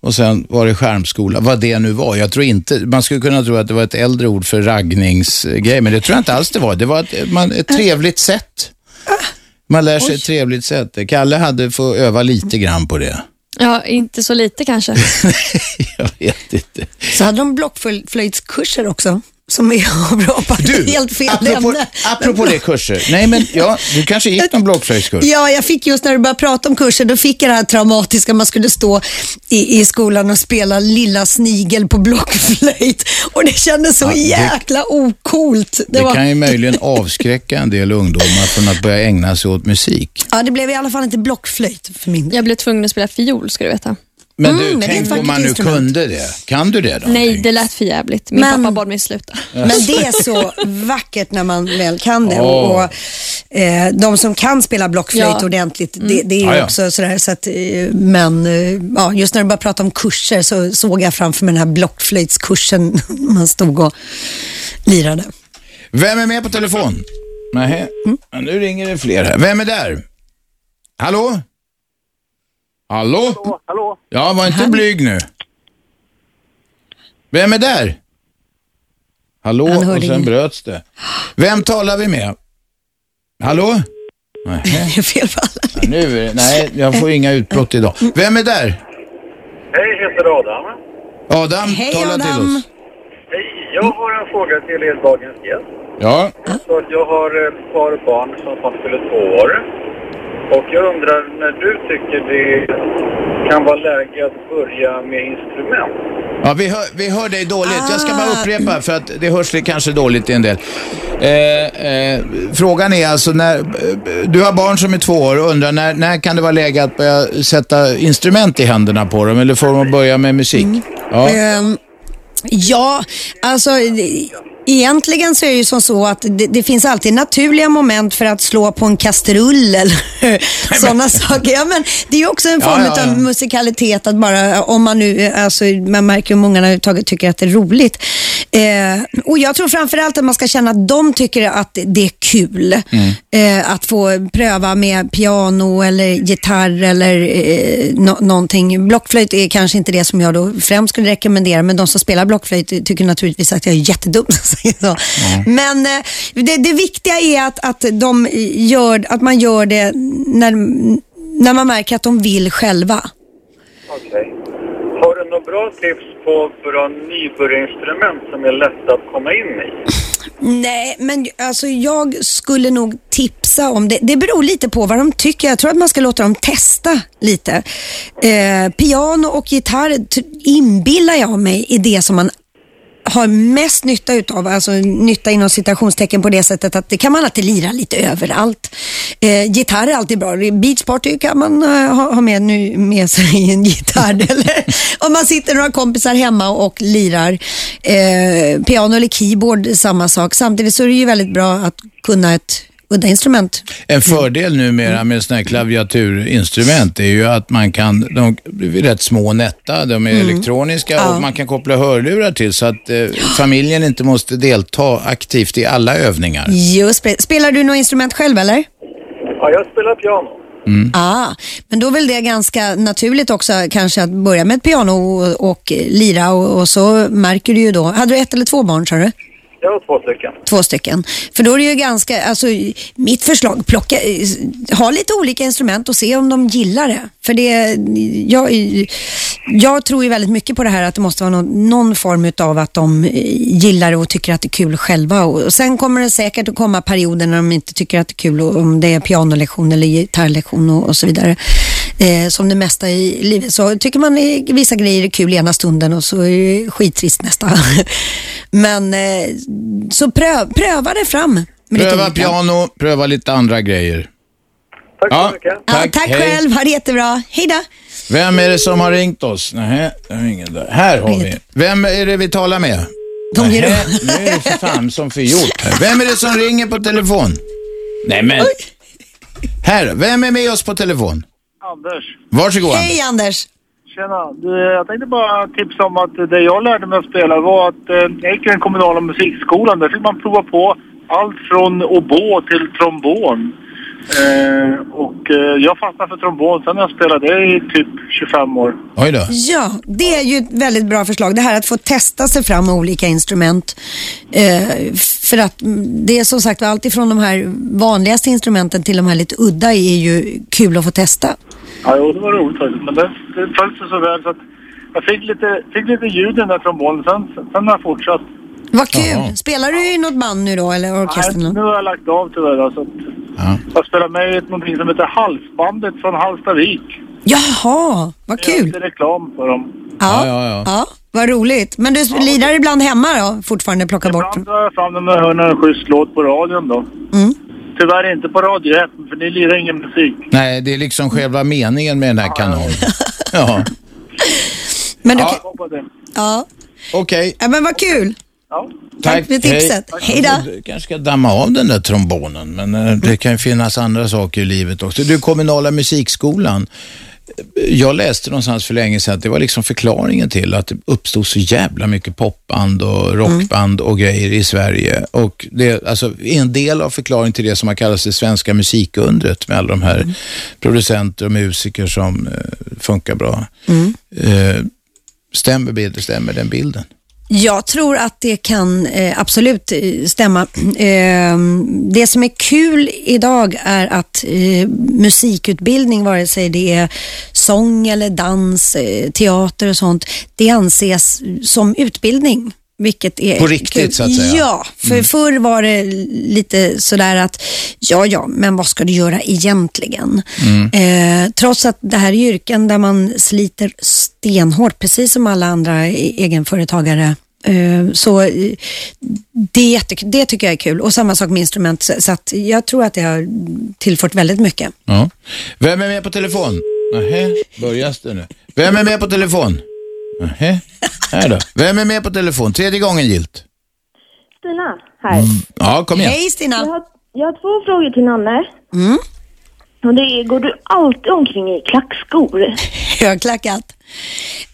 och sen var det skärmskola. Vad det nu var. Jag tror inte, man skulle kunna tro att det var ett äldre ord för raggningsgrej, men det tror jag inte alls det var. Det var ett, man, ett trevligt sätt. Man lär sig ett trevligt sätt. Kalle hade fått öva lite grann på det. Ja, inte så lite kanske. jag vet inte. Så hade de blockflöjtskurser också, som är bra på Du, helt fel apropå, ämne. apropå det kurser. Nej, men ja, du kanske gick någon blockflöjtskurs? Ja, jag fick just när du började prata om kurser, då fick jag det här traumatiska, man skulle stå i, i skolan och spela Lilla Snigel på blockflöjt. Och det kändes så Ja, det- jäkla ocoolt. Det var, kan ju möjligen avskräcka en del ungdomar från att börja ägna sig åt musik. Ja, det blev i alla fall inte blockflöjt för min del. Jag blev tvungen att spela fiol, ska du veta. Men Mm, du, men tänk om man nu instrument. kunde det. Kan du det då? Nej, det lät för jävligt. Min Men- pappa bad mig sluta. Men det är så vackert när man väl kan det. Åh. Och, eh, de som kan spela blockflöjt Ja. ordentligt, det, det är Ja, ja. också sådär. Så att, eh, men eh, ja, just när du bara pratade om kurser så såg jag framför mig den här blockflöjtskursen man stod och lirade. Vem är med på telefon? Nej, ja, nu ringer det fler här. Vem är där? Hallå? Hallå? Hallå? Ja, var inte blyg nu. Vem är där? Hallå? Han hörde Och sen inget. bröts det. Vem talar vi med? Hallå? Nej, Det är fel på alla. ja, nu är det, nej, jag får inga utbrott idag. Vem är där? Hej, jag heter Adam. Adam, Hej, tala till Adam. oss. Hej, jag har en fråga till er dagens gäst. Ja, Så att jag har ett par barn som snart fyller två år. Och jag undrar när du tycker det kan vara läge att börja med instrument. Ja, vi hör, vi hör dig dåligt. Jag ska bara Ah. upprepa för att det hörs kanske dåligt i en del. Eh, eh, frågan är alltså när, eh, du har barn som är två år och undrar när, när kan det vara läge att börja sätta instrument i händerna på dem eller får de att börja med musik? Ja. Ehm, ja, alltså det- egentligen så är det ju som så att det, det finns alltid naturliga moment för att slå på en kastrull eller sådana saker. Ja, men det är ju också en form ja, ja. av musikalitet att bara, om man nu, alltså man märker hur många överhuvudtaget tycker att det är roligt. Eh, och jag tror framförallt att man ska känna att de tycker att det är kul. Eh, att få pröva med piano eller gitarr eller eh, nå- någonting. Blockflöjt är kanske inte det som jag då främst skulle rekommendera, men de som spelar blockflöjt tycker naturligtvis att jag är jättedum. säger så. Men eh, det, det viktiga är att, att, de gör, att man gör det när, när man märker att de vill själva. Okej. Har du några bra tips på bra nybörjarinstrument som är lätta att komma in i? Nej, men alltså jag skulle nog tipsa om det. Det beror lite på vad de tycker. Jag tror att man ska låta dem testa lite. Eh, piano och gitarr inbillar jag mig är det som man har mest nytta utav, alltså nytta inom citationstecken på det sättet att det kan man alltid lira lite överallt. Eh, gitarr är alltid bra. Beach party kan man eh, ha, ha med, nu, med sig en gitarr. eller om man sitter några kompisar hemma och lirar. Eh, piano eller keyboard, samma sak. Samtidigt så är det ju väldigt bra att kunna ett udda instrument. En fördel numera med sådana här klaviaturinstrument är ju att man kan, de är rätt små och nätta, de är elektroniska och man kan koppla hörlurar till så att eh, familjen inte måste delta aktivt i alla övningar. Just. Spelar du något instrument själv eller? Ja, jag spelar piano. Ah, men då är väl det ganska naturligt också kanske att börja med ett piano och, och lira och, och så märker du ju då. Hade du ett eller två barn sa du? Jag har två stycken. Två stycken. För då är det ju ganska, alltså mitt förslag, plocka, ha lite olika instrument och se om de gillar det. För det, jag, jag tror ju väldigt mycket på det här att det måste vara någon, någon form av att de gillar det och tycker att det är kul själva. Och, och sen kommer det säkert att komma perioder när de inte tycker att det är kul, och, om det är pianolektion eller gitarrlektion och, och så vidare. Eh, som det mesta i livet. Så tycker man vissa grejer är kul ena stunden och så är det skittrist nästa. Men eh, så pröv, pröva det fram. Pröva piano, pröva lite andra grejer. Tack Ja, så mycket. Ja, tack. tack Hej. själv, ha det jättebra. Hej då. Vem är det som har ringt oss? Nej, det är ingen där. Här har vi. Vem är det vi talar med? De ger. Nu är det för fan som förgjort här. Vem är det som ringer på telefon? Nej men. Här, vem är med oss på telefon? Anders. Varsågod. Hej Anders. Tjena. Du, jag tänkte bara tipsa om att det jag lärde mig att spela var att eh, jag gick i den kommunala musikskolan. Där fick man prova på allt från oboe till trombon. Eh, och eh, jag fastnade för trombon. Sen har jag spelat det i typ 25 år. Oj då. Ja, det är ju ett väldigt bra förslag. Det här att få testa sig fram med olika instrument. Eh, för att mm, det är som sagt allt ifrån de här vanligaste instrumenten till de här lite udda är ju kul att få testa. Ja, jo, det var roligt faktiskt. Men det, det föll sig så väl så att jag fick lite, fick lite ljud i den där trombonen. Sen, sen har jag fortsatt. Vad kul. Jaha. Spelar du i något band nu då eller orkester? Nej, nu har jag lagt av tyvärr. Alltså. Ja. Jag spelar med i ett- någonting som heter Halsbandet från Hallstavik. Jaha, vad Jag kul. gjorde reklam för dem. Ja, ja, ja. ja vad roligt. Men du lirar ibland hemma då? Fortfarande plocka bort? Ibland drar jag fram den när jag hör någon schysst låt på radion då. Mm. Tyvärr inte på Radio 1, för ni lirar ingen musik. Nej, det är liksom själva meningen med den här kanalen. Ja, Men du Ja. kan... Jag hoppas det. Ja. okej. ja, men vad kul. Ja. Tack för tipset. Hej då. Du kanske ska damma av den där trombonen, men eh, det kan ju finnas andra saker i livet också. Du, kommunala musikskolan. Jag läste någonstans för länge sedan att det var liksom förklaringen till att det uppstod så jävla mycket popband och rockband och grejer i Sverige. Och det alltså, en del av förklaringen till det som har kallats det svenska musikundret med alla de här producenter och musiker som eh, funkar bra. Eh, stämmer, bild, stämmer den bilden? Jag tror att det kan eh, absolut eh, stämma. Eh, det som är kul idag är att eh, musikutbildning, vare sig det är sång eller dans, eh, teater och sånt, det anses som utbildning. Vilket är På riktigt, kul. så att säga. Ja, för förr var det lite sådär att ja, ja, men vad ska du göra egentligen? Eh, trots att det här är yrken där man sliter stenhårt, precis som alla andra e- egenföretagare. Eh, Så eh, det, det tycker jag är kul och samma sak med instrument. Så att jag tror att det har tillfört väldigt mycket. Ja. Vem är med på telefon? Nähä, börjas det nu? Vem är med på telefon? Nähä, här då. Vem är med på telefon? Tredje gången gilt. Stina, här. Ja, kom igen. Hej Jag Stina! har, jag har två frågor till Nanne. Mm. Och det är, går du alltid omkring i klackskor? Högklackat.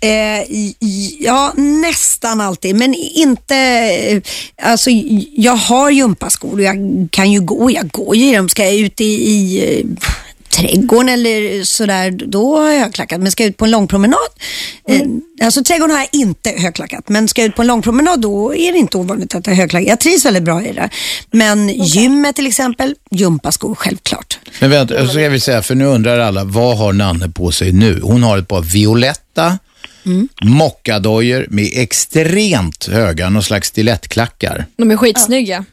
Eh, i- i- ja, nästan alltid, men inte... eh, Alltså, jag har gympaskor och jag kan ju gå. Jag går ju i dem. Ska jag ut i, i eh, trädgården eller sådär, då har jag högklackat. Men ska jag ut på en långpromenad, eh, alltså trädgården har jag inte högklackat, men ska jag ut på en långpromenad då är det inte ovanligt att jag har högklackat. Jag trivs väldigt bra i det. Men gymmet till exempel, gympaskor självklart. Men vänta, så ska vi säga, för nu undrar alla, vad har Nanne på sig nu? Hon har ett par violetta Mm. mockadojor med extremt höga, någon slags stilettklackar. De är skitsnygga.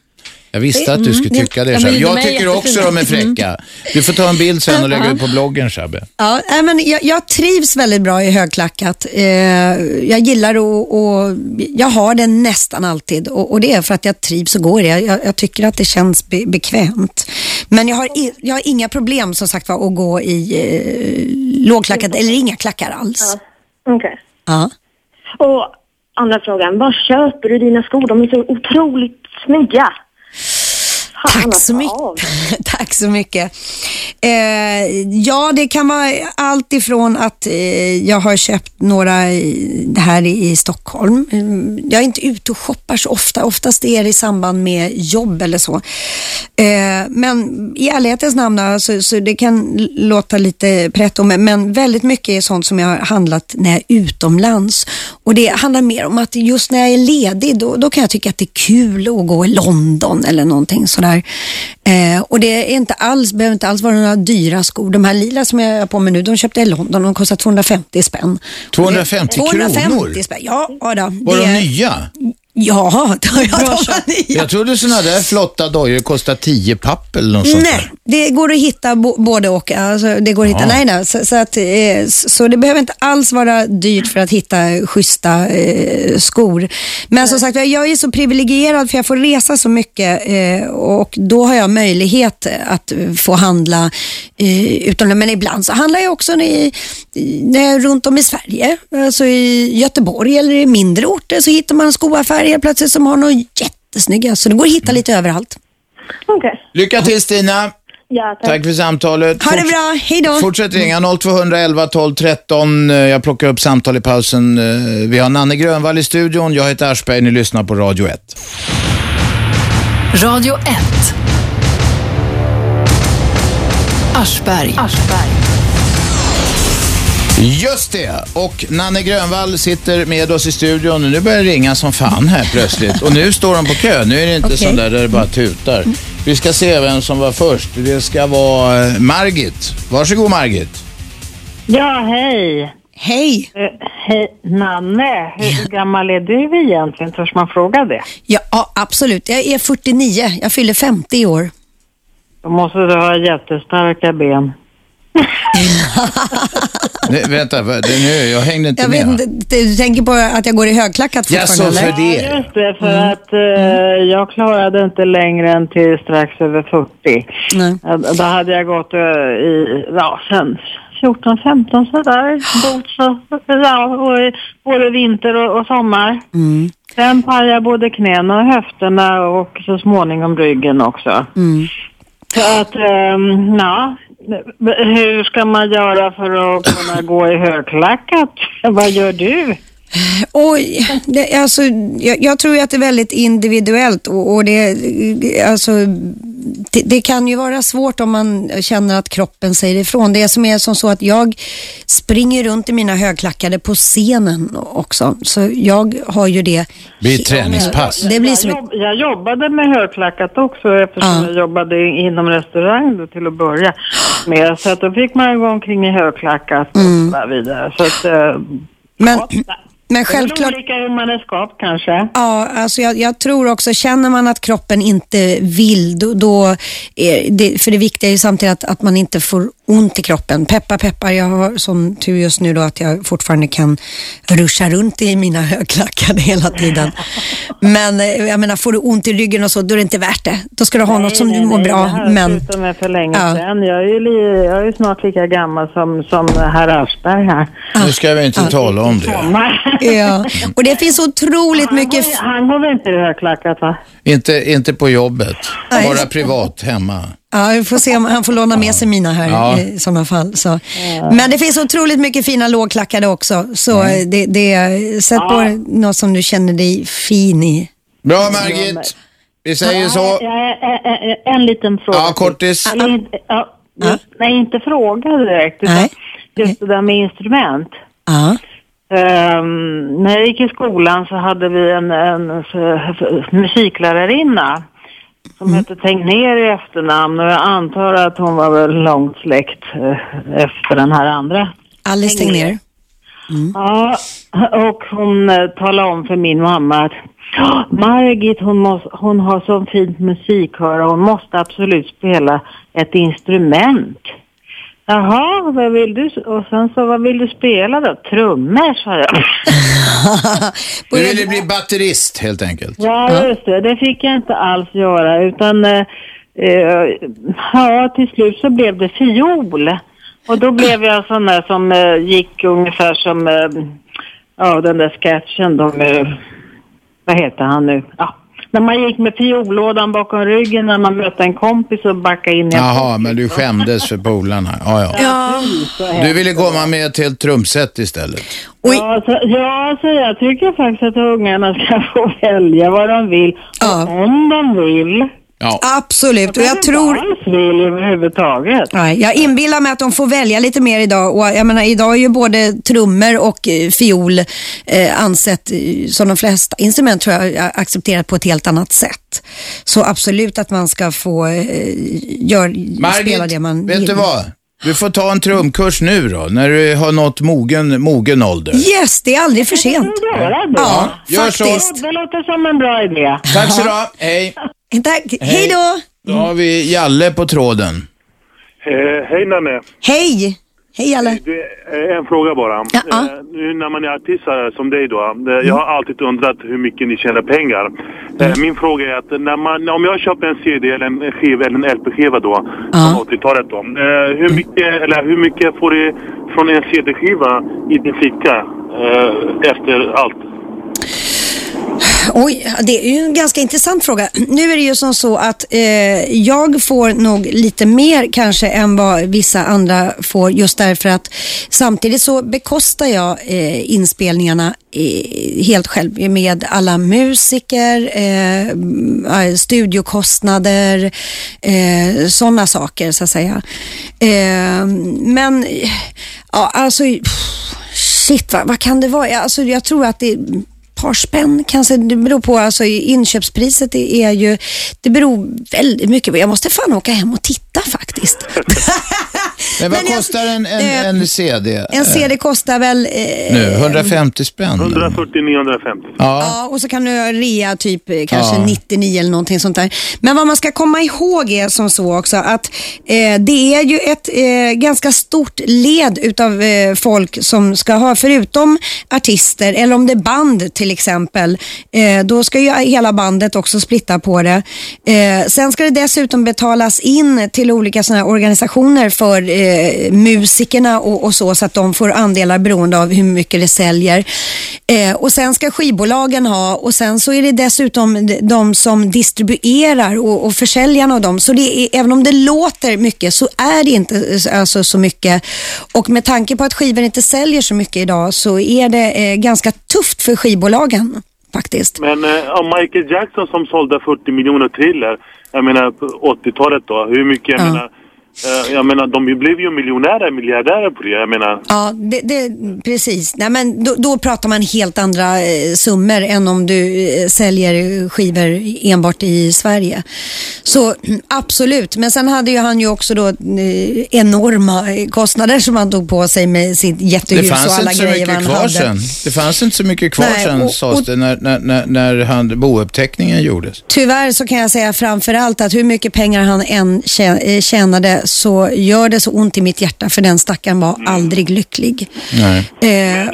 Jag visste att du skulle Mm. tycka det. Ja, Shabbe. Jag tycker också de är fräcka. Du får ta en bild sen och lägga ut på bloggen, Shabbe. Ja, men jag, jag trivs väldigt bra i högklackat. Eh, jag gillar och, och jag har det nästan alltid och, och det är för att jag trivs och går i det. Jag, jag tycker att det känns be, bekvämt. Men jag har, jag har inga problem som sagt var att gå i eh, lågklackat eller inga klackar alls. Okej. Ja. Och andra frågan, var köper du dina skor? De är så otroligt snygga. Tack så alltså, mycket. Tack så mycket. Eh, ja, det kan vara allt ifrån att eh, jag har köpt några här i, i Stockholm. Mm, Jag är inte ute och shoppar så ofta. Oftast är det i samband med jobb eller så. Eh, men i ärlighetens namn då, så, så det kan låta lite pretto, men, men väldigt mycket är sånt som jag har handlat när jag är utomlands. Och det handlar mer om att just när jag är ledig, då, då kan jag tycka att det är kul att gå i London eller någonting sådär. Eh, och det är inte alls, behöver inte alls vara några dyra skor. De här lila som jag har på mig nu, de köpte jag i London. De kostar 250 spänn. 250 250 kronor? spänn, ja. då, Var det de nya? Ja, det har jag ja. Jag trodde sådana där flotta dojor kostar 10 papp eller något sånt Nej, det går att hitta både och. Alltså, det går att hitta, Ja. nej, nej. Så, så, att, eh, så det behöver inte alls vara dyrt för att hitta schyssta eh, skor. Men som sagt, jag är så privilegierad för jag får resa så mycket eh, och då har jag möjlighet att få handla eh, utomlands. Men ibland så handlar jag också i, i- när jag är runt om i Sverige. Alltså i Göteborg eller i mindre orter så hittar man skoaffärer helt plötsligt som har något jättesnygga. Så det går att hitta lite överallt. Okej. Lycka till Stina. Ja, tack. Tack för samtalet. Ha det bra, hej då. Fortsätt ringa 0211 12 13. Eh, Jag plockar upp samtal i pausen. Eh, Vi har Nanne Grönvall i studion. Jag heter Aschberg. Ni lyssnar på Radio 1. Radio 1. Aschberg. Just det! Och Nanne Grönvall sitter med oss i studion. Nu börjar det ringa som fan här plötsligt. Och nu står de på kö. Nu är det inte Okej. sån där där det bara tutar. Vi ska se vem som var först. Det ska vara eh, Margit. Varsågod Margit. Ja, hej. Hej. Eh, hej, Nanne. Hur gammal är du egentligen? Törs man fråga det? Ja, ja, absolut. Jag är 49. Jag fyller 50 i år. Då måste du ha jättestarka ben. Nej, vänta, nu, jag hängde inte Jag med. vet du tänker på att jag går i högklackat Jaså, fortfarande? för eller? det. Just det, för att eh, jag klarade inte längre än till strax över 40. Nej. Då hade jag gått eh, i, ja, sen 14, 15 sådär. Ja, och, både vinter och, och sommar. Mm. Sen pajade både knäna och höfterna och så småningom ryggen också. Mm. Så att, um, ja, hur ska man göra för att kunna gå i högklackat? Vad gör du? Oj, det, alltså, jag, jag tror ju att det är väldigt individuellt och, och det, alltså, det, det kan ju vara svårt om man känner att kroppen säger ifrån. Det som är som så att jag springer runt i mina högklackade på scenen också. Så jag har ju det. Det blir ett träningspass. Det blir som jag, jobb, jag jobbade med högklackat också eftersom Ja. jag jobbade inom restaurang då, till att börja med. Så att då fick man gå omkring i högklackat och Mm. vidare. Så att, eh, men, ja, men självklart. olika hur man är skapt kanske. Ja, alltså jag, jag tror också, känner man att kroppen inte vill, då, då är det, för det viktiga är ju samtidigt att, att man inte får ont i kroppen. Peppar, peppar, jag har som tur just nu då att jag fortfarande kan ruscha runt i mina högklackade hela tiden. Men eh, jag menar, får du ont i ryggen och så, då är det inte värt det. Då ska du ha något som nej, du mår nej, bra. Det här Men, slutade med för länge Ja. sedan. Jag är, ju li, jag är ju snart lika gammal som, som herr Aschberg här. Nu ska vi inte tala om det. Ja. Och det finns otroligt mycket... Han, går- han går väl inte i högklackat va? Inte, inte på jobbet. Nej. Bara privat hemma. Ja, vi får se om han får låna med sig mina här Ja. i sådana fall. Så. Men det finns otroligt mycket fina lågklackade också. Så Mm. det, det, sätt på något som du känner dig fin i. Bra Margit. Vi säger så. Ja, ja, ja, ja, en liten fråga. Ja, kortis. Nej, inte fråga direkt. Utan Nej. just det där med instrument. Ja. Ehm, när jag gick i skolan så hade vi en, en, så- musiklärarinna som hette Tegnér i efternamn och jag antar att hon var väl långt släkt eh, efter den här andra. Alice Tegnér. Ja, och hon eh, talade om för min mamma att "Ja, Margit hon, måste, hon har så fint musikhöra hon måste absolut spela ett instrument. Jaha, vad vill du? Och sen så, vad vill du spela då? Trummor, sa jag. Du ville bli batterist helt enkelt. Ja, just det. Det fick jag inte alls göra utan eh, eh, ja, till slut så blev det fiol. Och då blev jag sån där som eh, gick ungefär som eh, ja, den där sketchen då med, vad heter han nu? Ja, när man gick med fiollådan bakom ryggen när man mötte en kompis och backade in i Jaha, men du skämdes för polarna. Ja, ja. Ja. Du ville komma med ett helt trumset istället. Oj. Ja, så, ja, så jag tycker faktiskt att ungarna ska få välja vad de vill. Ja. Och om de vill. Ja. Absolut. Och jag tror... Vill överhuvudtaget. Nej, jag inbillar mig att de får välja lite mer idag. Och jag menar, idag är ju både trummor och eh, fiol eh, ansett eh, som de flesta instrument tror jag är accepterat på ett helt annat sätt. Så absolut att man ska få eh, gör, spela det man Margit, vet vill. du vad? Du får ta en trumkurs nu då, när du har nått mogen, mogen ålder. Yes, det är aldrig för sent. Ja, gör så. faktiskt. Det låter som en bra idé. Tack så du. Hej. Tack. Hej då. Då har vi Jalle på tråden. Eh, hej Nanne. Hej. Hej Jalle. Eh, en fråga bara. Ja. Eh, nu när man är artist som dig då. eh, Jag har alltid undrat hur mycket ni tjänar pengar. Eh, Min fråga är att när man, om jag köper en CD eller en skiva eller en LP-skiva då, från 80-talet då. eh, Hur mycket, eller hur mycket får du från en CD-skiva i din ficka eh, efter allt? Oj, det är ju en ganska intressant fråga. Nu är det ju som så att eh, jag får nog lite mer kanske än vad vissa andra får just därför att samtidigt så bekostar jag eh, inspelningarna eh, helt själv med alla musiker, eh, eh studiokostnader, eh, sådana saker så att säga. Eh, men ja, alltså pff, shit, vad, vad kan det vara? Alltså, jag tror att det par spänn kanske. Det beror på, alltså inköpspriset det är ju, det beror väldigt mycket på. Jag måste fan åka hem och titta faktiskt. Men vad Men jag- kostar en, en, eh, en CD? En CD kostar väl... Eh, Nu, 150 spänn? 140 950. Ja. Ja, och så kan du ha rea typ eh, kanske Ja. 99 eller någonting sånt där. Men vad man ska komma ihåg är som så också att eh, det är ju ett eh, ganska stort led utav eh, folk som ska ha, förutom artister eller om det är band till exempel, eh, då ska ju hela bandet också splitta på det. Eh, sen ska det dessutom betalas in till olika såna här organisationer för eh, musikerna och, och så, så att de får andelar beroende av hur mycket det säljer. Eh, och sen ska skivbolagen ha och sen så är det dessutom de- som distribuerar och, och försäljarna av dem. Så det är, även om det låter mycket så är det inte alltså, så mycket. Och med tanke på att skivor inte säljer så mycket idag så är det eh, ganska tufft för skivbolagen faktiskt. Men eh, om Michael Jackson som sålde 40 miljoner thriller, jag menar på 80-talet då, hur mycket, jag Ja. menar, jag menar de blev ju miljonärer, miljardärer på det, jag menar. Ja, det, det, precis. Nej, men då, då pratar man helt andra eh, summor än om du eh, säljer skivor enbart i Sverige. Så absolut, men sen hade ju han ju också då eh, enorma eh, kostnader som han tog på sig med sitt jättehus och fanns alla inte så grejer mycket han kvar hade. sen. Det fanns inte så mycket kvar Nej, sen och- sades det när, när, när, när han, bouppteckningen gjordes. Tyvärr så kan jag säga framför allt att hur mycket pengar han än eh, tjänade så gör det så ont i mitt hjärta för den stackaren var aldrig lycklig. Nej. Eh, Eh,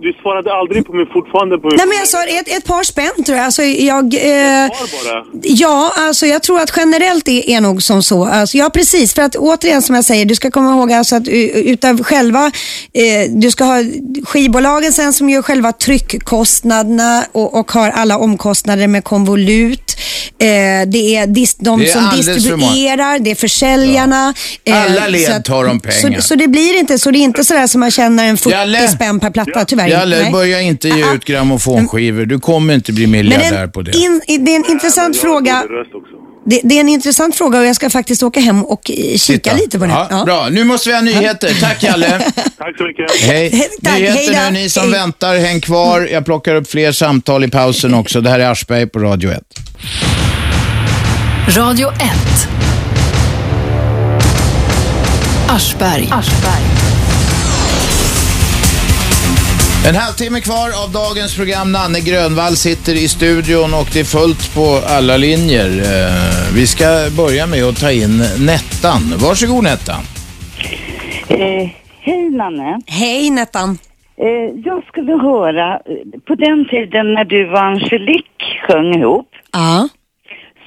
du svarade aldrig på min, fortfarande på min Nej men jag sa ett, ett par spänn tror jag. Alltså, jag eh, bara. ja, alltså jag tror att generellt är, är nog som så. Alltså, ja precis, för att återigen som jag säger, du ska komma ihåg alltså att utav själva, eh, du ska ha skivbolagen sen som gör själva tryckkostnaderna och, och har alla omkostnader med konvolut. Eh, det är dis, de Det är som distribuerar, det är försäljarna. Eh, Alla led så att- tar de pengar. Så, så det blir inte så, det är inte sådär som man känner en 40 Jalle. spänn per platta tyvärr. Jalle, Nej. börja inte ge ut grammofonskivor. Du kommer inte bli miljardär på det. in, det är en intressant fråga. Det, det är en intressant fråga och jag ska faktiskt åka hem och eh, kika Titta. lite på den. Ja, Bra, nu måste vi ha nyheter. Tack Jalle. Tack så mycket. Hej. Tack, hej Nyheter då. nu, ni som Hej. väntar, häng kvar. Jag plockar upp fler samtal i pausen också. Det här är Aschberg på Radio 1. Radio 1. Aschberg. En halvtimme kvar av dagens program. Nanne Grönvall sitter i studion och det är fullt på alla linjer. Eh, Vi ska börja med att ta in Nettan. Varsågod Nettan. Eh, hej Nanne. Hej Nettan. Eh, jag skulle höra, eh, på den tiden när du och Angelique sjöng ihop Ja.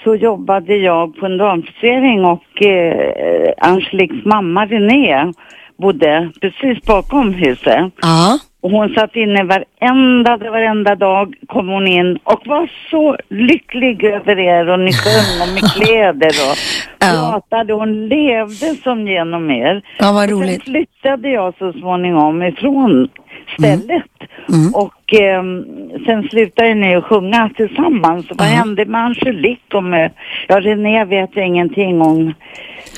så jobbade jag på en damfrisering och eh, Angeliques mamma René bodde precis bakom huset. Ja. Och hon satt inne varenda, varenda dag kom hon in och var så lycklig över er och ni sjöng om med kläder och pratade. Hon levde som genom er. Ja, vad Och roligt. Sen flyttade jag så småningom ifrån stället. Mm. Och ehm, sen slutade ni att sjunga tillsammans. Vad hände med Angelique med, ja René vet jag ingenting om.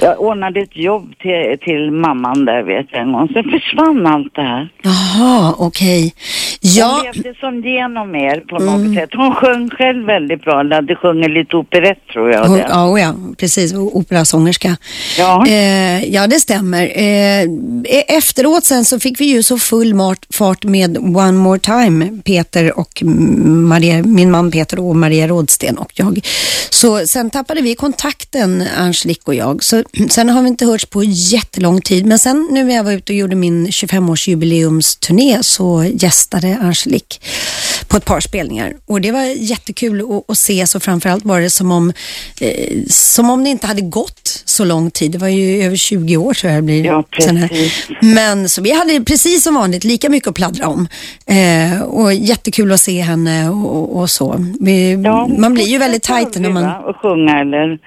Jag ordnade ett jobb till, till mamman där vet jag en gång. Sen försvann allt det här. Jaha, okej. Ja, Hon levde som genom er på något sätt. Hon sjöng själv väldigt bra. Eller hade sjungit lite operett tror jag. hon, ja, oh ja, precis. Operasångerska. Ja. Eh, ja, det stämmer. Eh, e- efteråt sen så fick vi ju så full fart med One More Time, Peter och mm, Maria, min man Peter och Maria Rådsten och jag. Så sen tappade vi kontakten, Angelique och jag. Så, sen har vi inte hörts på jättelång tid. Men sen nu när jag var ute och gjorde min 25-årsjubileumsturné så gästade Angelique på ett par spelningar. Och det var jättekul att, att se, så framförallt var det som om, eh, som om det inte hade gått så lång tid. Det var ju över 20 år jag det blir. Ja, här. precis. Men så vi hade precis som vanligt lika mycket att pladdra om. Eh, och jättekul att se henne och, och så. Vi, man blir ju väldigt tajt när man... Och sjunga eller?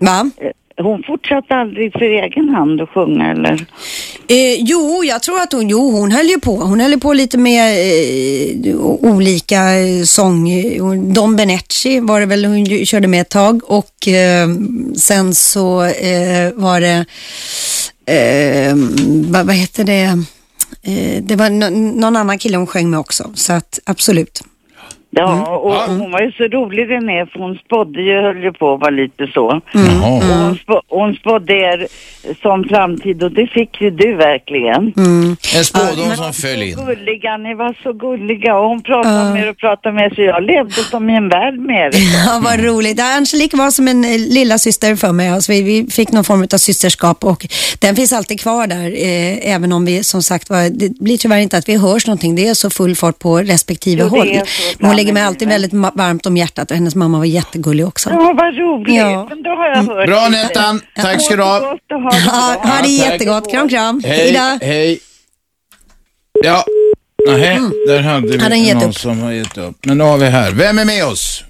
Va? Hon fortsatte aldrig för egen hand att sjunga eller? Eh, jo, jag tror att hon, jo, hon höll ju på. Hon höll ju på lite med eh, olika eh, sång. Don Benetti var det väl hon körde med ett tag och eh, sen så eh, var det, eh, vad, vad heter det, eh, det var någon annan kille hon sjöng med också. Så att absolut. Ja, och hon var ju så rolig René, för hon spådde ju, höll ju på att vara lite så. Jaha. Och hon, spå, hon spådde er som framtid och det fick ju du verkligen. En spådom som föll in. Gulliga, ni var så gulliga och hon pratade med er och pratade med er så jag levde som i en värld med er. Ja, vad roligt. Ja, Angelique var som en eh, lilla syster för mig. Alltså, vi, vi fick någon form av systerskap och den finns alltid kvar där. Eh, även om vi som sagt var, det blir tyvärr inte att vi hörs någonting. Det är så full fart på respektive Jo, håll. Ligger mig alltid väldigt varmt om hjärtat och hennes mamma var jättegullig också. Ja, vad roligt. Ja. Men då har jag hört Bra. Nettan, tack ska du ha. Ha det Ja, ha jättegott. Kram, kram. Hej, Hejdå. hej. Ja, nej, där hade vi Hade han gett någon upp? som har gett upp. Men nu har vi här. Vem är med oss?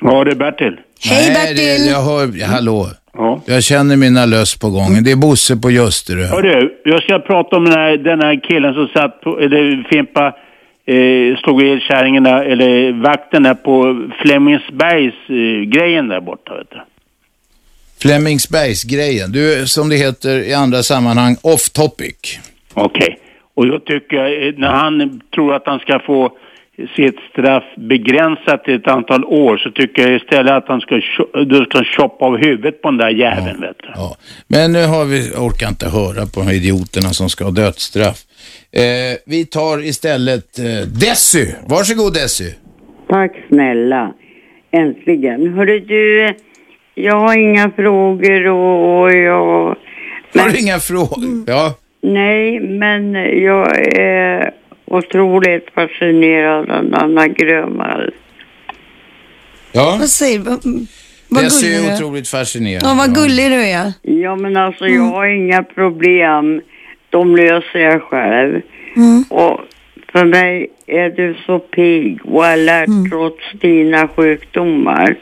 Ja, det är Bertil. Hej, Nej, det, Bertil. jag hör, ja, hallå. Ja. Jag känner mina löss på gången. Det är Bosse på Ljusterö. Hörru, jag ska prata om den här, den här killen som satt på, eller Fimpa eh, slog ihjäl kärringen där, eller där på Flemingsbergs eh, grejen där borta vet du. Flemingsbergsgrejen. Du, som det heter i andra sammanhang, off topic. Okej. Och jag tycker, eh, när han tror att han ska få sitt straff begränsat till ett antal år så tycker jag istället att han ska, du ska choppa av huvudet på den där jäveln vet du. Ja. Men nu har vi, jag orkar inte höra på de här idioterna som ska ha dödsstraff. Eh, vi tar istället eh, Dessy. Varsågod Dessy. Tack snälla. Äntligen. Hörru du, jag har inga frågor och, och jag... Har du inga frågor? Ja. Nej, men jag är otroligt fascinerad av Anna Grönvall. Ja. Vad säger vad, vad du är är. otroligt fascinerande. Ja, vad gullig du är. Ja, men alltså jag har inga problem. De löser jag själv. Mm. Och för mig är du så pigg och alert trots dina sjukdomar.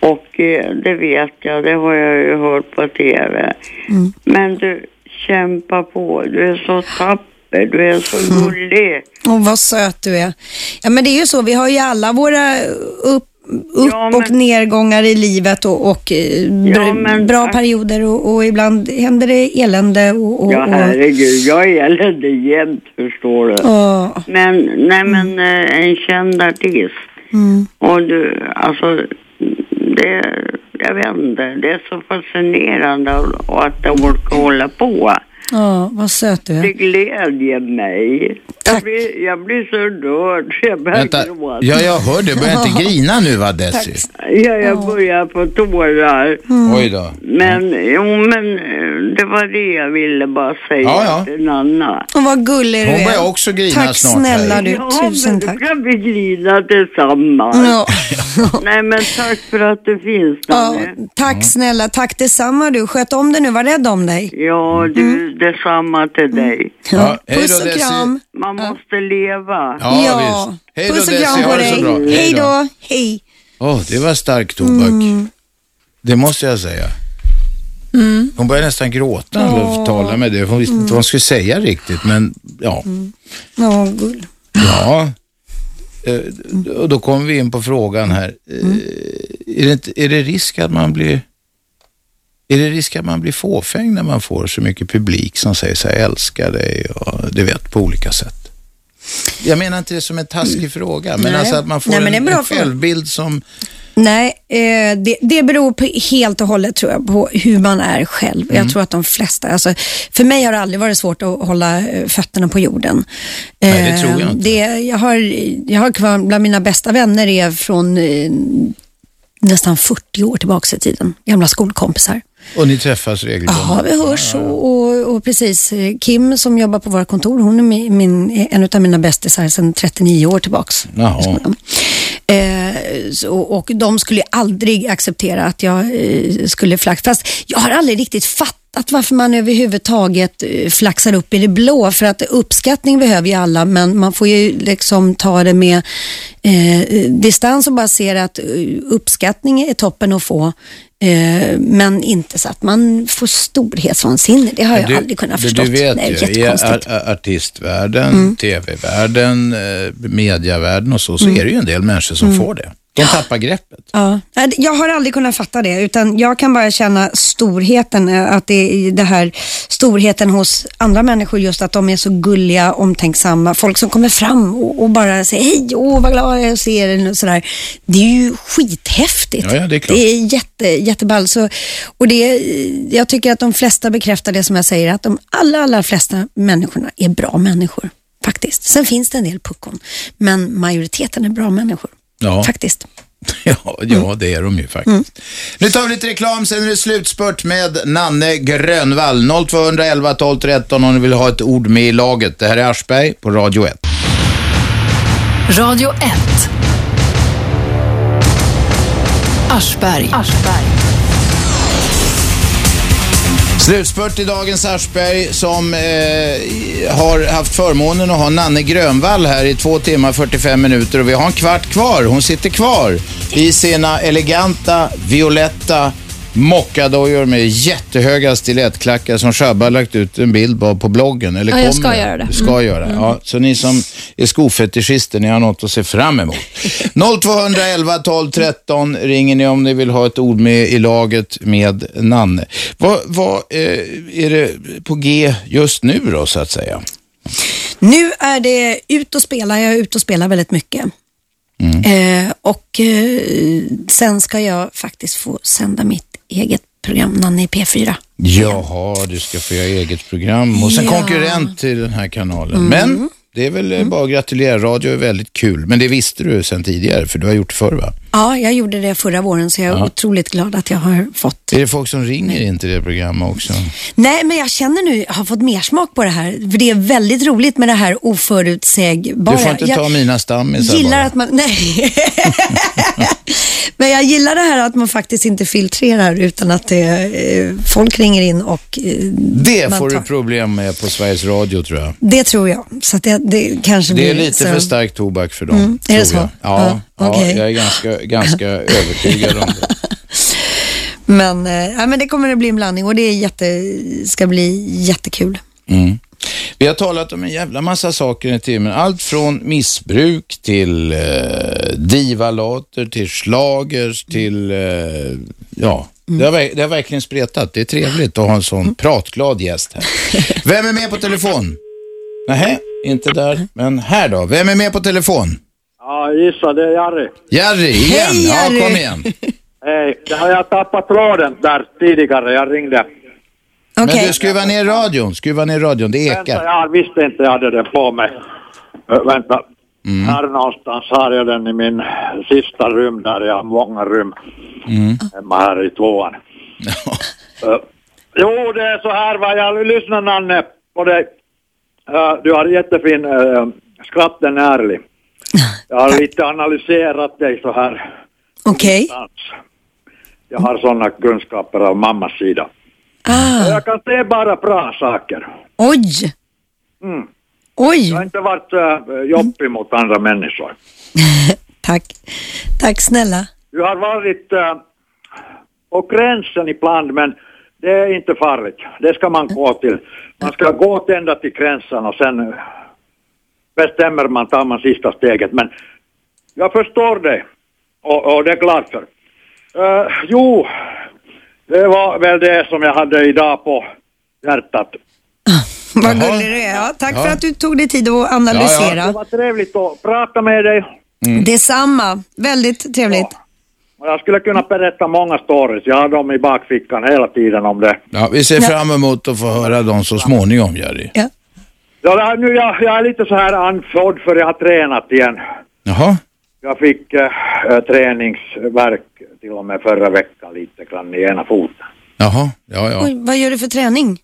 Och eh, det vet jag, det har jag ju hört på TV. Mm. Men du, kämpa på. Du är så tapper, du är så Mm. gullig. Och vad söt du är. Ja, men det är ju så. Vi har ju alla våra upp, upp Ja, och nedgångar i livet och, och eh, br- Ja, men bra perioder och, och ibland händer det elände. Och, och, Ja, herregud, jag är eländig jämt, förstår du. Ja. Men, nej men eh, en känd artist. Mm. Och du, alltså, det, jag vet inte, det är så fascinerande och att de orkar hålla på. Ja, vad söt du Det är. glädjer mig. Jag blir, jag blir så rörd så jag börjar Vänta. gråta. Ja, jag hör det. Börja inte grina nu va Dessy? Ja, jag börjar på tårar. Oj då. Men, jo men det var det jag ville bara säga Ja, ja. till Nanna. Och vad gullig du Hon är. börjar också grina Tack snart snälla här. du. Ja, Tusen men tack. då kan vi grina tillsammans. Ja. Nej, men tack för att du finns, Ja, Nanne. tack snälla. Tack detsamma du. Sköt om dig nu. Var rädd om dig. Ja, du, detsamma till dig. Ja, hej då, Puss och kram. Man måste leva. Ja, visst. Hej då Puss och kram på dig. bra. Hej då. Hej. Åh, det var stark tobak. Mm. Det måste jag säga. Hon började nästan gråta när hon talade med det. Hon visste inte vad hon skulle säga riktigt, men ja. Ja, gull. Ja. Eh, och då kommer vi in på frågan här. Eh, Är, det inte, är det risk att man blir är det risk att man blir fåfäng när man får så mycket publik som säger sig älska dig och du vet på olika sätt? Jag menar inte det som en taskig fråga, men Nej. alltså att man får Nej, en, en självbild som... Nej, eh, det, det beror på, helt och hållet tror jag på hur man är själv. Mm. Jag tror att de flesta, alltså, för mig har det aldrig varit svårt att hålla eh, fötterna på jorden. Nej, det tror jag Eh, inte. Det, jag, har, jag har kvar, bland mina bästa vänner är från eh, nästan 40 år tillbaka i tiden. Gamla skolkompisar. Och ni träffas regelbundet? Ja, vi hörs och, och, och precis. Kim som jobbar på våra kontor, hon är min, min, en av mina bästisar sedan 39 år tillbaks. Jaha. Eh, så, och de skulle aldrig acceptera att jag eh, skulle flaxa. Fast jag har aldrig riktigt fattat varför man överhuvudtaget eh, flaxar upp i det blå. För att uppskattning behöver ju alla, men man får ju liksom ta det med eh, distans och bara se att eh, uppskattning är toppen att få. Eh, men inte så att man får storhetsvansinne. Det har jag Du- aldrig kunnat förstå. Du vet är ju, i artistvärlden, Mm. tv-världen, eh, mediavärlden och så, så Mm. är det ju en del människor som Mm. får det. De tappar greppet. Ja, jag har aldrig kunnat fatta det, utan jag kan bara känna storheten, eh, att det är det här storheten hos andra människor, just att de är så gulliga, omtänksamma, folk som kommer fram och, och bara säger hej, åh vad glad jag är att se er och sådär. Det är ju skithäftigt. Ja, ja, det är klart. Det är jätte, jätteball. Så, och det, jag tycker att de flesta bekräftar det som jag säger, att de allra, allra flesta människorna är bra människor. Faktiskt. Sen finns det en del puckon, men majoriteten är bra människor. Ja. Faktiskt. Ja, ja det är de ju faktiskt. Nu tar vi lite reklam, sen är det slutspurt med Nanne Grönvall. 0211 12 13 om ni vill ha ett ord med i laget. Det här är Aschberg på Radio 1. Radio 1. Aschberg. Slutspurt i dagens Aschberg som eh, har haft förmånen att ha Nanne Grönvall här i två timmar 45 minuter och vi har en kvart kvar. Hon sitter kvar i sina eleganta violetta mockadojor med jättehöga stilettklackar som Shabba har lagt ut en bild på på bloggen. Eller Ja, jag kommer. ska göra det. Du ska Mm. göra det. Mm. Ja, så ni som är skofetischister, ni har något att se fram emot. 0211 12 13 ringer ni om ni vill ha ett ord med i laget med Nanne. Vad, vad eh, är det på G just nu då så att säga? Nu är det ut och spela. Jag är ute och spelar väldigt mycket. Mm. Eh, och eh, sen ska jag faktiskt få sända mitt eget program, Nanne i P4. Jaha, du ska få göra eget program hos en Ja. konkurrent till den här kanalen. Mm. Men det är väl eh, bara att gratulera. Radio är väldigt kul. Men det visste du sedan tidigare för du har gjort det förr va? Ja, jag gjorde det förra våren så jag är Ja. otroligt glad att jag har fått. Är det folk som ringer in till det programmet också? Nej, men jag känner nu, jag har fått mer smak på det här. För det är väldigt roligt med det här oförutsägbara. Du får inte jag ta mina stammisar gillar bara. att man, nej. men jag gillar det här att man faktiskt inte filtrerar utan att det, eh, folk ringer in och eh, Det får tar. du problem med på Sveriges Radio tror jag. Det tror jag. Så det, det kanske Det är blir lite så. för stark tobak för dem. Mm, är det tror jag. så? Ja, Ja, ja, jag är ganska, ganska övertygad om det. Men, eh, ja, men det kommer att bli en blandning och det är jätte, ska bli jättekul. Mm. Vi har talat om en jävla massa saker i timmen. Allt från missbruk till eh, divalater, till slagers, till, eh, ja, det, har, det har verkligen spretat. Det är trevligt att ha en sån pratglad gäst här. Vem är med på telefon? Nej, inte där, men här då. Vem är med på telefon? Ja, gissa det är Jari. Jerry, igen. Hej, Jerry. Ja, kom igen. Hej, jag har tappat tråden där tidigare. Jag ringde. Men du, skruva ner radion. Skruva ner radion, det Vänta, ekar. jag visste inte jag hade den på mig. Ö, vänta. Här någonstans har jag den i min sista rum där jag har många rum Mm. hemma här i tvåan. Ö, jo, det är så här va. Jag lyssnar Nanne på dig. Ö, du har jättefin uh, skratten är ärlig. Jag har lite analyserat dig så här. Okej. Jag har sådana kunskaper av mammas sida. Ah. Jag kan se bara bra saker. Oj! Mm. Oj! Jag har inte varit uh, jobbig mot andra människor. Tack. Tack snälla. Du har varit uh, på gränsen ibland, men det är inte farligt. Det ska man gå till. Man ska gå ända till gränsen och sen bestämmer man, tar man sista steget. Men Jag förstår det. Och, och det är klart för. Eh, jo, det var väl det som jag hade idag på hjärtat. Vad gullig du är. Ja, tack Ja. för att du tog dig tid att analysera. Det var trevligt att prata med dig. Detsamma. Väldigt trevligt. Jag skulle kunna berätta många stories. Jag har dem i bakfickan hela tiden om det. Ja, vi ser fram emot att få höra dem så småningom, Jerry. Ja, det här, nu, jag, jag är lite så här andfådd för jag har tränat igen. Jaha. Jag fick eh, träningsverk till och med förra veckan lite grann i ena foten. Jaha, ja, ja. Oj, vad gör du för träning?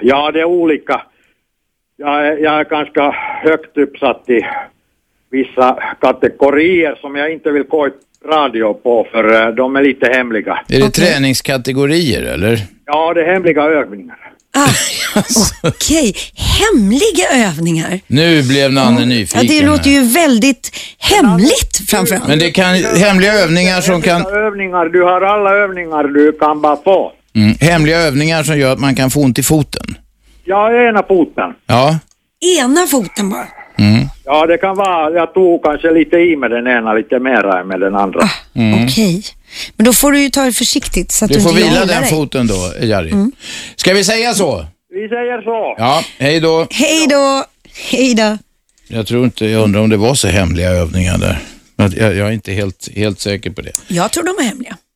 Ja, det är olika. Jag är, jag är ganska högt uppsatt i vissa kategorier som jag inte vill gå i radio på för eh, de är lite hemliga. Är det träningskategorier eller? Ja, det är hemliga övningar. Okej, hemliga övningar. Nu blev Nanne nyfiken. Ja, det låter ju väldigt hemligt framförallt. Men det kan, hemliga övningar som kan, övningar, du har alla övningar du kan bara få. mm, hemliga övningar som gör att man kan få ont i foten. Ja, ena foten. Ja. Ena foten bara. Mm. Ja, det kan vara, jag tog kanske lite i med den ena lite mera än med den andra. Mm. Okej. Men då får du ju ta det försiktigt så att du, Du får inte vila den dig. foten då, Jari. Ska vi säga så? Vi säger så. Ja, hej då. Hej då. Hej då. Jag tror inte, jag undrar om det var så hemliga övningar där. Men Jag, jag är inte helt, helt säker på det. Jag tror de är hemliga.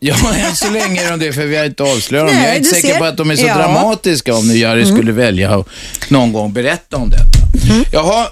Ja, än så länge är de det, för vi har inte avslöjat dem. Jag är inte säker ser. på att de är så Ja. dramatiska om nu Jari Mm. skulle välja att någon gång berätta om detta. Jaha,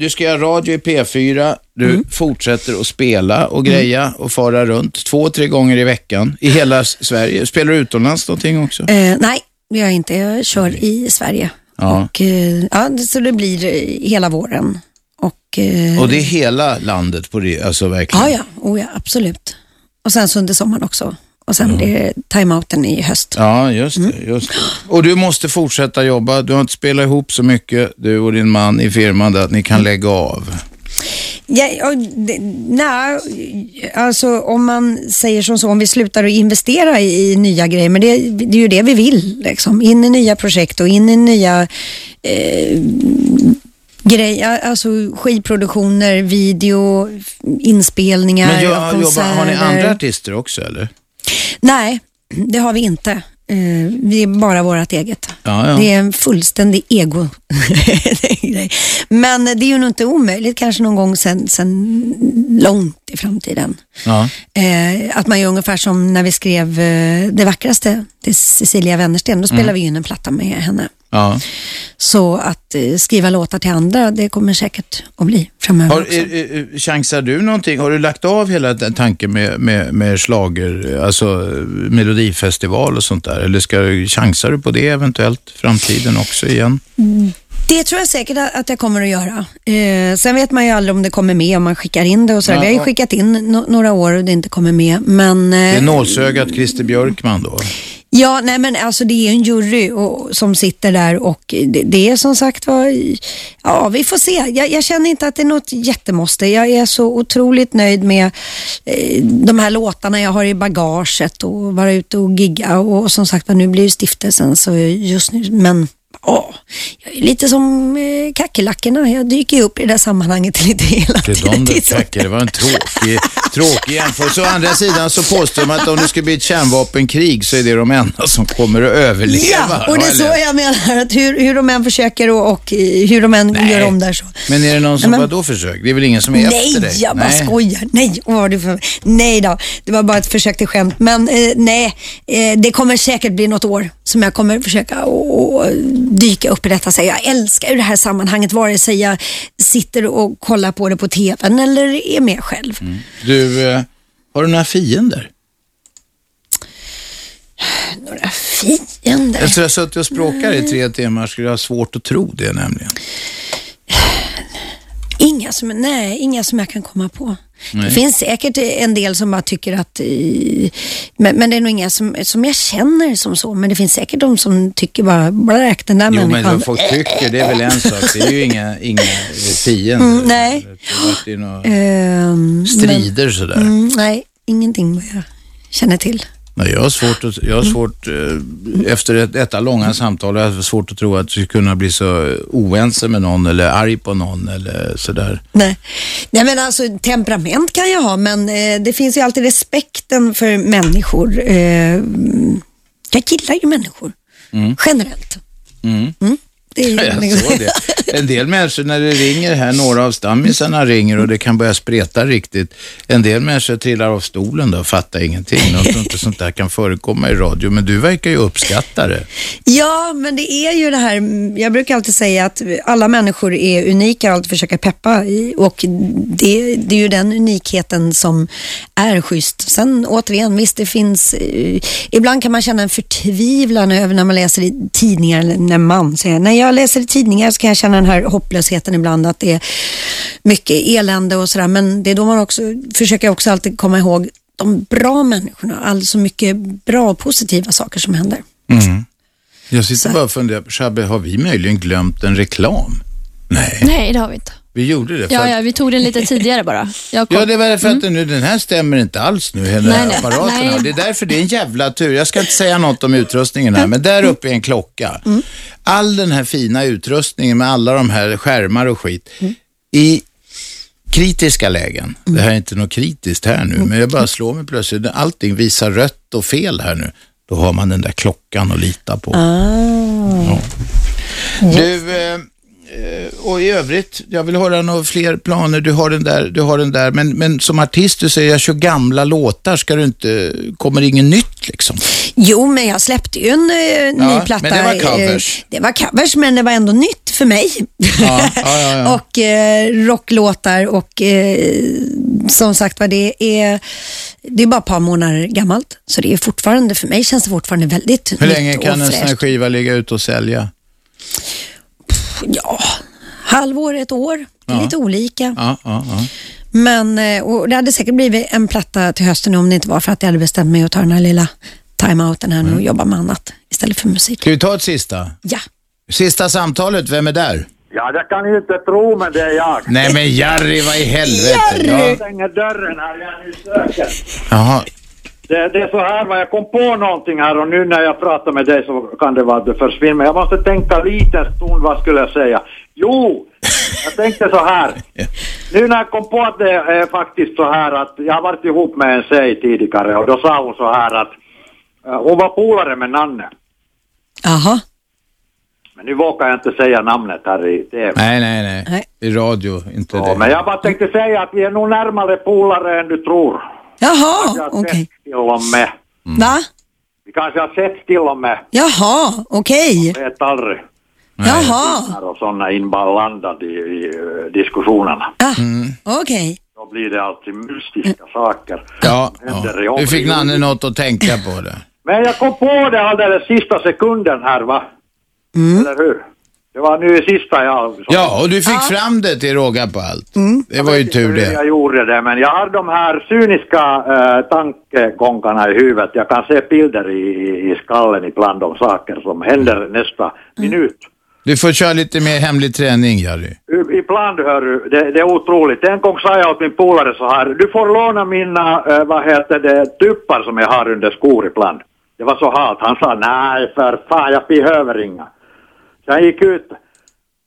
du ska göra radio i P4, du Mm. fortsätter att spela och greja och fara runt två, tre gånger i veckan i hela Sverige. Spelar du utomlands någonting också? Eh, nej, det gör jag inte. Jag kör i Sverige. Ja. Och, eh, ja, så det blir eh, hela våren. Och, eh, Och det är hela landet på det, alltså verkligen? Ja, ja. Oh, ja, absolut. Och sen så under sommaren också. Och sen blir det timeouten i höst. Ja, just det, just det. Och du måste fortsätta jobba. Du har inte spelat ihop så mycket, du och din man i firman, där, att ni kan lägga av. Ja, nej, alltså om man säger som så, om vi slutar att investera i, i nya grejer, men det, det är ju det vi vill. Liksom. In i nya projekt och in i nya eh, grejer, alltså skivproduktioner, video, inspelningar, Men jag, av jobbar, har ni konserter. andra artister också eller? Nej, det har vi inte. Eh, vi är bara vårt eget. Ja, ja. Det är en fullständig ego. Men det är ju nog inte omöjligt kanske någon gång sen, sen långt i framtiden. Ja. Eh, att man gör ungefär som när vi skrev eh, Det vackraste till Cecilia Wennersten. Då spelade Mm. vi in en platta med henne. Ja. Så att eh, skriva låtar till andra, det kommer säkert att bli framöver Har, också. är, är, chansar du någonting? Har du lagt av hela den tanken med, med, med slager, alltså eh, melodifestival och sånt där? Eller ska, chansar du på det eventuellt framtiden också igen? Det tror jag säkert att jag kommer att göra. Eh, sen vet man ju aldrig om det kommer med, om man skickar in det och så. Ja, vi har ju skickat in no- några år och det inte kommer med. Men, Det är eh, nålsögat Christer Björkman då? ja, nej men alltså det är en jury och, som sitter där och det, det är som sagt var, ja vi får se. Jag, jag känner inte att det är något jättemåste. Jag är så otroligt nöjd med eh, de här låtarna jag har i bagaget och vara ute och gigga och, som sagt var nu blir ju stiftelsen så just nu, men Ja, jag är lite som eh, kackerlackorna. Jag dyker ju upp i det där sammanhanget lite hela Det är tiden. de där kacker, det var en tråkig, tråkig jämförelse. Å andra sidan så påstår man att om det skulle bli ett kärnvapenkrig så är det de enda som kommer att överleva. Ja, och det är så Eller? jag menar. Att hur, hur de än försöker och, och eh, hur de än gör om där så. Men är det någon som Nej, men- vadå försök? Det är väl ingen som är Nej, efter dig? jag bara skojar. Nej, vad var det för... nej då, det var bara ett försök till skämt. Men eh, nej, eh, det kommer säkert bli något år som jag kommer försöka och, och dyka upp i detta. Så jag älskar det här sammanhanget, vare sig jag sitter och kollar på det på tvn eller är med själv. Mm. Du, eh, har du några fiender? Några fiender? Efter att ha suttit och språkat i tre timmar skulle jag ha svårt att tro det nämligen. Inga som, nej, inga som jag kan komma på. Nej. Det finns säkert en del som bara tycker att, men, men det är nog inga som, som jag känner som så, men det finns säkert de som tycker bara, bara den där Jo, men människan. vad folk tycker, det är väl en sak. Det är ju inga, inga fiender. Mm, nej. Det i några Ehm, strider sådär. Men, mm, nej, ingenting vad jag känner till. Nej, jag har svårt, att, jag har svårt eh, efter ett, detta långa samtal, jag har svårt att tro att du skulle kunna bli så oense med någon eller arg på någon eller sådär. Nej. Nej, men alltså temperament kan jag ha, men eh, det finns ju alltid respekten för människor. Eh, jag gillar ju människor, Mm. generellt. Mm. Jag såg det. En del människor när det ringer här, några av stammisarna ringer och det kan börja spreta riktigt. En del människor trillar av stolen då och fattar ingenting. De tror inte sånt där kan förekomma i radio, men du verkar ju uppskatta det. Ja, men det är ju det här, jag brukar alltid säga att alla människor är unika och alltid försöka peppa i och det, det är ju den unikheten som är schysst. Sen återigen, visst det finns, eh, ibland kan man känna en förtvivlan över när man läser i tidningar, när man säger, när jag läser i tidningar så kan jag känna den här hopplösheten ibland att det är mycket elände och sådär, men det är då man också försöker jag också alltid komma ihåg de bra människorna, alltså mycket bra och positiva saker som händer. Mm. Jag sitter bara och funderar, på, Shabbe, har vi möjligen glömt en reklam? Nej, Nej, det har vi inte. Vi gjorde det. Ja, att- ja, vi tog den lite tidigare bara. Kom- Ja, det var för att den, nu, den här stämmer inte alls nu, hela Nej, nej. apparaten. Nej. Det är därför det är en jävla tur. Jag ska inte säga något om utrustningen här, men där uppe är en klocka. All den här fina utrustningen med alla de här skärmar och skit. I kritiska lägen, det här är inte något kritiskt här nu, men jag bara slår mig plötsligt, allting visar rött och fel här nu, då har man den där klockan att lita på. Ah. Du, eh, eh, och i övrigt, jag vill höra några fler planer. Du har den där, du har den där. Men, men som artist, du säger jag kör gamla låtar. Ska du inte, kommer inget nytt liksom? Jo, men jag släppte ju en eh, Ja, ny platta. men det var covers. eh, det var covers, men det var ändå nytt för mig. Ja, ja, och eh, rocklåtar och eh, som sagt var det är, det är bara ett par månader gammalt. Så det är fortfarande, för mig känns det fortfarande väldigt Hur nytt länge och kan en sån här skiva ligga ute och sälja? Ja, halvår, ett år. Det är Ja. lite olika. Ja, ja, ja. Men eh, och det hade säkert blivit en platta till hösten om det inte var för att jag hade bestämt mig att ta den här lilla time-outen här nu och jobba med annat istället för musik. Ska vi ta ett sista? Ja. Sista samtalet, vem är där? Ja, det kan ni inte tro, men det är jag. Nej men Jari, vad i helvete? Jag Ja. stänger dörren här, jag är nu söker. Jaha. Det, det är så här, jag kom på någonting här och nu när jag pratar med dig så kan det vara att det försvinner. Men jag måste tänka lite stund, vad skulle jag säga? Jo, jag tänkte så här. Nu när jag kom på att det är faktiskt så här att jag har varit ihop med en tjej tidigare och då sa hon så här att eh, hon var polare med Nanne. Jaha. Men nu vågar jag inte säga namnet här i TV. Nej, nej, nej. I radio, inte Ja, det. men jag bara tänkte säga att vi är nog närmare polare än du tror. Jaha, okej. sett till och med. Va? Vi kanske har sett till och med. Jaha, okej. Vet aldrig. Jaha, Och sådana inblandade i, i diskussionerna. okej. Då blir det alltid mystiska saker. Ja, ja. Du fick. Nanne något att tänka på det. Men jag kom på det alldeles sista sekunden här va? Eller hur? Det var nu sista jag... Ja, och du fick fram det till råga på allt. Det var ju tur det. jag gjorde det, men jag har de här cyniska äh, tankegångarna i huvudet. Jag kan se bilder i, i- i skallen ibland om saker som händer nästa minut. Du får köra lite mer hemlig träning, Jari. I- Ibland hör du, det, det är otroligt. En gång sa jag åt min polare så här, du får låna mina, äh, vad heter det, tuppar som jag har under skor ibland. Det var så halt. Han sa, nej för fan, jag behöver inga. Så jag gick ut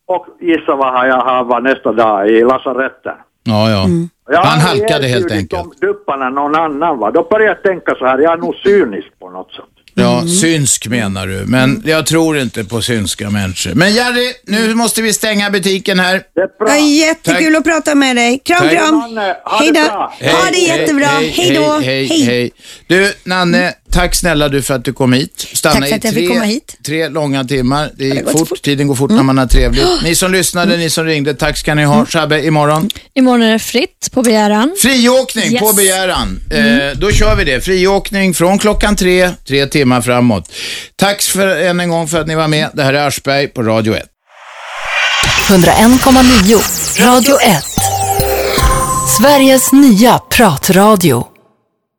och gissa vad jag har var nästa dag i lasaretten. Ja, ja. Jag Han halkade helt enkelt. de dupparna någon annan va. Då började jag tänka så här, jag är nog cynisk på något sätt. Ja, synsk menar du. Men jag tror inte på synska människor. Men Jari, nu måste vi stänga butiken här. Ja, jättekul att prata med dig. Kram, Tack. kram. Hej det då. bra. Ha det jättebra. Hej då. Hej, hej, hej. Du, Nanne, tack snälla du för att du kom hit. Stanna Tack för att jag i fick tre, komma hit. tre långa timmar. Det gick fort. fort. Tiden går fort Mm. när man har trevligt. Ni som lyssnade, ni som ringde, tack ska ni ha. Shabbe, imorgon. Imorgon är det fritt på begäran. Friåkning på Yes. begäran. Eh, då kör vi det. Friåkning från klockan tre, tre timmar framåt. Tack för, än en gång för att ni var med. Det här är Aschberg på Radio 1. 101,9 Radio 1. Sveriges nya pratradio.